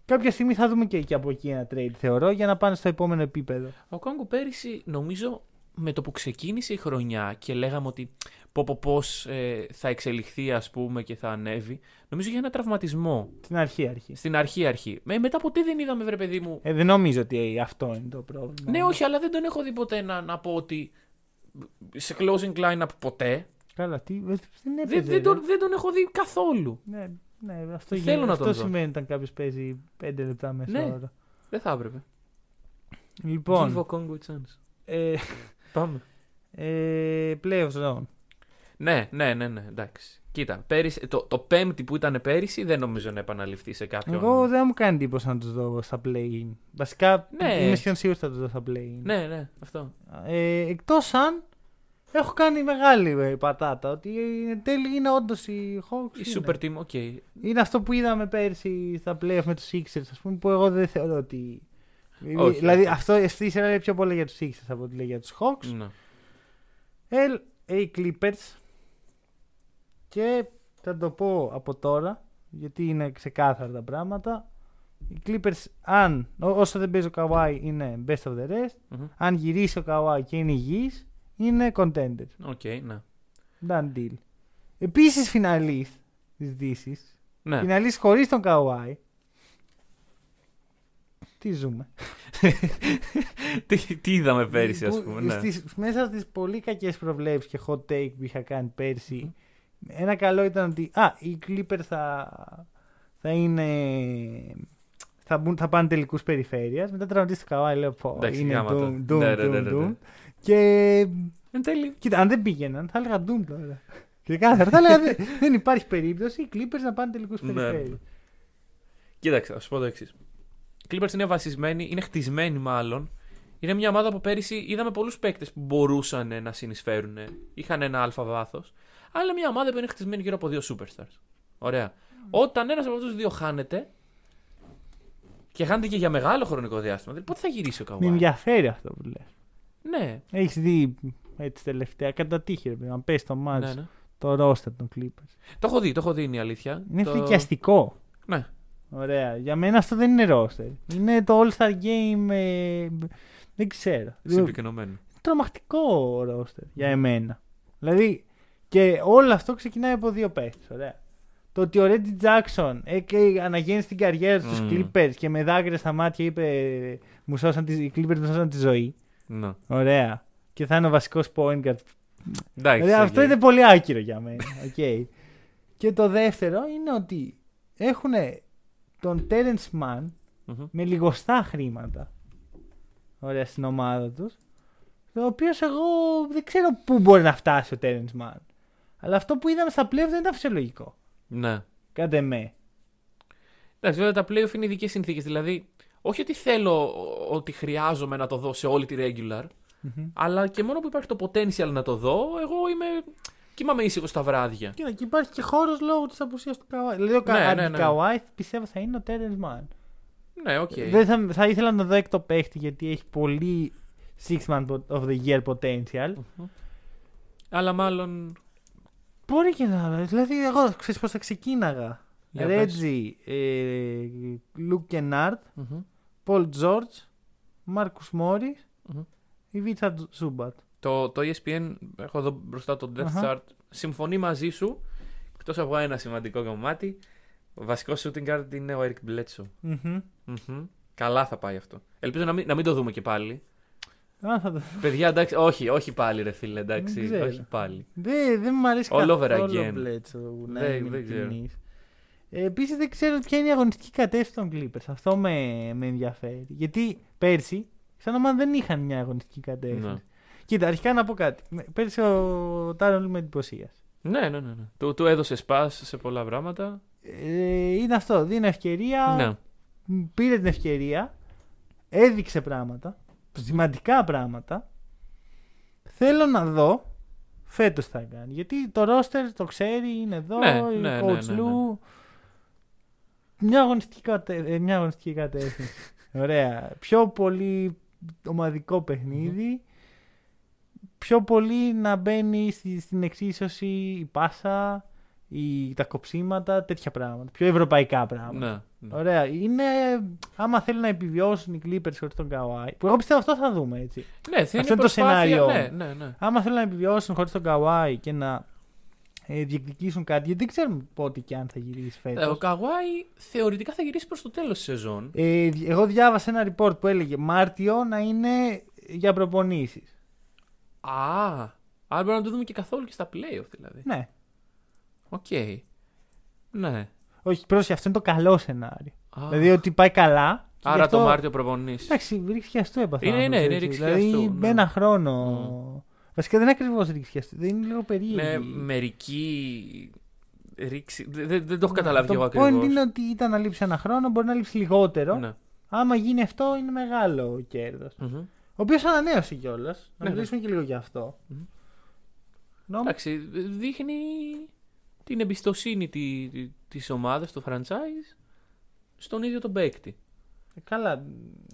Speaker 1: Κάποια στιγμή θα δούμε και, και από εκεί ένα trade θεωρώ για να πάνε στο επόμενο επίπεδο.
Speaker 2: Ο Κόγκο πέρυσι, νομίζω, με το που ξεκίνησε η χρονιά και λέγαμε ότι πω, πω πώς ε, θα εξελιχθεί ας πούμε και θα ανέβει, νομίζω για ένα τραυματισμό.
Speaker 1: Στην αρχή αρχή.
Speaker 2: Στην αρχή αρχή. Με, μετά ποτέ δεν είδαμε, βρε παιδί μου.
Speaker 1: Ε, δεν νομίζω ότι αυτό είναι το πρόβλημα.
Speaker 2: Ναι, όχι, αλλά δεν τον έχω δει ποτέ να, να πω ότι σε closing line-up ποτέ.
Speaker 1: Καλά, τι, δεν
Speaker 2: Δεν,
Speaker 1: έπαιζε.
Speaker 2: δεν,
Speaker 1: ρε.
Speaker 2: τον, δεν τον έχω δει καθόλου.
Speaker 1: Ναι, ναι, αυτό,
Speaker 2: Θέλω
Speaker 1: γίνεται.
Speaker 2: να
Speaker 1: αυτό
Speaker 2: τον δω.
Speaker 1: σημαίνει όταν κάποιος παίζει 5 λεπτά μέσα
Speaker 2: Ναι.
Speaker 1: ώρα.
Speaker 2: Δεν θα έπρεπε. Give
Speaker 1: Λοιπόν,
Speaker 2: a Congo a chance.
Speaker 1: ε,
Speaker 2: Πάμε.
Speaker 1: ε, playoff zone.
Speaker 2: Ναι, ναι, ναι, ναι, εντάξει. Κοίτα, πέρυσι, το, το πέμπτη που ήταν πέρυσι δεν νομίζω να επαναληφθεί σε κάποιον.
Speaker 1: Εγώ δεν μου κάνει εντύπωση να τους δω στα play-in. Βασικά
Speaker 2: Ναι.
Speaker 1: είμαι σχεδόν σίγουρος ότι θα τους δω στα play-in.
Speaker 2: Ναι, ναι, αυτό.
Speaker 1: Ε, Εκτός αν έχω κάνει μεγάλη ε, πατάτα. Ότι εν τέλει είναι όντως οι Hawks.
Speaker 2: Οι
Speaker 1: είναι.
Speaker 2: super team, οκ.
Speaker 1: Είναι αυτό που είδαμε πέρσι στα playoff με τους Sixers, ας πούμε, που εγώ δεν θεωρώ ότι
Speaker 2: Όχι,
Speaker 1: δηλαδή
Speaker 2: όχι.
Speaker 1: αυτό αυτή η σειρά λέει πιο πολύ για τους Sixers από ότι λέει για τους Hawks.
Speaker 2: Ναι.
Speaker 1: LA Clippers και θα το πω από τώρα γιατί είναι ξεκάθαρα τα πράγματα. Οι Clippers αν ό- όσο δεν παίζει ο Kawhi είναι best of the rest.
Speaker 2: Μμμ.
Speaker 1: Αν γυρίσει ο Kawhi και είναι υγιής είναι contenders.
Speaker 2: Οκ, ναι.
Speaker 1: Done deal. Επίσης φιναλίστ της Δύσης.
Speaker 2: Ναι.
Speaker 1: Φιναλίστ χωρίς τον Kawhi. Τι ζούμε. (laughs)
Speaker 2: τι, τι είδαμε πέρυσι, ας
Speaker 1: Που
Speaker 2: πούμε. Ναι.
Speaker 1: στις- μέσα στις πολύ κακές προβλέψεις και hot take που είχα κάνει πέρσι, ένα καλό ήταν ότι α, οι Clippers θα, θα είναι. Θα, μπουν, θα πάνε τελικούς περιφέρειας. Μετά τραυματίστηκε ο Kawhi, λέω πω.
Speaker 2: Εντάξει,
Speaker 1: είναι
Speaker 2: γάμα το.
Speaker 1: doom, doom,
Speaker 2: Ναι, ναι, ναι,
Speaker 1: doom,
Speaker 2: ναι, ναι.
Speaker 1: doom. Και
Speaker 2: Εν τέλει.
Speaker 1: κοίτα, αν δεν πήγαιναν, θα έλεγα doom τώρα. Και κάθε θα έλεγα δεν, δεν υπάρχει περίπτωση οι Clippers να πάνε τελικούς
Speaker 2: Ναι.
Speaker 1: περιφέρεια.
Speaker 2: Κοίταξε, θα σου πω το εξής. Οι Clippers είναι βασισμένοι, είναι χτισμένοι μάλλον. Είναι μια ομάδα που πέρυσι είδαμε πολλούς παίκτες που μπορούσαν ε, να συνεισφέρουν. Είχαν ένα αλφα βάθος. Αλλά είναι μια ομάδα που είναι χτισμένη γύρω από δύο superstars. Ωραία. Όταν ένας από αυτούς του δύο χάνεται. Και χάνεται και για μεγάλο χρονικό διάστημα. Δηλαδή, πότε θα γυρίσει ο
Speaker 1: Με
Speaker 2: Καουάι.
Speaker 1: ενδιαφέρει αυτό που λες.
Speaker 2: Ναι,
Speaker 1: Έχεις δει έτσι τελευταία, κατά τύχη, ρε παιδί, να πέσει το μάτι
Speaker 2: ναι, ναι.
Speaker 1: το roster των Clippers.
Speaker 2: Το έχω δει, το έχω δει είναι η αλήθεια.
Speaker 1: Είναι
Speaker 2: το...
Speaker 1: φρικιαστικό.
Speaker 2: Ναι.
Speaker 1: Ωραία. Για μένα αυτό δεν είναι roster. Είναι το All-Star Game. ε, δεν ξέρω.
Speaker 2: Συμπυκνωμένο.
Speaker 1: Τρομακτικό roster για εμένα. Δηλαδή, και όλο αυτό ξεκινάει από δύο παίχτες. Ωραία. Το ότι ο Reggie Jackson έκανε αναγέννησε την καριέρα του
Speaker 2: Μμμ.
Speaker 1: στους Clippers και με δάκρυα στα μάτια είπε μου σώσαν τη, οι Clippers μου σώσαν τη ζωή.
Speaker 2: Ναι.
Speaker 1: Ωραία. Και θα είναι ο βασικός point guard
Speaker 2: Εντάξει.
Speaker 1: Δηλαδή, αυτό
Speaker 2: οκ.
Speaker 1: είναι πολύ άκυρο για μένα. (laughs) Οκ. και το δεύτερο είναι ότι έχουν τον Terence Mann
Speaker 2: Μμμ.
Speaker 1: με λιγοστά χρήματα. Ωραία, στην ομάδα τους. Το οποίος εγώ δεν ξέρω πού μπορεί να φτάσει ο Terence Mann. Αλλά αυτό που είδαμε στα πλέον δεν ήταν φυσιολογικό.
Speaker 2: Ναι.
Speaker 1: Κάντε με.
Speaker 2: Εντάξει, βέβαια τα playoff είναι ειδικές συνθήκες. Δηλαδή, όχι ότι θέλω ότι χρειάζομαι να το δω σε όλη τη regular, αλλά και μόνο που υπάρχει το potential να το δω, εγώ είμαι. Κοιμάμαι ήσυχο στα βράδια.
Speaker 1: Κοίτα, και υπάρχει και χώρος λόγω της απουσίας του Καουάι. Δηλαδή, ο
Speaker 2: Ναι, ναι,
Speaker 1: ναι,
Speaker 2: ναι.
Speaker 1: Καουάι πιστεύω θα είναι ο Terence Mann.
Speaker 2: Ναι, οκ.
Speaker 1: Δεν θα, θα ήθελα να δω έκτο παίχτη γιατί έχει πολύ six man of the year potential.
Speaker 2: Αλλά μάλλον.
Speaker 1: Μπορεί και να. Δηλαδή, εγώ ξέρεις πώς θα ξεκίναγα.
Speaker 2: Για πες.
Speaker 1: Ρέτζι, ε, Luke Kennard,
Speaker 2: Μμμ.
Speaker 1: Paul George, Marcus Morris,
Speaker 2: Μμμ.
Speaker 1: Ivica Zubac.
Speaker 2: Το, το E ESPN, έχω εδώ μπροστά το Depth
Speaker 1: Αχα.
Speaker 2: Chart, συμφωνεί μαζί σου. Εκτός από ένα σημαντικό κομμάτι. Ο βασικός shooting guard είναι ο Eric Bledsoe.
Speaker 1: Μμμ.
Speaker 2: Μμμ. Καλά θα πάει αυτό. Ελπίζω να μην, να μην το δούμε και πάλι.
Speaker 1: Α, θα το...
Speaker 2: Παιδιά, εντάξει, όχι, όχι πάλι, ρε φίλε, εντάξει.
Speaker 1: Δεν ξέρω.
Speaker 2: Όχι πάλι.
Speaker 1: Δεν, δεν μου αρέσει
Speaker 2: All over
Speaker 1: καθόλου
Speaker 2: again.
Speaker 1: ο Bledsoe, να
Speaker 2: Δεν-
Speaker 1: είμαι
Speaker 2: δεν ξέρω.
Speaker 1: ειλικρινής. Ε, Επίσης δεν ξέρω ποια είναι η αγωνιστική κατεύθυνση των Clippers. Αυτό με, με ενδιαφέρει. Γιατί πέρσι, σαν ομάδα δεν είχαν μια αγωνιστική κατεύθυνση.
Speaker 2: Ναι.
Speaker 1: Κοίτα, αρχικά να πω κάτι. Με- Πέρσι ο Τάρον με εντυπωσίασε.
Speaker 2: Ναι, ναι, ναι. ναι. Του, του έδωσε σπα σε πολλά πράγματα.
Speaker 1: Ε, είναι αυτό. Δίνει ευκαιρία.
Speaker 2: Ναι.
Speaker 1: μ, Πήρε την ευκαιρία. Έδειξε πράγματα. Σημαντικά πράγματα. Θέλω να δω φέτος θα κάνει. Γιατί το ρόστερ το ξέρει, είναι εδώ.
Speaker 2: Ναι,
Speaker 1: η
Speaker 2: ναι, ναι,
Speaker 1: coach
Speaker 2: ναι, ναι.
Speaker 1: Lou. Μια αγωνιστική, κατε... ε, μια αγωνιστική κατεύθυνση. (laughs) Ωραία. Πιο πολύ ομαδικό παιχνίδι. Πιο πολύ να μπαίνει στη- στην εξίσωση η πάσα, η, τα κοψίματα, τέτοια πράγματα. Πιο ευρωπαϊκά πράγματα.
Speaker 2: ναι, ναι.
Speaker 1: Ωραία. Είναι. Άμα θέλουν να επιβιώσουν οι Clippers χωρίς τον Kawhi. Που εγώ πιστεύω αυτό θα δούμε έτσι.
Speaker 2: Ναι, θα
Speaker 1: Αυτό είναι το
Speaker 2: προσπάθεια,
Speaker 1: σενάριο.
Speaker 2: Ναι, ναι, ναι.
Speaker 1: Άμα θέλουν να επιβιώσουν χωρίς τον Kawhi και να ε, διεκδικήσουν κάτι. Γιατί δεν ξέρουμε πότε και αν θα γυρίσει
Speaker 2: Ε, Ο
Speaker 1: φέτο.
Speaker 2: Καουάι θεωρητικά θα γυρίσει προς το τέλος της σεζόν.
Speaker 1: Ε, εγώ διάβασα ένα report που έλεγε Μάρτιο να είναι για προπονήσεις.
Speaker 2: Α, άρα μπορεί να το δούμε και καθόλου και στα playoff δηλαδή.
Speaker 1: Ναι.
Speaker 2: Οκ. Ναι.
Speaker 1: Όχι, πρόσεχε, αυτό είναι το καλό σενάριο.
Speaker 2: Α,
Speaker 1: Δηλαδή ότι πάει καλά. και
Speaker 2: άρα
Speaker 1: γι' αυτό-
Speaker 2: το Μάρτιο προπονήσεις.
Speaker 1: Εντάξει, ρήξη χιαστού έπαθε.
Speaker 2: Είναι,
Speaker 1: άνθρωπος,
Speaker 2: ναι, είναι
Speaker 1: έτσι.
Speaker 2: ρήξη χιαστού,
Speaker 1: Δηλαδή
Speaker 2: ναι.
Speaker 1: με ένα χρόνο. Βασικά δεν είναι ακριβώ ρίξιαστό. Δεν είναι λίγο περίεργο.
Speaker 2: Ναι, μερική ρήξη. Δεν, δεν, δεν το έχω καταλάβει κι εγώ
Speaker 1: Το point
Speaker 2: ακριβώς.
Speaker 1: είναι ότι ήταν να λείψει ένα χρόνο, μπορεί να λείψει λιγότερο.
Speaker 2: Ναι.
Speaker 1: Άμα γίνει αυτό, είναι μεγάλο κέρδος.
Speaker 2: Μμμ.
Speaker 1: Ο οποίος ανανέωσε κιόλας. Να
Speaker 2: Ναι, ναι.
Speaker 1: μιλήσουμε και λίγο γι' αυτό.
Speaker 2: Μμμ.
Speaker 1: Νόμ-
Speaker 2: Εντάξει, δείχνει την εμπιστοσύνη τη, τη, της ομάδας, του franchise, στον ίδιο τον παίκτη.
Speaker 1: Καλά,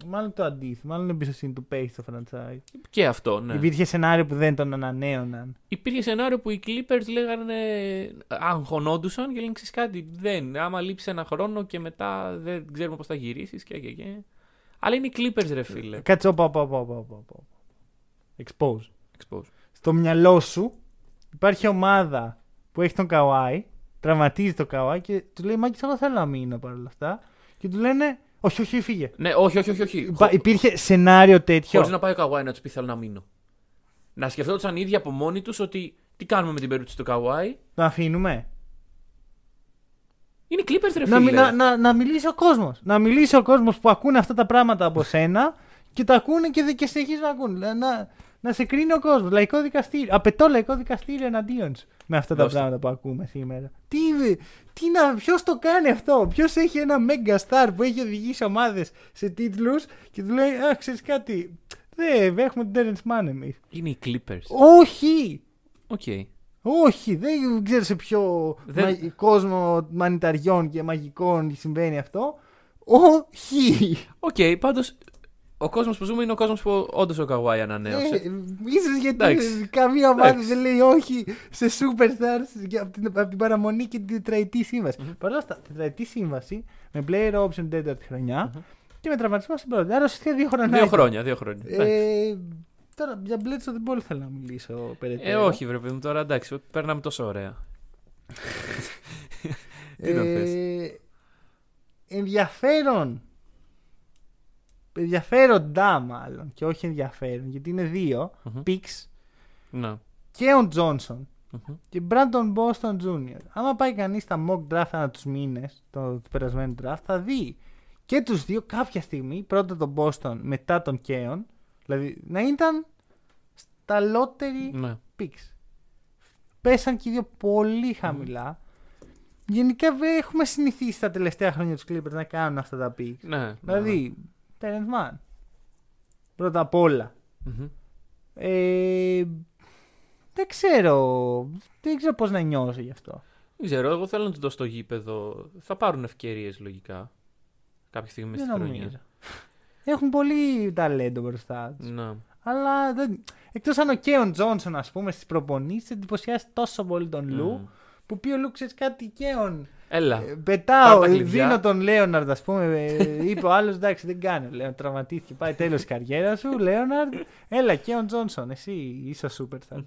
Speaker 1: μάλλον το αντίθετο. Μάλλον η εμπιστοσύνη του παίχτη στο franchise.
Speaker 2: Και αυτό, ναι.
Speaker 1: Υπήρχε σενάριο που δεν τον ανανέωναν.
Speaker 2: Υπήρχε σενάριο που οι Clippers λέγανε. αγχωνόντουσαν και λένε ξέρεις κάτι. Δεν. Άμα λείψει ένα χρόνο και μετά δεν ξέρουμε πώς θα γυρίσεις και, και, και. Αλλά είναι οι Clippers, ρε φίλε.
Speaker 1: Κάτσε, όπα, όπα, όπα, όπα, όπα, όπα. Expose.
Speaker 2: Expose.
Speaker 1: Στο μυαλό σου υπάρχει ομάδα που έχει τον Καουάι, τραυματίζει τον Καουάι και του λέει Μάκη, εγώ θέλω να μείνω παρόλα αυτά. Και του λένε Όχι, όχι, φύγε.
Speaker 2: Ναι, όχι, όχι, όχι. όχι.
Speaker 1: Υπά- Υπήρχε σενάριο τέτοιο.
Speaker 2: Χωρίς να πάει ο Καουάι να τους πει θέλω να μείνω. Να σκεφτόταν οι ίδιοι από μόνοι τους ότι τι κάνουμε με την περίπτωση του Καουάι.
Speaker 1: Να αφήνουμε.
Speaker 2: Είναι οι Clippers, ρε
Speaker 1: Να,
Speaker 2: φίλε.
Speaker 1: μι- να, να, να μιλήσει ο κόσμος. Να μιλήσει ο κόσμος που ακούνε αυτά τα πράγματα από σένα και τα ακούνε και, δε- και συνεχίζουν να ακούνε. Να, να, να σε κρίνει ο κόσμος. Λαϊκό δικαστήριο. Απαιτώ λαϊκό δικαστήριο εναντίον σου με αυτά τα
Speaker 2: Δώστε.
Speaker 1: πράγματα που ακούμε σήμερα. Τι, τι να, ποιος το κάνει αυτό, Ποιος έχει ένα mega star που έχει οδηγήσει ομάδες σε τίτλους και του λέει Α, ξέρεις κάτι. Δεν, έχουμε τον Terence Mann εμείς.
Speaker 2: Είναι οι Clippers.
Speaker 1: Όχι!
Speaker 2: Οκ.
Speaker 1: Όχι, δεν ξέρω σε ποιο
Speaker 2: Δεν-
Speaker 1: μα- κόσμο μανιταριών και μαγικών συμβαίνει αυτό. Όχι!
Speaker 2: Οκ, πάντως ο κόσμος που ζούμε είναι ο κόσμος που όντως ο Καουάι ανανέωσε.
Speaker 1: Ε, ίσως γιατί
Speaker 2: Εντάξει.
Speaker 1: καμία ομάδα
Speaker 2: Εντάξει.
Speaker 1: δεν λέει όχι σε superstars για- από την, από την παραμονή και την τετραετή σύμβαση. Παρ' όλα αυτά, τετραετή σύμβαση με player option τέταρτη χρονιά και με τραυματισμό στην πρώτη. Άρα ουσιαστικά δύο χρόνια.
Speaker 2: δύο χρόνια, δύο χρόνια. Εντάξει.
Speaker 1: Ε, τώρα για Μπλέτσο δεν πολύ θέλω να μιλήσω
Speaker 2: Ε,
Speaker 1: περαιτέρω.
Speaker 2: όχι, βρε παιδί μου, τώρα εντάξει, παίρναμε τόσο ωραία. (laughs) Τι να θες.
Speaker 1: Ε, ενδιαφέρον. Ενδιαφέροντα μάλλον και όχι ενδιαφέρον γιατί είναι δύο
Speaker 2: Μμμ.
Speaker 1: picks
Speaker 2: Να.
Speaker 1: και ο Τζόνσον
Speaker 2: Μμμ.
Speaker 1: και Brandon Boston Jr. Άμα πάει κανείς στα mock draft ανά τους μήνες, το, το περασμένο draft, θα δει και τους δύο κάποια στιγμή, πρώτα τον Boston, μετά τον Κέον, δηλαδή να ήταν στα lottery
Speaker 2: Ναι.
Speaker 1: picks. Πέσαν και οι δύο πολύ χαμηλά. Γενικά δεν έχουμε συνηθίσει τα τελευταία χρόνια τους Clippers να κάνουν αυτά τα picks.
Speaker 2: Ναι.
Speaker 1: Δηλαδή, Terence Mann. Πρώτα απ' όλα.
Speaker 2: Μμμ.
Speaker 1: Ε, δεν ξέρω. Δεν ξέρω πώς να νιώσω γι' αυτό.
Speaker 2: Δεν ξέρω, εγώ θέλω να του δώσω στο γήπεδο. Θα πάρουν ευκαιρίες λογικά. Κάποια στιγμή
Speaker 1: Δεν
Speaker 2: στη
Speaker 1: νομίζω.
Speaker 2: χρονιά.
Speaker 1: Έχουν πολύ ταλέντο μπροστά τους.
Speaker 2: Να.
Speaker 1: Αλλά δεν... εκτός αν ο Κέον Τζόνσον, ας πούμε, στις προπονήσεις εντυπωσιάσει τόσο πολύ τον Λου,
Speaker 2: Μμ.
Speaker 1: που πει ο Λου, ξέρεις κάτι, Κέον.
Speaker 2: Έλα.
Speaker 1: Ε,
Speaker 2: Πάρ'
Speaker 1: Πετάω,
Speaker 2: τα
Speaker 1: ε,
Speaker 2: κλειδιά.
Speaker 1: δίνω τον Leonard, ας πούμε. ε, είπε ο άλλος, εντάξει, δεν κάνει. Λέω, τραυματίστηκε, πάει τέλος τη καριέρα σου. Leonard, έλα, Keon Johnson, εσύ είσαι ο Superstar.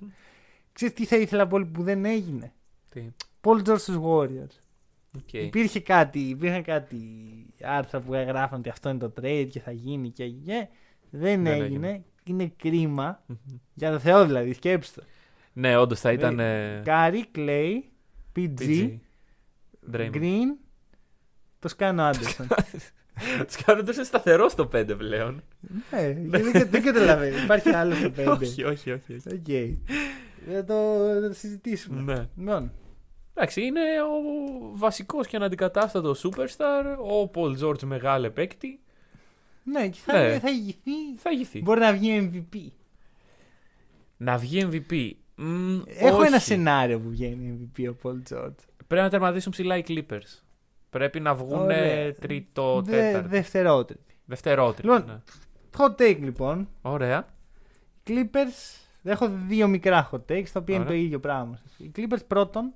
Speaker 1: Ξέρεις τι θα ήθελα πολύ που δεν έγινε;
Speaker 2: Τι;
Speaker 1: Paul George στους Warriors.
Speaker 2: Οκ.
Speaker 1: Υπήρχε κάτι, υπήρχαν κάτι άρθρα που έγραφαν ότι αυτό είναι το trade και θα γίνει και έγινε. Δεν
Speaker 2: Δεν
Speaker 1: έγινε.
Speaker 2: έγινε.
Speaker 1: Είναι κρίμα.
Speaker 2: Μμμ.
Speaker 1: Για το Θεό δηλαδή, σκέψτε το.
Speaker 2: Ναι, όντως θα ήταν. ε,
Speaker 1: Curry, Klay, PG,
Speaker 2: PG. Draymond.
Speaker 1: Green, Toscano-Anderson.
Speaker 2: Τον κάνω τόσο σταθερό στο 5 πλέον.
Speaker 1: Ναι, γιατί δεν, δεν καταλαβαίνω. Υπάρχει άλλο στο (laughs) 5.
Speaker 2: όχι, όχι, όχι. όχι.
Speaker 1: Οκ. Θα το, θα το συζητήσουμε.
Speaker 2: Ναι.
Speaker 1: Λοιπόν,
Speaker 2: Εντάξει, είναι ο βασικός και αναντικατάστατο superstar, ο Paul George μεγάλε παίκτη.
Speaker 1: ναι, και θα,
Speaker 2: Ναι.
Speaker 1: θα ηγηθεί.
Speaker 2: Θα ηγηθεί.
Speaker 1: Μπορεί να βγει MVP.
Speaker 2: Να βγει MVP. Μμ,
Speaker 1: Έχω
Speaker 2: όχι.
Speaker 1: ένα σενάριο που βγαίνει MVP ο Paul George.
Speaker 2: Πρέπει να τερματίσουν ψηλά οι Clippers. Πρέπει να βγουν
Speaker 1: Ωραία.
Speaker 2: τρίτο,
Speaker 1: Δε,
Speaker 2: τέταρτο.
Speaker 1: δευτερότριτη.
Speaker 2: Δευτερότριτο.
Speaker 1: Λοιπόν.
Speaker 2: ναι.
Speaker 1: Hot take λοιπόν.
Speaker 2: Ωραία.
Speaker 1: Οι Clippers. Έχω δύο μικρά hot takes, τα οποία είναι το
Speaker 2: Ωραία.
Speaker 1: ίδιο πράγμα. Οι Clippers πρώτον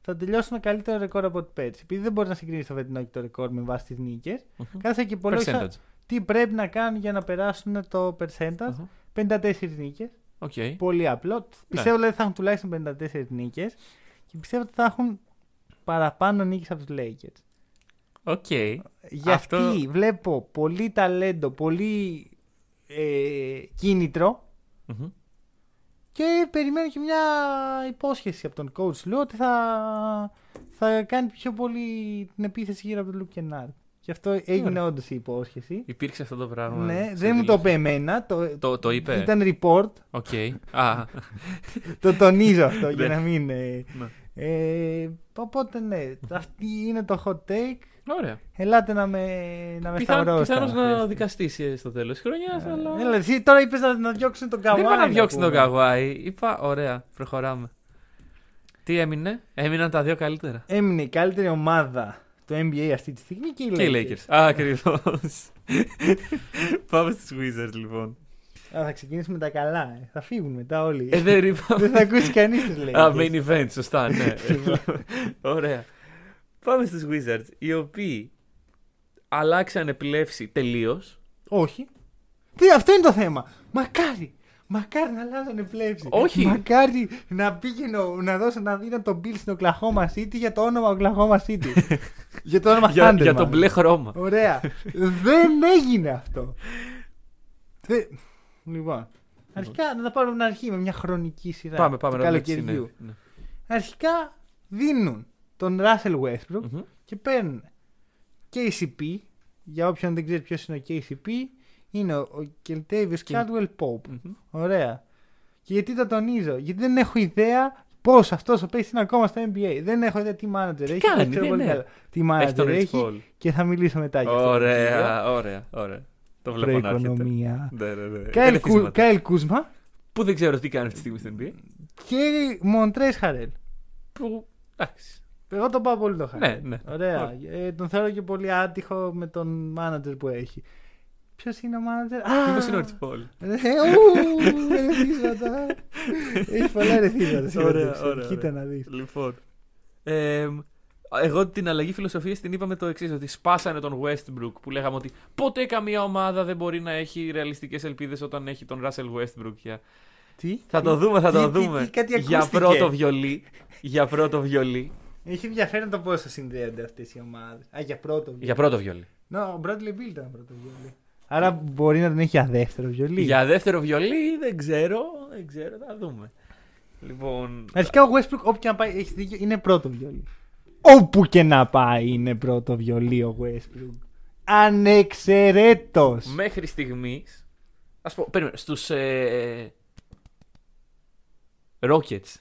Speaker 1: θα τελειώσουν με καλύτερο ρεκόρ από ό,τι πέρσι. Επειδή δεν μπορεί να συγκρίνεις το φετινό και το ρεκόρ με βάση τις νίκες,
Speaker 2: Μμμ.
Speaker 1: κάθεσα και υπολόγισα
Speaker 2: Percentage.
Speaker 1: τι πρέπει να κάνουν για να περάσουν το percentage.
Speaker 2: Μμμ.
Speaker 1: 54 νίκες.
Speaker 2: Οκ.
Speaker 1: Πολύ απλό. Πιστεύω δηλαδή θα έχουν τουλάχιστον 54 νίκες και πιστεύω ότι θα έχουν παραπάνω νίκες από τους Lakers.
Speaker 2: Οκ.
Speaker 1: Γιατί
Speaker 2: Αυτό-
Speaker 1: βλέπω πολύ ταλέντο, πολύ ε, κίνητρο
Speaker 2: Μμμ.
Speaker 1: και περιμένω και μια υπόσχεση από τον coach Lue ότι θα, θα κάνει πιο πολύ την επίθεση γύρω από τον Luke Kennard. Και αυτό έγινε
Speaker 2: Ωραία.
Speaker 1: όντως η υπόσχεση.
Speaker 2: Υπήρξε αυτό το πράγμα.
Speaker 1: ναι,
Speaker 2: σε
Speaker 1: δεν μου το
Speaker 2: δηλώσεις.
Speaker 1: είπε εμένα. Το,
Speaker 2: Το, το είπε.
Speaker 1: Ήταν report.
Speaker 2: Οκ. Α,
Speaker 1: το τονίζω αυτό (laughs) για
Speaker 2: Ναι.
Speaker 1: να μην. Ε,
Speaker 2: Ναι.
Speaker 1: Ε, οπότε ναι, αυτή είναι το hot take.
Speaker 2: ωραία.
Speaker 1: Ελάτε να με, να με
Speaker 2: Πιθανώ
Speaker 1: σταυρώσετε. αν
Speaker 2: να
Speaker 1: θέλετε.
Speaker 2: δικαστήσει στο τέλος της χρονιάς, αλλά.
Speaker 1: Έλα, εσύ τώρα είπες να, να διώξουν τον
Speaker 2: Δεν
Speaker 1: Καβάη.
Speaker 2: είπα να διώξει τον
Speaker 1: πούμε.
Speaker 2: Καγουάη. Είπα, ωραία, προχωράμε. Τι έμεινε, έμειναν τα δύο καλύτερα.
Speaker 1: Έμεινε η καλύτερη ομάδα του NBA αυτή τη στιγμή και οι
Speaker 2: Και οι
Speaker 1: Lakers.
Speaker 2: Lakers. Α, ακριβώς. (laughs) Πάμε στου Wizards λοιπόν.
Speaker 1: Α, θα ξεκινήσουμε τα καλά. Ε. Θα φύγουν μετά όλοι.
Speaker 2: Ε, δεν είπαμε. (laughs)
Speaker 1: δεν θα ακούσει κανείς τις λέει.
Speaker 2: Α, main event, σωστά, ναι. (laughs) Ωραία. Πάμε στους Wizards, οι οποίοι αλλάξανε πλεύση τελείως.
Speaker 1: Όχι. Τι, αυτό είναι το θέμα. Μακάρι. Μακάρι να αλλάζανε πλεύση.
Speaker 2: Όχι.
Speaker 1: Μακάρι να πήγαινε να δώσω να δίνω τον Bill στην Oklahoma City για το όνομα Oklahoma City. (laughs) για το όνομα
Speaker 2: για,
Speaker 1: Thunder.
Speaker 2: για το
Speaker 1: μάλλον.
Speaker 2: μπλε χρώμα.
Speaker 1: Ωραία. Δεν έγινε αυτό. Δεν... Λοιπόν. Αρχικά να τα πάρουμε από την αρχή με μια χρονική σειρά.
Speaker 2: Πάμε, πάμε.
Speaker 1: του
Speaker 2: να δούμε τι
Speaker 1: καλοκαιριού.
Speaker 2: συνέβη. Ναι.
Speaker 1: Αρχικά δίνουν τον Russell Westbrook
Speaker 2: Μμμ.
Speaker 1: και παίρνουν KCP. Για όποιον δεν ξέρει ποιος είναι ο KCP, είναι ο, ο Keltavious
Speaker 2: Και-
Speaker 1: Caldwell Pope.
Speaker 2: Μμμ.
Speaker 1: Ωραία. Και γιατί το τονίζω, Γιατί δεν έχω ιδέα πώς αυτός ο παίκτης είναι ακόμα στο NBA. Δεν έχω ιδέα τι manager έχει.
Speaker 2: κάνει,
Speaker 1: δεν ξέρω
Speaker 2: ναι,
Speaker 1: πολύ
Speaker 2: ναι.
Speaker 1: καλά Τι
Speaker 2: Έχει
Speaker 1: manager
Speaker 2: τον Rich
Speaker 1: έχει
Speaker 2: Paul.
Speaker 1: και θα μιλήσω μετά για αυτό. το video.
Speaker 2: Ωραία, ωραία, ωραία. Το βλέπω να έρχεται.
Speaker 1: Προοικονομία.
Speaker 2: Ναι, ναι, ναι.
Speaker 1: Κάιλ,
Speaker 2: Ερεθίσματα.
Speaker 1: Κου, Κάιλ Κούσμα
Speaker 2: Που δεν ξέρω τι κάνει αυτή τη στιγμή στην NBA.
Speaker 1: και Μοντρές Χαρέλ.
Speaker 2: Που. Εντάξει.
Speaker 1: Εγώ τον πάω πολύ το Χαρέλ.
Speaker 2: Ναι, ναι.
Speaker 1: Ωραία. Ε, τον θεωρώ και πολύ άτυχο με τον manager που έχει. Ποιος είναι ο manager; Α,
Speaker 2: Μήπω είναι ο Rich Paul;
Speaker 1: Ε, ου, ερεθίσματα. (laughs) Έχει πολλά ερεθίσματα.
Speaker 2: Ωραία,
Speaker 1: σήμερα,
Speaker 2: ωραία,
Speaker 1: Κοίτα
Speaker 2: ωραία.
Speaker 1: να δεις.
Speaker 2: Λοιπόν. Ε, εγώ την αλλαγή φιλοσοφίας την είπαμε το εξής: Ότι σπάσανε τον Westbrook που λέγαμε ότι ποτέ καμία ομάδα δεν μπορεί να έχει ρεαλιστικές ελπίδες όταν έχει τον Russell Westbrook. Για...
Speaker 1: Τι;
Speaker 2: Θα το δούμε, θα
Speaker 1: Τι,
Speaker 2: το
Speaker 1: τι,
Speaker 2: δούμε.
Speaker 1: τι, κάτι
Speaker 2: για
Speaker 1: ακούστηκε.
Speaker 2: πρώτο βιολί. για πρώτο βιολί.
Speaker 1: Έχει ενδιαφέρον το πόσο συνδέονται αυτές οι ομάδες. Α, για πρώτο βιολί.
Speaker 2: για πρώτο βιολί.
Speaker 1: Ναι, ο Bradley Bill ήταν πρώτο βιολί. Άρα μπορεί να τον έχει για δεύτερο βιολί.
Speaker 2: Για δεύτερο βιολί δεν ξέρω. Δεν ξέρω, θα δούμε. Λοιπόν.
Speaker 1: Αρχικά ο Westbrook, όπου και να πάει, έχει δίκιο, είναι πρώτο βιολί. Όπου και να πάει είναι πρώτο βιολί ο Westbrook. Ανεξαιρέτως.
Speaker 2: Μέχρι στιγμής. Α πω, περίμενε. Στους. Ε, Rockets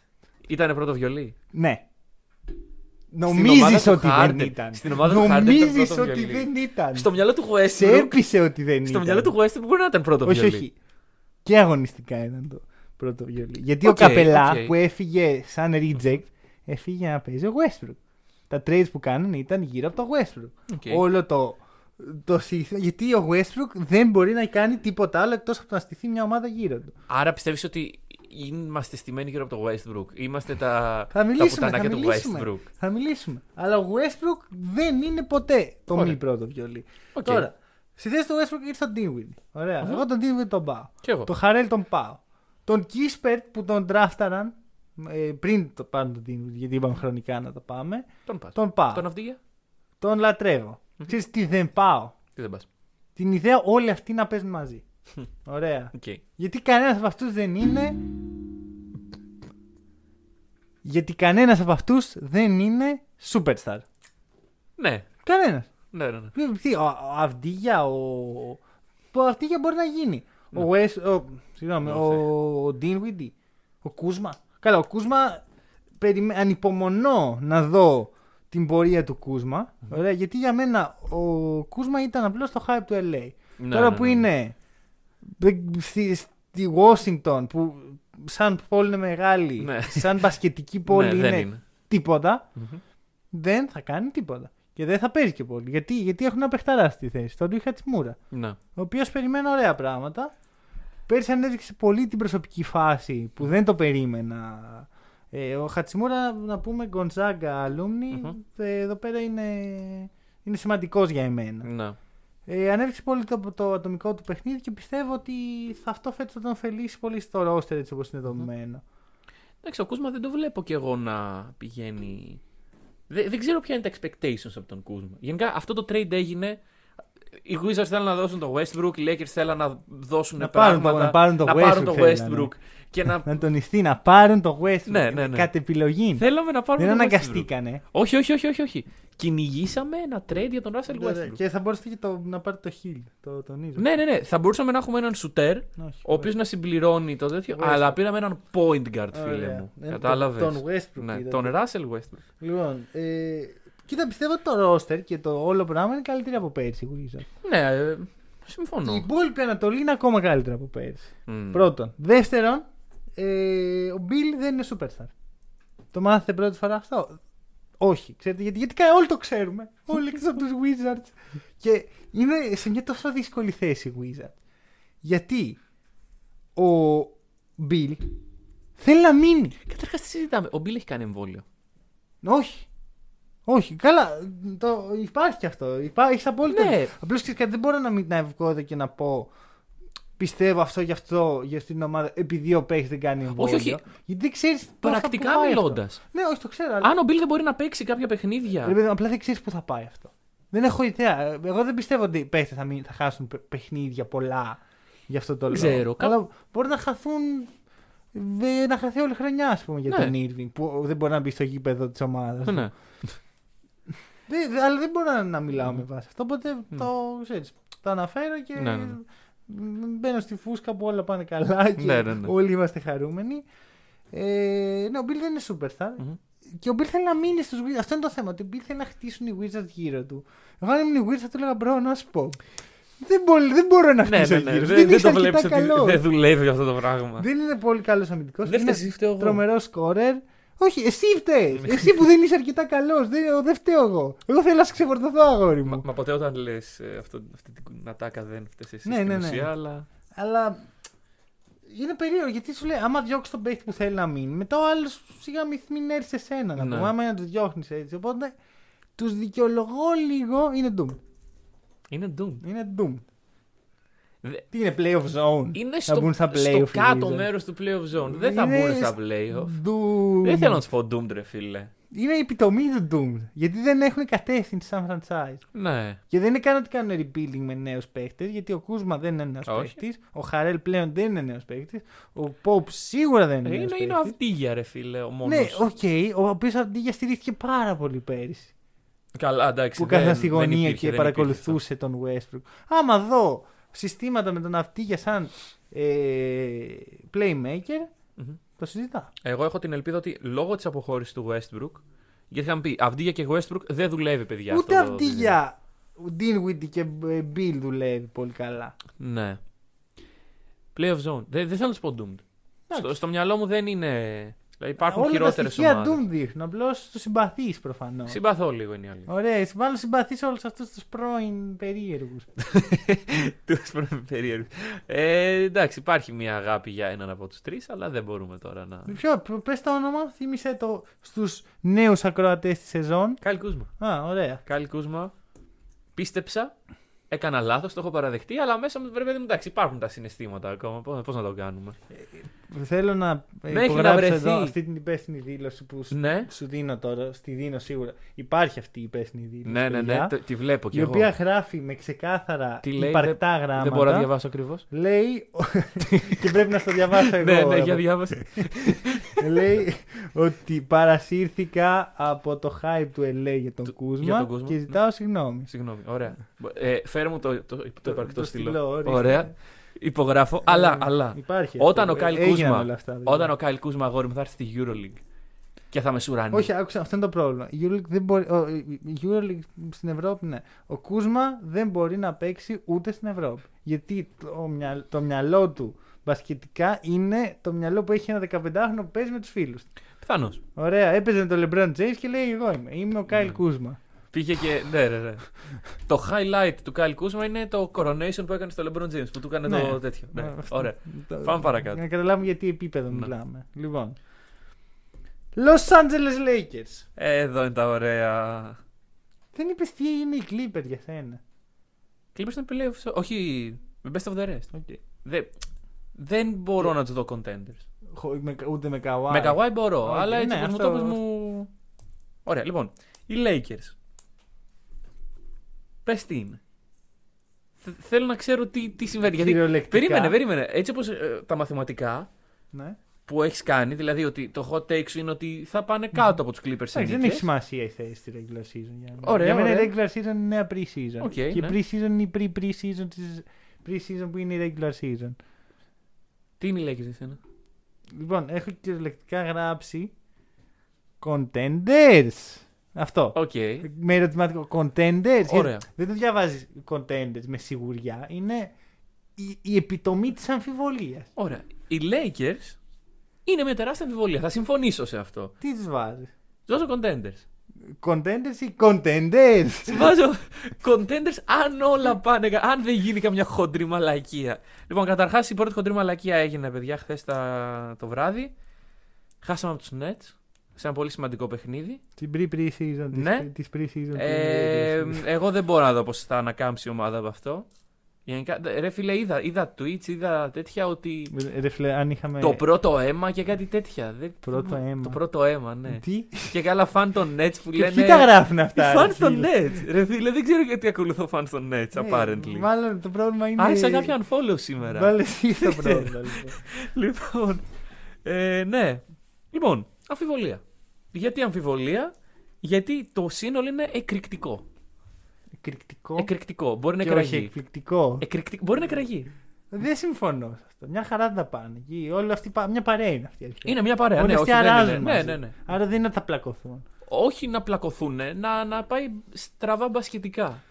Speaker 2: ήταν πρώτο βιολί;
Speaker 1: Ναι.
Speaker 2: ομάδα
Speaker 1: Νομίζεις
Speaker 2: του
Speaker 1: ότι
Speaker 2: Harden.
Speaker 1: δεν ήταν.
Speaker 2: Στην ομάδα του Harden ήταν
Speaker 1: Νομίζεις
Speaker 2: πρώτο
Speaker 1: ότι
Speaker 2: βιολί.
Speaker 1: δεν ήταν.
Speaker 2: Στο μυαλό του
Speaker 1: Σε
Speaker 2: Westbrook.
Speaker 1: έπεισε ότι δεν
Speaker 2: Στο
Speaker 1: ήταν.
Speaker 2: μυαλό του Westbrook μπορεί να ήταν πρώτο
Speaker 1: όχι,
Speaker 2: βιολί.
Speaker 1: όχι. Και αγωνιστικά ήταν το πρώτο βιολί. Γιατί
Speaker 2: Οκ,
Speaker 1: ο Καπελά
Speaker 2: οκ.
Speaker 1: που έφυγε σαν reject, έφυγε να παίζει ο Westbrook. Τα trades που κάνουν ήταν γύρω από το Westbrook.
Speaker 2: OK.
Speaker 1: Όλο το, το σύστημα. Γιατί ο Westbrook δεν μπορεί να κάνει τίποτα άλλο εκτός από το να στηθεί μια ομάδα γύρω του.
Speaker 2: Άρα πιστεύεις ότι είμαστε στημένοι γύρω από το Westbrook; Είμαστε τα,
Speaker 1: Θα
Speaker 2: τα
Speaker 1: μιλήσουμε, θα
Speaker 2: πουτανάκια του
Speaker 1: μιλήσουμε.
Speaker 2: Westbrook;
Speaker 1: Θα μιλήσουμε. Αλλά ο Westbrook δεν είναι ποτέ το
Speaker 2: Ωραία.
Speaker 1: μη πρώτο βιολί.
Speaker 2: Οκ.
Speaker 1: Τώρα, στη θέση του Westbrook ήρθε ο Dinwiddie. Ωραία.
Speaker 2: Μμμ.
Speaker 1: Εγώ τον Dinwiddie τον πάω.
Speaker 2: Κι εγώ.
Speaker 1: Το Harrell τον πάω. Τον Kispert που τον ντράφταραν ε, πριν το πάρουν τον Dinwiddie, γιατί είπαμε χρονικά να το πάμε.
Speaker 2: Τον πας.
Speaker 1: Τον πάω.
Speaker 2: Τον Αβντίγια.
Speaker 1: Τον λατρεύω. Ξέρεις τι δεν πάω;
Speaker 2: Τι δεν πας.
Speaker 1: Την ιδέα όλοι αυτοί να παίζουν μαζί. Ωραία.
Speaker 2: Οκ.
Speaker 1: Γιατί κανένας από αυτούς δεν είναι. Γιατί κανένας από αυτούς δεν είναι superstar.
Speaker 2: Ναι.
Speaker 1: Κανένας.
Speaker 2: Ναι, ναι, ναι.
Speaker 1: Τι, ο, ο Αυδίγια, ο. Ο Αυδίγια μπορεί να γίνει. Ο West, ο, συγγνώμη,
Speaker 2: Ναι,
Speaker 1: ο, ο Dinwiddie, ο Κούσμα. Καλά, ο Κούσμα περιμέ... ανυπομονώ να δω την πορεία του Κούσμα. Ωραία, γιατί για μένα ο Κούσμα ήταν απλώς το hype του LA.
Speaker 2: Ναι,
Speaker 1: Τώρα
Speaker 2: ναι,
Speaker 1: που
Speaker 2: ναι.
Speaker 1: είναι στη, στη Washington που σαν πόλη είναι μεγάλη,
Speaker 2: Ναι.
Speaker 1: σαν μπασκετική πόλη
Speaker 2: Ναι, δεν
Speaker 1: είναι,
Speaker 2: είναι.
Speaker 1: τίποτα,
Speaker 2: Μμμ.
Speaker 1: δεν θα κάνει τίποτα. Και δεν θα παίζει και πολύ. Γιατί, γιατί έχουν ένα παιχταρά στη θέση, τον Ρίχα Τσιμούρα.
Speaker 2: Ναι.
Speaker 1: Ο οποίος περιμένει ωραία πράγματα. Πέρσι ανέδειξε πολύ την προσωπική φάση που δεν το περίμενα. Ε, ο Χατσιμούρα, να πούμε, Γκοντζάγκα αλούμνη,
Speaker 2: Μμμ.
Speaker 1: ε, εδώ πέρα είναι, είναι σημαντικός για εμένα.
Speaker 2: Ναι.
Speaker 1: Ε, ανέβηκε πολύ το, το ατομικό του παιχνίδι και πιστεύω ότι θα αυτό φέτος θα τον ωφελήσει πολύ στο ρόστερ έτσι όπως είναι δομημένο.
Speaker 2: Εντάξει, ο Κούσμα δεν το βλέπω κι εγώ να πηγαίνει. Δεν, δεν ξέρω ποια είναι τα expectations από τον Κούσμα. Γενικά αυτό το trade έγινε. Οι Wizards θέλουν να δώσουν το Westbrook, οι Lakers θέλουν να δώσουν
Speaker 1: Να πάρουν το-
Speaker 2: πράγματα.
Speaker 1: να πάρουν το
Speaker 2: πάρουν
Speaker 1: Westbrook
Speaker 2: το
Speaker 1: θέλανε.
Speaker 2: Westbrook. και να.
Speaker 1: Να τονιστεί να πάρουν το Westbrook
Speaker 2: Ναι, ναι, ναι.
Speaker 1: κατ' επιλογή.
Speaker 2: Θέλαμε να πάρουμε
Speaker 1: Δεν
Speaker 2: το Westbrook.
Speaker 1: αναγκαστήκανε.
Speaker 2: Όχι, όχι, όχι, όχι, όχι. Κυνηγήσαμε ένα trade για τον Russell Westbrook.
Speaker 1: Και θα μπορούσε και το, να πάρει το Hill. Το τονίζω.
Speaker 2: Ναι, ναι, ναι. Θα μπορούσαμε να έχουμε έναν σουτέρ,
Speaker 1: Όχι,
Speaker 2: ο οποίος να συμπληρώνει το τέτοιο.
Speaker 1: Westbrook.
Speaker 2: Αλλά πήραμε έναν point guard, φίλε
Speaker 1: Ωραία.
Speaker 2: μου.
Speaker 1: Ε,
Speaker 2: Κατάλαβες.
Speaker 1: Τον Westbrook.
Speaker 2: Ναι,
Speaker 1: είδατε.
Speaker 2: τον Russell Westbrook.
Speaker 1: Λοιπόν, ε, κοίτα, πιστεύω ότι το roster και το όλο πράγμα είναι καλύτερο από πέρσι. οι Wizards.
Speaker 2: Ναι, ε,
Speaker 1: Η
Speaker 2: συμφωνώ.
Speaker 1: υπόλοιπη Ανατολή είναι ακόμα καλύτερα από πέρσι.
Speaker 2: Μμ.
Speaker 1: Πρώτον. Δεύτερον, ε, ο Bill δεν είναι superstar. Το μάθατε πρώτη φορά αυτό; Όχι, ξέρετε γιατί, γιατί κα- όλοι το ξέρουμε. Όλοι εκτό από τους (laughs) Wizards. Και είναι σε μια τόσο δύσκολη θέση οι Wizards. Γιατί ο Bill θέλει να μείνει.
Speaker 2: Καταρχάς τι συζητάμε; Ο Μπίλ έχει κάνει εμβόλιο.
Speaker 1: Όχι. Όχι, καλά. Το, υπάρχει και αυτό. Υπά, έχεις απόλυτο.
Speaker 2: Ναι.
Speaker 1: Απλώς ξέρεις κάτι, δεν μπορώ να μην να βγω εδώ και να πω πιστεύω αυτό γι' αυτό για αυτή την ομάδα επειδή ο παίχτη δεν κάνει εμβόλιο.
Speaker 2: όχι.
Speaker 1: Γιατί δεν ξέρεις
Speaker 2: Πρακτικά μιλώντας.
Speaker 1: Ναι, όχι, το ξέρω. Αλλά...
Speaker 2: Αν ο Μπίλ δεν μπορεί να παίξει κάποια παιχνίδια.
Speaker 1: Ρε παιδί, απλά δεν ξέρεις πού θα πάει αυτό. Δεν έχω ιδέα. Εγώ δεν πιστεύω ότι οι παίχτε θα, μην- θα χάσουν παι- παιχνίδια πολλά γι' αυτό το λόγο.
Speaker 2: Ξέρω. Κα-
Speaker 1: Αλλά μπορεί να χαθούν. δε- Να χαθεί όλη η χρονιά, ας πούμε, για
Speaker 2: Ναι.
Speaker 1: τον Irving που δεν μπορεί να μπει στο γήπεδο της ομάδας.
Speaker 2: Ναι.
Speaker 1: Δεν, δε- αλλά δεν μπορώ να, να μιλάω με βάση αυτό. Οπότε το ξέρεις, το αναφέρω και
Speaker 2: Ναι, ναι, ναι.
Speaker 1: μ, μπαίνω στη φούσκα που όλα πάνε καλά και
Speaker 2: Ναι, ναι, ναι.
Speaker 1: όλοι είμαστε χαρούμενοι. Ε, ναι, ο Bill δεν είναι superstar.
Speaker 2: Μμμ.
Speaker 1: Και ο Bill θέλει να μείνει στους Wizards. Αυτό είναι το θέμα. Ότι ο Bill θέλει να χτίσουν οι Wizards γύρω του. Εγώ αν ήμουν οι Wizards θα του έλεγα bro να σου πω. Δεν, μπορεί, δεν μπορώ να
Speaker 2: Ναι,
Speaker 1: χτίσω
Speaker 2: ναι, ναι.
Speaker 1: γύρω. σου.
Speaker 2: Δεν, δεν
Speaker 1: είσαι
Speaker 2: το
Speaker 1: αρκετά
Speaker 2: βλέπεις ότι
Speaker 1: καλός.
Speaker 2: δεν δουλεύει αυτό το πράγμα.
Speaker 1: Δεν είναι πολύ καλός αμυντικός.
Speaker 2: Δεν φταίει, εσύ φταίω εγώ.
Speaker 1: Τρομερός σκόρερ. Όχι, εσύ φταίει. εσύ που δεν είσαι αρκετά καλός. Δεν, δεν φταίω εγώ. Εγώ θέλω να σε ξεφορτωθώ, αγόρι μου.
Speaker 2: Μα, μα ποτέ όταν λες αυτή την ατάκα δεν φταίεις εσύ
Speaker 1: Ναι,
Speaker 2: στην
Speaker 1: ναι, ναι.
Speaker 2: ουσία, αλλά.
Speaker 1: Αλλά είναι περίεργο γιατί σου λέει: Άμα διώξεις τον παίχτη που θέλει να μείνει, μετά ο άλλος σιγά μην, μην έρθει σε σένα. Να
Speaker 2: Ναι.
Speaker 1: πούμε, άμα είναι να του διώχνεις έτσι. Οπότε τους δικαιολογώ λίγο. Είναι Doom.
Speaker 2: Είναι Doom.
Speaker 1: Είναι Doom.
Speaker 2: Δε-
Speaker 1: Τι είναι playoff zone;
Speaker 2: Είναι
Speaker 1: να
Speaker 2: στο,
Speaker 1: μπουν στα
Speaker 2: στο
Speaker 1: playoff. οι
Speaker 2: κάτω
Speaker 1: Wizards.
Speaker 2: μέρος του playoff zone. Δεν θα
Speaker 1: Είναι
Speaker 2: μπουν στα
Speaker 1: σ-
Speaker 2: playoff.
Speaker 1: Doom.
Speaker 2: Δεν θέλω να σου πω Doom, ρε φίλε.
Speaker 1: Είναι η επιτομή του Doom. Γιατί δεν έχουν κατεύθυνση σαν franchise.
Speaker 2: Ναι.
Speaker 1: Και δεν είναι καν ότι κάνουν rebuilding με νέους παίχτε, γιατί ο Κούσμα δεν είναι νέο
Speaker 2: Όχι.
Speaker 1: παίχτη. Ο Χαρέλ πλέον δεν είναι νέος παίχτη. Ο Πόπ σίγουρα δεν είναι νέο
Speaker 2: Είναι,
Speaker 1: παίχτη.
Speaker 2: είναι ο Αβντίγια, ρε φίλε, ο μόνος.
Speaker 1: Ναι, οκ, ο οποίος Αβντίγια στηρίχθηκε πάρα πολύ πέρυσι.
Speaker 2: Καλά, εντάξει.
Speaker 1: Που
Speaker 2: δεν-
Speaker 1: κάθεται στη
Speaker 2: δεν
Speaker 1: γωνία
Speaker 2: υπήρχε,
Speaker 1: και
Speaker 2: δεν
Speaker 1: παρακολουθούσε τον Westbrook. Άμα δω συστήματα με τον Αβντίγια σαν ε, playmaker,
Speaker 2: Μμμ.
Speaker 1: το συζητάω.
Speaker 2: Εγώ έχω την ελπίδα ότι λόγω της αποχώρησης του Westbrook. Γιατί είχαμε πει Αβντίγια και Westbrook δεν δουλεύει, παιδιά.
Speaker 1: Ούτε
Speaker 2: αυτό το
Speaker 1: Αβντίγια, ο Dinwiddie και ε, Beal δουλεύει πολύ καλά.
Speaker 2: Ναι. Play of zone. Δεν, δεν θέλω να σου πω doomed. Στο, στο μυαλό μου δεν είναι. Δηλαδή υπάρχουν
Speaker 1: Όλα τα
Speaker 2: χειρότερες
Speaker 1: στοιχεία
Speaker 2: ομάδες.
Speaker 1: Doom δείχνουν. Απλώς του συμπαθείς προφανώς.
Speaker 2: Συμπαθώ λίγο είναι η άλλη.
Speaker 1: Ωραία, μάλλον συμπαθείς όλους αυτούς τους πρώην περίεργους. (laughs)
Speaker 2: Τους περίεργους. Ε, εντάξει, υπάρχει μια αγάπη για έναν από τους τρεις, αλλά δεν μπορούμε τώρα να.
Speaker 1: Ποιο, πες το όνομα, θύμισε το στους νέους ακροατές της σεζόν.
Speaker 2: Καλ Κούσμα.
Speaker 1: Α, ωραία.
Speaker 2: Καλ Κούσμα. Πίστεψα. Έκανα λάθος, το έχω παραδεχτεί, αλλά μέσα μου βρε παιδί μου εντάξει, υπάρχουν τα συναισθήματα ακόμα. Πώς να το κάνουμε;
Speaker 1: Θέλω να
Speaker 2: Μέχρι
Speaker 1: υπογράψω
Speaker 2: να βρεθεί.
Speaker 1: εδώ αυτή την υπεύθυνη δήλωση που σου,
Speaker 2: Ναι,
Speaker 1: σου δίνω τώρα. Στη δίνω σίγουρα. Υπάρχει αυτή η υπεύθυνη δήλωση.
Speaker 2: ναι, ναι, ναι,
Speaker 1: παιδιά,
Speaker 2: το- τη βλέπω κι
Speaker 1: Η
Speaker 2: εγώ.
Speaker 1: οποία γράφει με ξεκάθαρα
Speaker 2: Τι λέει,
Speaker 1: υπαρκτά
Speaker 2: δεν,
Speaker 1: γράμματα.
Speaker 2: δεν μπορώ να διαβάσω ακριβώς;
Speaker 1: Λέει. (laughs) και πρέπει να στο διαβάσω εγώ.
Speaker 2: ναι, ναι,
Speaker 1: ρε,
Speaker 2: για διάβαση.
Speaker 1: λέει ότι παρασύρθηκα από το hype του LA για τον
Speaker 2: Του-
Speaker 1: Κούσμα,
Speaker 2: για τον Κούσμα,
Speaker 1: και
Speaker 2: ναι.
Speaker 1: ζητάω συγγνώμη.
Speaker 2: Συγγνώμη, ωραία. Ε, φέρε μου το, το, το,
Speaker 1: Το-
Speaker 2: υπαρκτό
Speaker 1: το
Speaker 2: στυλό.
Speaker 1: στυλό, ορίστε.
Speaker 2: Ωραία. Υπογράφω. Αλλά,
Speaker 1: Ε,
Speaker 2: αλλά.
Speaker 1: Υπάρχει
Speaker 2: Όταν
Speaker 1: αυτό.
Speaker 2: ο Κάιλ
Speaker 1: Ε, έγιναν
Speaker 2: Κούσμα-
Speaker 1: όλα αυτά, δηλαδή.
Speaker 2: Όταν ο Κάιλ Κούσμα αγόρι μου θα έρθει στη Euroleague και θα με σουράνει.
Speaker 1: Όχι, άκουσα, αυτό είναι το πρόβλημα. Η Euroleague, δεν μπορεί, ο, η Euroleague στην Ευρώπη, ναι. Ο Κούσμα δεν μπορεί να παίξει ούτε στην Ευρώπη. Γιατί το, μυαλ- το μυαλό του μπασκετικά είναι το μυαλό που έχει ένα 15χρονο που παίζει με τους φίλους.
Speaker 2: Πιθανώς.
Speaker 1: Ωραία, έπαιζε με τον LeBron James και λέει: Εγώ είμαι. Είμαι ο Κάιλ
Speaker 2: Ναι.
Speaker 1: Κούσμα.
Speaker 2: Πήγε και. Ναι, ναι, ναι. το highlight του Κάιλ Κούσμα είναι το coronation που έκανε στο LeBron James που του έκανε
Speaker 1: Ναι.
Speaker 2: το τέτοιο. Ναι.
Speaker 1: Ε, αυτό.
Speaker 2: Ωραία.
Speaker 1: Το-
Speaker 2: Πάμε παρακάτω.
Speaker 1: Για να καταλάβουμε για τι επίπεδο
Speaker 2: Ναι.
Speaker 1: μιλάμε. Λοιπόν. Los Angeles Lakers.
Speaker 2: Εδώ είναι τα ωραία.
Speaker 1: Δεν είπες τι είναι οι Clippers για σένα.
Speaker 2: Clippers είναι playoffs. Όχι. με Best of the rest.
Speaker 1: Okay.
Speaker 2: Δεν, δεν μπορώ να τους δω contenders.
Speaker 1: Με, ούτε με Kawhi.
Speaker 2: Με Kawhi μπορώ,
Speaker 1: Οκ,
Speaker 2: αλλά έτσι
Speaker 1: ναι,
Speaker 2: όπως μου
Speaker 1: αυτό-
Speaker 2: το πες μου. Ωραία, λοιπόν. Οι Lakers. Πες τι είναι. Θε- Θέλω να ξέρω τι, τι συμβαίνει. Γιατί.
Speaker 1: Κυριολεκτικά.
Speaker 2: Περίμενε, περίμενε. Έτσι όπως τα μαθηματικά
Speaker 1: Ναι.
Speaker 2: που έχεις κάνει, δηλαδή ότι το hot take σου είναι ότι θα πάνε κάτω από τους Clippers σε
Speaker 1: Εντάξει, δεν έχει
Speaker 2: νίκες.
Speaker 1: σημασία η θέση στη regular season. Για, μένα.
Speaker 2: Ωραία,
Speaker 1: για μένα
Speaker 2: ωραία.
Speaker 1: η regular season είναι νέα pre-season.
Speaker 2: OK,
Speaker 1: και η
Speaker 2: ναι.
Speaker 1: pre-season είναι η pre-pre-season της pre-season που είναι η regular season.
Speaker 2: Τι είναι οι Lakers για σένα.
Speaker 1: Λοιπόν, έχω κυριολεκτικά γράψει contenders. Αυτό.
Speaker 2: Οκ.
Speaker 1: Με ερωτηματικό contenders.
Speaker 2: Ωραία.
Speaker 1: Δεν το διαβάζεις contenders με σιγουριά. Είναι η, η επιτομή της αμφιβολίας.
Speaker 2: Ωραία. Οι Lakers είναι με τεράστια αμφιβολία. Θα συμφωνήσω σε αυτό.
Speaker 1: Τι τους βάζεις;
Speaker 2: Ζώσω contenders.
Speaker 1: Contenders ή contenders; (laughs)
Speaker 2: Βάζω contenders αν όλα πάνε. κα- Αν δεν γίνει καμιά χοντρή μαλακία. Λοιπόν, καταρχάς η πρώτη χοντρή μαλακία έγινε, παιδιά, χθες το βράδυ. Χάσαμε από τους Nets σε ένα πολύ σημαντικό παιχνίδι.
Speaker 1: Την pre-season.
Speaker 2: Ναι.
Speaker 1: Της pre-season.
Speaker 2: Ε,
Speaker 1: του-
Speaker 2: εγώ δεν μπορώ να δω πώς θα ανακάμψει η ομάδα από αυτό. Γενικά, ρε φίλε, είδα, είδα tweets, είδα τέτοια ότι.
Speaker 1: Ρε φίλε, αν είχαμε.
Speaker 2: Το πρώτο αίμα και κάτι τέτοια. Δεν...
Speaker 1: Πρώτο αίμα.
Speaker 2: Το πρώτο αίμα, ναι.
Speaker 1: Τι;
Speaker 2: και καλά φαν των Nets που
Speaker 1: Και
Speaker 2: λένε.
Speaker 1: ποιοι τα γράφουν αυτά.
Speaker 2: Φαν
Speaker 1: ρε
Speaker 2: των
Speaker 1: φίλε;
Speaker 2: Nets. Ρε φίλε, δεν ξέρω γιατί ακολουθώ φαν των Nets,
Speaker 1: Ε,
Speaker 2: apparently.
Speaker 1: Μάλλον το πρόβλημα είναι.
Speaker 2: Άρισα κάποια unfollow σήμερα.
Speaker 1: Βάλε εσύ το (laughs) πρόβλημα. λοιπόν.
Speaker 2: Λοιπόν. Ε, ναι. Λοιπόν, αμφιβολία. Γιατί αμφιβολία, γιατί το σύνολο είναι εκρηκτικό.
Speaker 1: Εκρηκτικό;
Speaker 2: Εκρηκτικό. Μπορεί να
Speaker 1: και όχι
Speaker 2: εκραγεί.
Speaker 1: εκπληκτικό.
Speaker 2: Εκρηκτικό. Μπορεί να εκραγεί.
Speaker 1: Δεν συμφωνώ σε αυτό. Μια χαρά δεν τα πάνε. Εκεί όλοι αυτοί, πα- μια παρέα είναι αυτή. η αρχαία.
Speaker 2: Είναι μια παρέα.
Speaker 1: Όλοι
Speaker 2: Ναι,
Speaker 1: αυτοί
Speaker 2: όχι, δεν
Speaker 1: αράζουν
Speaker 2: είναι. Ναι,
Speaker 1: μαζί.
Speaker 2: ναι, ναι.
Speaker 1: Άρα δεν είναι ότι θα πλακωθούν.
Speaker 2: Όχι να πλακωθούν, να, να πάει στραβά μπασχετικά.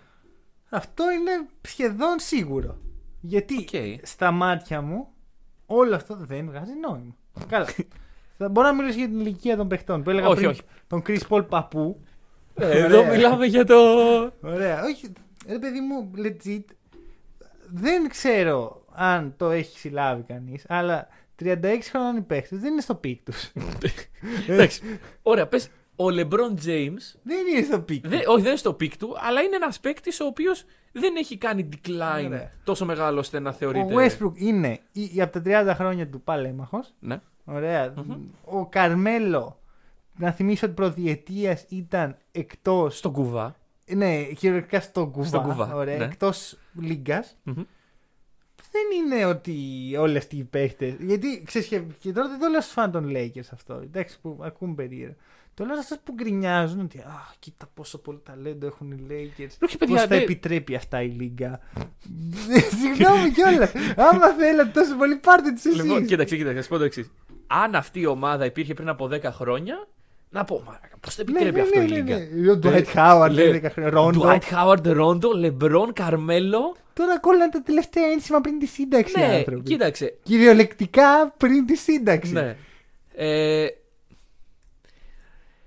Speaker 1: Αυτό είναι σχεδόν σίγουρο. Γιατί
Speaker 2: Οκ.
Speaker 1: στα μάτια μου όλο αυτό δεν βγάζει νόημα. Καλά. (laughs) Θα μπορώ να μιλήσω για την ηλικία των παιχτών που έλεγα
Speaker 2: Όχι,
Speaker 1: πριν.
Speaker 2: όχι.
Speaker 1: Τον Chris Paul παππού.
Speaker 2: Ε, Εδώ
Speaker 1: Ωραία.
Speaker 2: μιλάμε για το.
Speaker 1: Ωραία. Όχι. Ρε παιδί μου, legit. Δεν ξέρω αν το έχει συλλάβει κανείς, αλλά 36 χρόνων οι παίχτες δεν είναι στο peak τους. (laughs)
Speaker 2: Εντάξει. Ωραία, πες. Ο LeBron James.
Speaker 1: δεν είναι στο peak τους.
Speaker 2: Δεν, όχι, δεν είναι στο peak του, αλλά είναι ένας παίκτης ο οποίος δεν έχει κάνει decline
Speaker 1: Ωραία.
Speaker 2: τόσο μεγάλο ώστε να
Speaker 1: Ο
Speaker 2: θεωρείται.
Speaker 1: Westbrook είναι η- η- από τα 30 χρόνια του παλαίμαχος.
Speaker 2: Ναι.
Speaker 1: Ωραία. Ο Καρμέλο, να θυμίσω ότι προ διετίας ήταν εκτός.
Speaker 2: Στον κουβά.
Speaker 1: Ναι, κυριολεκτικά στον κουβά.
Speaker 2: Στον κουβά,
Speaker 1: Ωραία,
Speaker 2: ναι.
Speaker 1: εκτός λίγκας.
Speaker 2: Μμμ.
Speaker 1: Δεν είναι ότι όλοι αυτοί οι παίχτες. Γιατί ξέρεις, και, και τώρα δεν το λέω στους φαν των Lakers αυτό. Εντάξει, που ακούν περίεργα. Το λέω σε αυτούς που γκρινιάζουν ότι Αχ, κοίτα πόσο πολύ ταλέντο έχουν οι Lakers.
Speaker 2: Όχι,
Speaker 1: Πώς
Speaker 2: παιδιά,
Speaker 1: θα
Speaker 2: δεν-
Speaker 1: επιτρέπει αυτά η Λίγκα. (laughs) Συγγνώμη κιόλας. Άμα θέλατε τόσο πολύ, πάρτε τις εσείς.
Speaker 2: Λοιπόν, κοίταξε, κοίταξε, θα σου πω το εξής. Αν αυτή η ομάδα υπήρχε πριν από 10 χρόνια, να πω, μα πώς το επιτρέπει αυτό η Λίγκα;
Speaker 1: Ναι, Ο Dwight Howard,
Speaker 2: Λέ-
Speaker 1: 10 χρόνια. Ρόντο.
Speaker 2: Dwight Howard, Rondo, LeBron, Carmelo.
Speaker 1: Τώρα κόλλαν τα τελευταία ένσημα πριν τη σύνταξη. οι
Speaker 2: Ναι,
Speaker 1: άνθρωποι.
Speaker 2: κοίταξε.
Speaker 1: Κυριολεκτικά πριν τη σύνταξη.
Speaker 2: Ναι. Ε,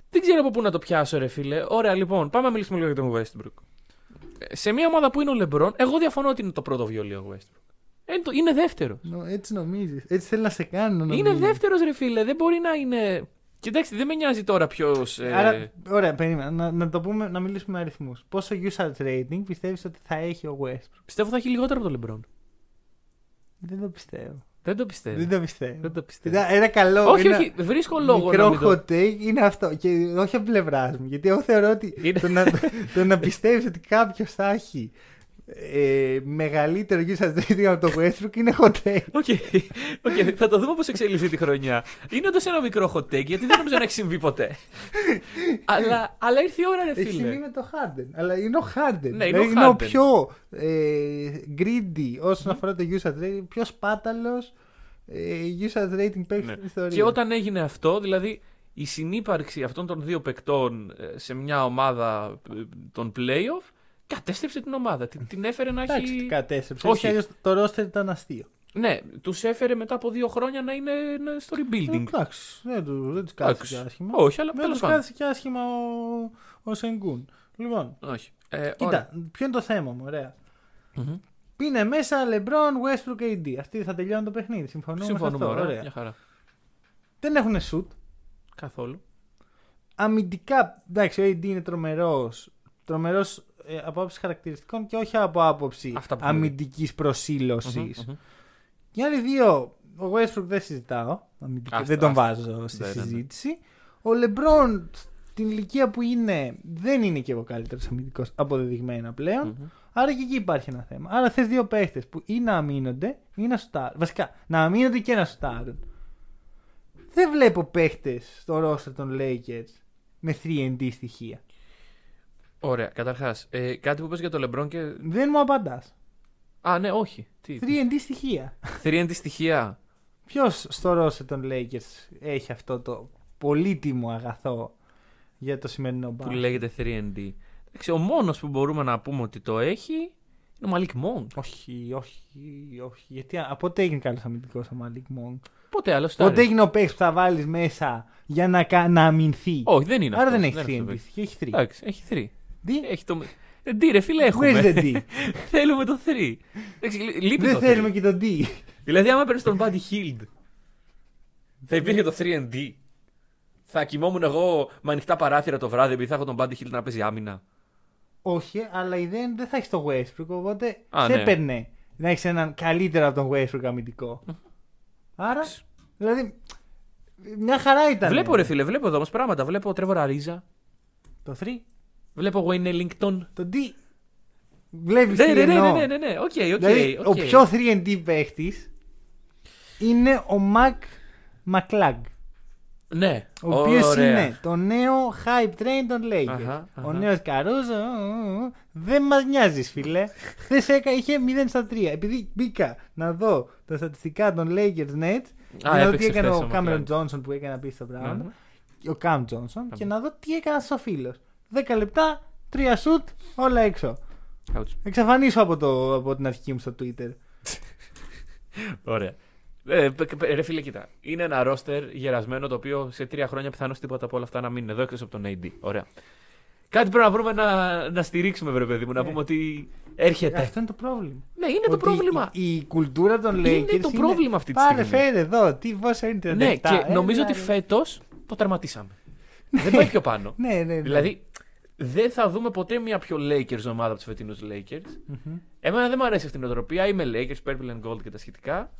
Speaker 2: δεν ξέρω από πού να το πιάσω, ρε φίλε. Ωραία, λοιπόν, πάμε να μιλήσουμε λίγο για τον Westbrook. Ε, Σε μια ομάδα που είναι ο LeBron, εγώ διαφωνώ ότι είναι το πρώτο βιολί ο Westbrook. Ε, το- είναι δεύτερος.
Speaker 1: Νο, έτσι νομίζεις. Έτσι θέλει να σε κάνει να
Speaker 2: Είναι
Speaker 1: νομίζεις.
Speaker 2: δεύτερος, ρε φίλε. Δεν μπορεί να είναι. Κοιτάξτε, δεν με νοιάζει τώρα ποιος.
Speaker 1: Άρα, ωραία, περίμενα. Να, να, το πούμε, να μιλήσουμε με αριθμούς. Πόσο usage rating πιστεύεις ότι θα έχει ο Westbrook;
Speaker 2: Πιστεύω θα έχει λιγότερο από τον LeBron.
Speaker 1: Δεν το πιστεύω.
Speaker 2: Δεν το πιστεύω.
Speaker 1: Δεν το πιστεύω.
Speaker 2: Δεν το πιστεύω.
Speaker 1: Ένα, ένα καλό.
Speaker 2: όχι,
Speaker 1: ένα
Speaker 2: όχι, βρίσκω λόγο να
Speaker 1: Μικρό
Speaker 2: μην το...
Speaker 1: hot take είναι αυτό. Και όχι από πλευράς μου. Γιατί εγώ θεωρώ ότι
Speaker 2: Είναι-
Speaker 1: το να, το να πιστεύεις ότι κάποιος θα έχει ε, μεγαλύτερο usage rating από το Westbrook είναι hot take.
Speaker 2: Οκ, οκ, θα το δούμε πώς εξελίσσεται τη χρονιά. Είναι όντως ένα μικρό hot take, γιατί δεν νομίζω να έχει συμβεί ποτέ. (laughs) αλλά, αλλά ήρθε η ώρα, ρε
Speaker 1: Έχει συμβεί
Speaker 2: φίλε.
Speaker 1: με το Harden. Αλλά είναι ο Harden.
Speaker 2: Ναι, είναι ο
Speaker 1: Δηλαδή είναι ο
Speaker 2: Harden.
Speaker 1: πιο ε, greedy όσον αφορά το usage rating, πιο σπάταλος ε, usage rating παίκτη
Speaker 2: Ναι.
Speaker 1: στην ιστορία.
Speaker 2: Και όταν έγινε αυτό, δηλαδή η συνύπαρξη αυτών των δύο παικτών ε, σε μια ομάδα ε, των playoff κατέστρεψε την ομάδα. Την, την έφερε να
Speaker 1: Εντάξει,
Speaker 2: έχει.
Speaker 1: κατέστρεψε.
Speaker 2: Όχι.
Speaker 1: Όχι. το roster ήταν αστείο.
Speaker 2: Ναι, τους έφερε μετά από δύο χρόνια να είναι ε, στο rebuilding.
Speaker 1: Εντάξει, δεν, του, δεν τους κάθισε
Speaker 2: Εντάξει.
Speaker 1: και άσχημα.
Speaker 2: Όχι, αλλά
Speaker 1: δεν
Speaker 2: τέλος
Speaker 1: τους
Speaker 2: πάντων.
Speaker 1: κάθισε και άσχημα ο, ο Σενγκούν. Λοιπόν,
Speaker 2: Όχι. Ε,
Speaker 1: κοίτα, ποιο είναι το θέμα μου, ωραία.
Speaker 2: Μμμ.
Speaker 1: Είναι μέσα LeBron, Westbrook, AD. Αυτοί θα τελειώνουν το παιχνίδι. Συμφωνούμε,
Speaker 2: Συμφωνούμε,
Speaker 1: σε αυτό.
Speaker 2: ωραία. Μια χαρά.
Speaker 1: Δεν έχουν shoot.
Speaker 2: Καθόλου.
Speaker 1: αμυντικά, εντάξει, ο AD είναι τρομερός. Τρομερός ε, από άποψη χαρακτηριστικών και όχι από άποψη
Speaker 2: Αυτά που έχουμε δει.
Speaker 1: αμυντική προσήλωσης.
Speaker 2: Μμμ, μμμ.
Speaker 1: Οι άλλοι δύο, ο Westbrook δεν συζητάω. αμυντικά,
Speaker 2: Άστα,
Speaker 1: δεν τον
Speaker 2: άστα.
Speaker 1: βάζω στη
Speaker 2: Ναι, ναι, ναι.
Speaker 1: συζήτηση. Ο LeBron στην ηλικία που είναι δεν είναι και ο καλύτερος αμυντικός αποδεδειγμένα πλέον.
Speaker 2: Μμμ.
Speaker 1: Άρα και εκεί υπάρχει ένα θέμα. Άρα θες δύο παίχτες που ή να αμήνονται ή να σουτάρουν. Βασικά, να αμήνονται και να σουτάρουν. Δεν βλέπω παίχτες στο roster των Lakers με 3D στοιχεία.
Speaker 2: Ωραία, καταρχάς. Ε, κάτι που πες για το LeBron και.
Speaker 1: Δεν μου απαντάς.
Speaker 2: Α, ναι, όχι. Τι.
Speaker 1: 3D στοιχεία.
Speaker 2: 3D στοιχεία.
Speaker 1: Ποιος στο roster των Lakers έχει αυτό το πολύτιμο αγαθό για το σημερινό
Speaker 2: που
Speaker 1: μπάσκετ;
Speaker 2: λέγεται 3D. Εντάξει, ο μόνος που μπορούμε να πούμε ότι το έχει είναι ο Malik Monk.
Speaker 1: Όχι, όχι, όχι. Γιατί από πότε έγινε καλός αμυντικός ο Malik Monk.
Speaker 2: Ποτέ άλλος.
Speaker 1: Πότε έγινε ο παίκτης που θα βάλεις μέσα για να, κα- να αμυνθεί;
Speaker 2: Όχι, δεν είναι
Speaker 1: Άρα
Speaker 2: αυτός,
Speaker 1: δεν έχει
Speaker 2: είναι
Speaker 1: 3
Speaker 2: αυτός ο
Speaker 1: MVP.
Speaker 2: παίκτης.
Speaker 1: Έχει 3.
Speaker 2: Εντάξει, έχει 3.
Speaker 1: Τι;
Speaker 2: Έχει το. Ε, D, ρε φίλε, έχουμε.
Speaker 1: Where's the D?
Speaker 2: θέλουμε το 3. Εντάξει, λεί- λείπει
Speaker 1: Δεν
Speaker 2: το
Speaker 1: θέλουμε
Speaker 2: 3.
Speaker 1: και το D.
Speaker 2: Δηλαδή, άμα παίρνεις τον Buddy Hield, θα υπήρχε το 3D. Θα κοιμόμουν εγώ με ανοιχτά παράθυρα το βράδυ επειδή θα έχω τον Buddy Hield να παίζει άμυνα.
Speaker 1: Όχι, αλλά η ιδέα είναι δεν θα έχεις το Westbrook, οπότε
Speaker 2: Α,
Speaker 1: σε
Speaker 2: ναι.
Speaker 1: έπαιρνε να έχεις έναν καλύτερο από τον Westbrook αμυντικό. Άρα, δηλαδή, μια χαρά ήταν.
Speaker 2: Βλέπω ρε φίλε, βλέπω εδώ όμως πράγματα. Βλέπω Trevor Ariza,
Speaker 1: Το 3,
Speaker 2: βλέπω Wayne Ellington.
Speaker 1: το D. Βλέπεις
Speaker 2: Ναι,
Speaker 1: τι
Speaker 2: ναι, ναι,
Speaker 1: εννοώ.
Speaker 2: ναι, ναι, ναι, OK, OK.
Speaker 1: Δηλαδή,
Speaker 2: οκ.
Speaker 1: ο πιο 3D παίχτης είναι ο Mac McClung.
Speaker 2: Ναι,
Speaker 1: Ο οποίος
Speaker 2: ωραία.
Speaker 1: είναι το νέο hype train των Lakers.
Speaker 2: Αχα,
Speaker 1: Ο
Speaker 2: αχα.
Speaker 1: νέος Καρούζο. ου, ου, Δεν μας νοιάζεις, φίλε. Χθες έκα είχε 0 στα 3. Επειδή μπήκα να δω τα στατιστικά των Lakers Nets. για να δω τι
Speaker 2: έπαιξε
Speaker 1: έκανε
Speaker 2: χθες
Speaker 1: ο
Speaker 2: ο
Speaker 1: Κάμερον
Speaker 2: McClung.
Speaker 1: Τζόνσον που έκανε απίστευτα πράγματα.
Speaker 2: Μμμ.
Speaker 1: Ο Καμ Τζόνσον. Και να δω τι έκανε ο φίλος. 10 λεπτά, 3 σουτ, όλα έξω.
Speaker 2: Ouch.
Speaker 1: Εξαφανίσω από, το, από την αρχική μου στο Twitter.
Speaker 2: Ωραία. Ε, π- π- ρε φίλε, κοίτα. Είναι ένα ρόστερ γερασμένο το οποίο σε τρία χρόνια πιθανώς τίποτα από όλα αυτά να μην είναι εδώ εκτός από τον AD. Ωραία. Κάτι πρέπει να βρούμε να, να στηρίξουμε, βρε παιδί μου, να
Speaker 1: Ναι.
Speaker 2: πούμε ότι έρχεται.
Speaker 1: Αυτό είναι το πρόβλημα.
Speaker 2: Ναι, είναι το
Speaker 1: Ότι
Speaker 2: πρόβλημα.
Speaker 1: Η, η κουλτούρα των
Speaker 2: Είναι
Speaker 1: Lakers.
Speaker 2: το πρόβλημα αυτή τη
Speaker 1: Πάρε,
Speaker 2: στιγμή.
Speaker 1: φέρε εδώ. Τι πόσο είναι 37.
Speaker 2: Ναι, και
Speaker 1: ε,
Speaker 2: νομίζω ότι
Speaker 1: ρε.
Speaker 2: φέτος το τερματίσαμε. Δεν πάει πιο πάνω.
Speaker 1: Ναι, ναι, ναι.
Speaker 2: Δηλαδή, δεν θα δούμε ποτέ μια πιο Lakers ομάδα από τους φετινούς Lakers.
Speaker 1: Μμμ.
Speaker 2: Εμένα δεν μου αρέσει αυτή η νοοτροπία. Είμαι Lakers, Purple and Gold και τα σχετικά.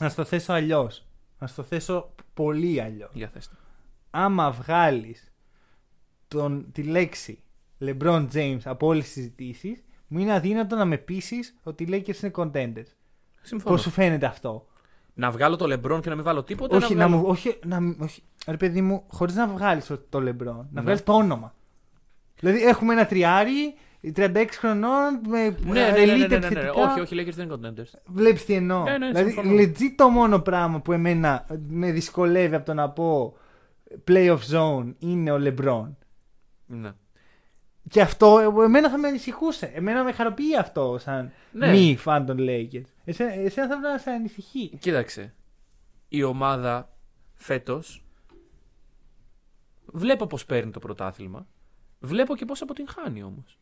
Speaker 1: Να στο θέσω αλλιώς. Να στο θέσω πολύ αλλιώς.
Speaker 2: Για θες το.
Speaker 1: Άμα βγάλεις τη λέξη LeBron James από όλες τις συζητήσεις, μου είναι αδύνατο να με πείσει ότι οι Lakers είναι contenders.
Speaker 2: Συμφωνώ.
Speaker 1: Πώς σου φαίνεται αυτό;
Speaker 2: Να βγάλω το LeBron και να μην βάλω τίποτα.
Speaker 1: όχι,
Speaker 2: να
Speaker 1: να
Speaker 2: βγάλω...
Speaker 1: μου, όχι, να, μην- όχι, ρε παιδί μου, χωρίς να βγάλεις το LeBron, να
Speaker 2: Ναι.
Speaker 1: βγάλεις το όνομα. Δηλαδή έχουμε ένα τριάρι, 36 χρονών, με
Speaker 2: Ναι, ναι, ναι, ναι, ναι,
Speaker 1: elite
Speaker 2: ναι, ναι, ναι.
Speaker 1: επιθετικά.
Speaker 2: Όχι, όχι, οι Lakers δεν είναι contenders.
Speaker 1: Βλέπεις τι εννοώ.
Speaker 2: Ναι, ναι,
Speaker 1: δηλαδή,
Speaker 2: συμφωνώ.
Speaker 1: legit το μόνο πράγμα που εμένα με δυσκολεύει από το να πω playoff zone είναι ο LeBron.
Speaker 2: Ναι.
Speaker 1: Και αυτό ε, εμένα θα με ανησυχούσε. Εμένα με χαροποιεί αυτό σαν
Speaker 2: Ναι.
Speaker 1: μη φαν των Lakers. Εσένα, εσένα θα πρέπει να σε ανησυχεί.
Speaker 2: Κοίταξε. Η ομάδα φέτος. Βλέπω πώς παίρνει το πρωτάθλημα. Βλέπω και πώς αποτυγχάνει όμως.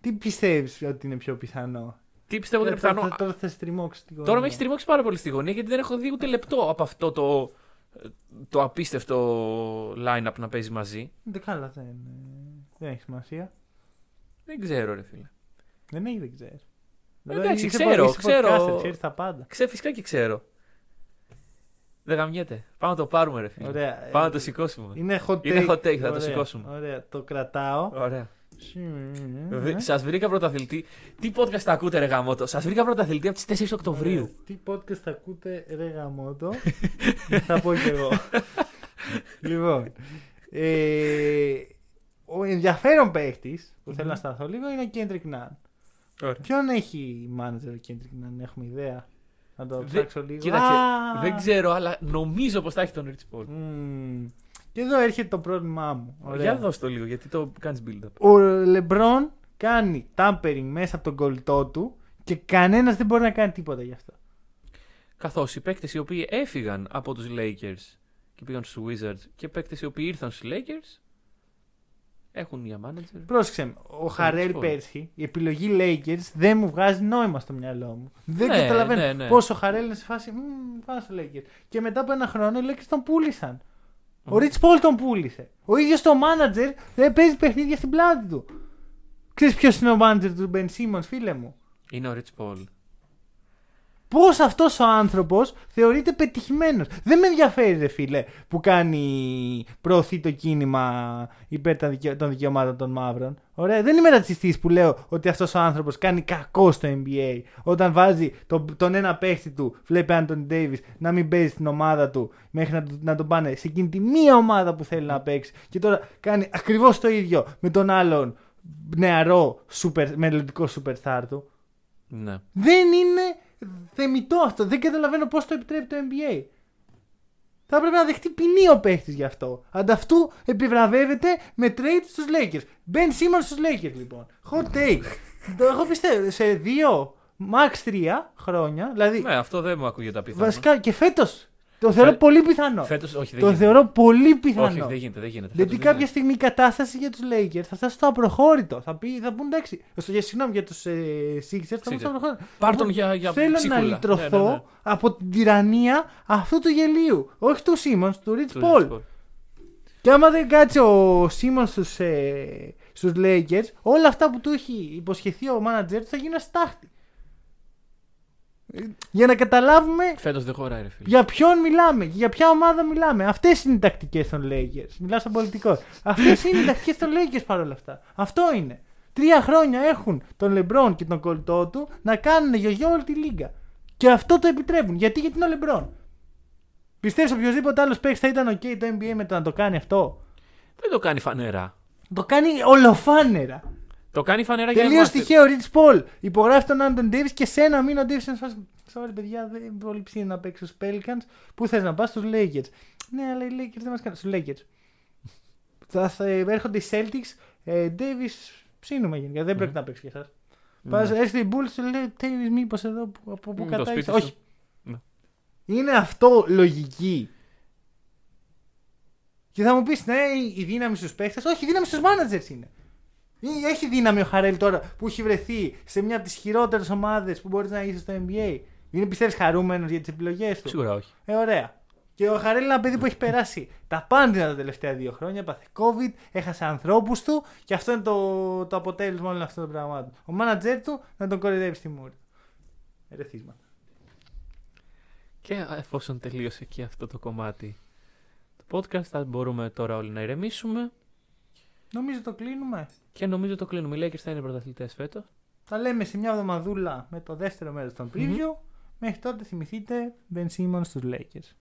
Speaker 1: Τι πιστεύεις ότι είναι πιο πιθανό;
Speaker 2: Τι πιστεύω ότι είναι
Speaker 1: Ε, θα-
Speaker 2: πιθανό;
Speaker 1: θα- Τώρα θα σε τριμώξει την
Speaker 2: Τώρα με έχει τριμώξει πάρα πολύ στη γωνία γιατί δεν έχω δει ούτε λεπτό από αυτό το, το απίστευτο line-up να παίζει μαζί.
Speaker 1: Δεν καλά, δεν, ε, δεν έχει σημασία.
Speaker 2: Δεν ξέρω, ρε φίλε.
Speaker 1: Δεν έχει, δεν ξέρει.
Speaker 2: Εντάξει, ξέρω, ξέρω.
Speaker 1: Ξέρεις τα πάντα.
Speaker 2: Ξέ, φυσικά και ξέρω. Δεν γαμιέται. Πάμε να το πάρουμε, ρε φίλε.
Speaker 1: Ωραία.
Speaker 2: Πάμε να
Speaker 1: Ε,
Speaker 2: το σηκώσουμε.
Speaker 1: Είναι hot take.
Speaker 2: Είναι hot take, θα το
Speaker 1: Ωραία,
Speaker 2: σηκώσουμε.
Speaker 1: Ωραία, το κρατάω.
Speaker 2: Ωραία.
Speaker 1: Ε,
Speaker 2: Σα βρήκα πρωταθλητή. Τι podcast θα ακούτε, ρε γαμότο. Σας βρήκα πρωταθλητή από τις 4 Οκτωβρίου.
Speaker 1: Ωραία. Τι podcast θα ακούτε, ρε γαμότο. (laughs) θα πω κι εγώ. (laughs) λοιπόν. Ε, ο ενδιαφέρον παίχτη που θέλω να σταθώ λίγο είναι ο Kendrick Nunn.
Speaker 2: Ωραία.
Speaker 1: Ποιον έχει manager ο Kendrick Nunn, έχουμε ιδέα; Να το
Speaker 2: Δεν-
Speaker 1: ψάξω λίγο.
Speaker 2: Κοίταξε,
Speaker 1: Α!
Speaker 2: δεν ξέρω, αλλά νομίζω πως θα έχει τον Rich Paul.
Speaker 1: Μμμ. Και εδώ έρχεται το πρόβλημά μου. Ωραία.
Speaker 2: Για δώσ' το λίγο, γιατί το κάνεις build-up.
Speaker 1: Ο Λεμπρόν κάνει tampering μέσα από τον κολλητό του και κανένας δεν μπορεί να κάνει τίποτα γι' αυτό.
Speaker 2: Καθώς οι παίκτες οι οποίοι έφυγαν από τους Lakers και πήγαν στους Wizards και παίκτες οι οποίοι ήρθαν στους Lakers έχουν για manager.
Speaker 1: Πρόσεξε με, ο Χαρέλ
Speaker 2: Paul.
Speaker 1: πέρσι, η επιλογή Lakers δεν μου βγάζει νόημα στο μυαλό μου. Δεν
Speaker 2: Ναι,
Speaker 1: καταλαβαίνω
Speaker 2: ναι, ναι.
Speaker 1: πώς ο Χαρέλ είναι σε φάση, «Μμμ, πάω στο Lakers. Και μετά από ένα χρόνο οι Lakers τον πούλησαν. Ο
Speaker 2: Μμμ.
Speaker 1: Rich Paul τον πούλησε. Ο ίδιος το manager δεν παίζει παιχνίδια στην πλάτη του. Ξέρεις ποιος είναι ο manager του Ben Simmons, φίλε μου;
Speaker 2: Είναι ο Rich Paul.
Speaker 1: Πώς αυτός ο άνθρωπος θεωρείται πετυχημένος. Δεν με ενδιαφέρει, ρε φίλε, που κάνει. προωθεί το κίνημα υπέρ των δικαι- των δικαιωμάτων των μαύρων. Ωραία. Δεν είμαι ρατσιστής που λέω ότι αυτός ο άνθρωπος κάνει κακό στο NBA. Όταν βάζει τον, τον ένα παίχτη του, βλέπει Άντων Ντέιβι, να μην παίζει στην ομάδα του μέχρι να, του- να τον πάνε σε εκείνη τη μία ομάδα που θέλει να παίξει. Και τώρα κάνει ακριβώς το ίδιο με τον άλλον νεαρό super, μελλοντικό superstar του.
Speaker 2: Ναι.
Speaker 1: Δεν είναι θεμητό αυτό. Δεν καταλαβαίνω πώς το επιτρέπει το NBA. Θα έπρεπε να δεχτεί ποινή ο παίχτης γι' αυτό. Ανταυτού επιβραβεύεται με trade στους Lakers. Ben Simmons στους Lakers λοιπόν. Hot take. Το Εγώ πιστεύω σε δύο, max τρία χρόνια, δηλαδή
Speaker 2: ναι, αυτό δεν μου ακούγεται απίθανο.
Speaker 1: βασικά και φέτος Το θεωρώ
Speaker 2: Φε-
Speaker 1: πολύ πιθανό.
Speaker 2: Φέτος, όχι, δεν
Speaker 1: Το
Speaker 2: γίνεται.
Speaker 1: θεωρώ πολύ
Speaker 2: Όχι,
Speaker 1: πιθανό.
Speaker 2: δεν γίνεται, δεν γίνεται.
Speaker 1: Γιατί
Speaker 2: Φέτος δεν
Speaker 1: κάποια
Speaker 2: γίνεται.
Speaker 1: στιγμή η κατάσταση για τους Lakers θα φτάσει στο απροχώρητο. Θα, πει, θα πούν εντάξει. Στο, για, συγγνώμη για τους ε, Sixers θα πούν
Speaker 2: Sixers.
Speaker 1: στο απροχώρητο.
Speaker 2: Πάρ'
Speaker 1: Θα
Speaker 2: τον
Speaker 1: πούν,
Speaker 2: για- για
Speaker 1: Θέλω
Speaker 2: ψίχουλα.
Speaker 1: να
Speaker 2: Ναι,
Speaker 1: λυτρωθώ
Speaker 2: ναι, ναι.
Speaker 1: από την τυραννία αυτού του γελίου. Όχι του Σίμον, του Rich
Speaker 2: Του
Speaker 1: Paul.
Speaker 2: Rich Paul.
Speaker 1: Και άμα δεν κάτσει ο Σίμον στους ε, στους Lakers, όλα αυτά που του έχει υποσχεθεί ο manager του θα γίνουν στάχτη. Για να καταλάβουμε
Speaker 2: Φέτος δεν χωράει, ρε φίλε.
Speaker 1: για ποιον μιλάμε, για ποια ομάδα μιλάμε. Αυτές είναι οι τακτικές των Lakers. Μιλάω σαν πολιτικό. Αυτές είναι οι τακτικές των Lakers παρόλα αυτά. Αυτό είναι. Τρία χρόνια έχουν τον LeBron και τον κολλητό του να κάνουν γιογιό όλη τη λίγα. Και αυτό το επιτρέπουν. Γιατί, γιατί είναι ο LeBron; Πιστεύεις οποιοδήποτε άλλος παίκτης θα ήταν OK το NBA με το να το κάνει αυτό;
Speaker 2: Δεν το κάνει φανερά.
Speaker 1: Το κάνει ολοφάνερα.
Speaker 2: Το κάνει φανερά για
Speaker 1: Τελείως
Speaker 2: εμάς.
Speaker 1: τυχαίο. Rich Paul υπογράφει τον Άντων Ντέβι και σε ένα μήνα ο Ντέβι είναι σε φάση, Sorry, παιδιά, δεν είναι πολύ ψήνει να παίξει στους Pelicans. Πού θες να πας, στους Lakers. Ναι, αλλά οι Lakers δεν μας κάνουν. Στους Lakers. θα, θα έρχονται οι Celtics. Ε, Davis ψήνουμε γενικά. Δεν πρέπει να παίξει για εσάς.
Speaker 2: Ναι.
Speaker 1: Πας, έρχεται η Bulls και λέει Davis, μήπως εδώ που, από πού
Speaker 2: Μ, το
Speaker 1: κατάγεσαι.
Speaker 2: σπίτι σου.
Speaker 1: Όχι.
Speaker 2: Ναι.
Speaker 1: Είναι αυτό λογική. Και θα μου πεις, ναι, η δύναμη στους παίχτες. Όχι, η δύναμη στους managers είναι. Ή Έχει δύναμη ο Χαρέλ τώρα που έχει βρεθεί σε μια από τις χειρότερες ομάδες που μπορείς να είσαι στο NBA. Είναι πιστεύεις χαρούμενος για τις επιλογές του;
Speaker 2: Σίγουρα όχι.
Speaker 1: Ε, ωραία. Και ο Χαρέλ είναι ένα παιδί που έχει περάσει τα πάντα τα τελευταία δύο χρόνια. Πάθε COVID, έχασε ανθρώπους του και αυτό είναι το, το αποτέλεσμα όλων αυτών των πραγμάτων. Ο μάνατζερ του να τον κορυδεύει στη μούρη. Ερεθίσματα.
Speaker 2: Και εφόσον τελείωσε και αυτό το κομμάτι του podcast, θα μπορούμε τώρα όλοι να ηρεμήσουμε.
Speaker 1: Νομίζω το κλείνουμε.
Speaker 2: Και νομίζω το κλείνουμε. Οι Lakers θα είναι πρωταθλητές φέτος.
Speaker 1: Τα λέμε σε μια εβδομαδούλα με το δεύτερο μέρος των preview. Μέχρι τότε θυμηθείτε Ben Simmons στους Lakers.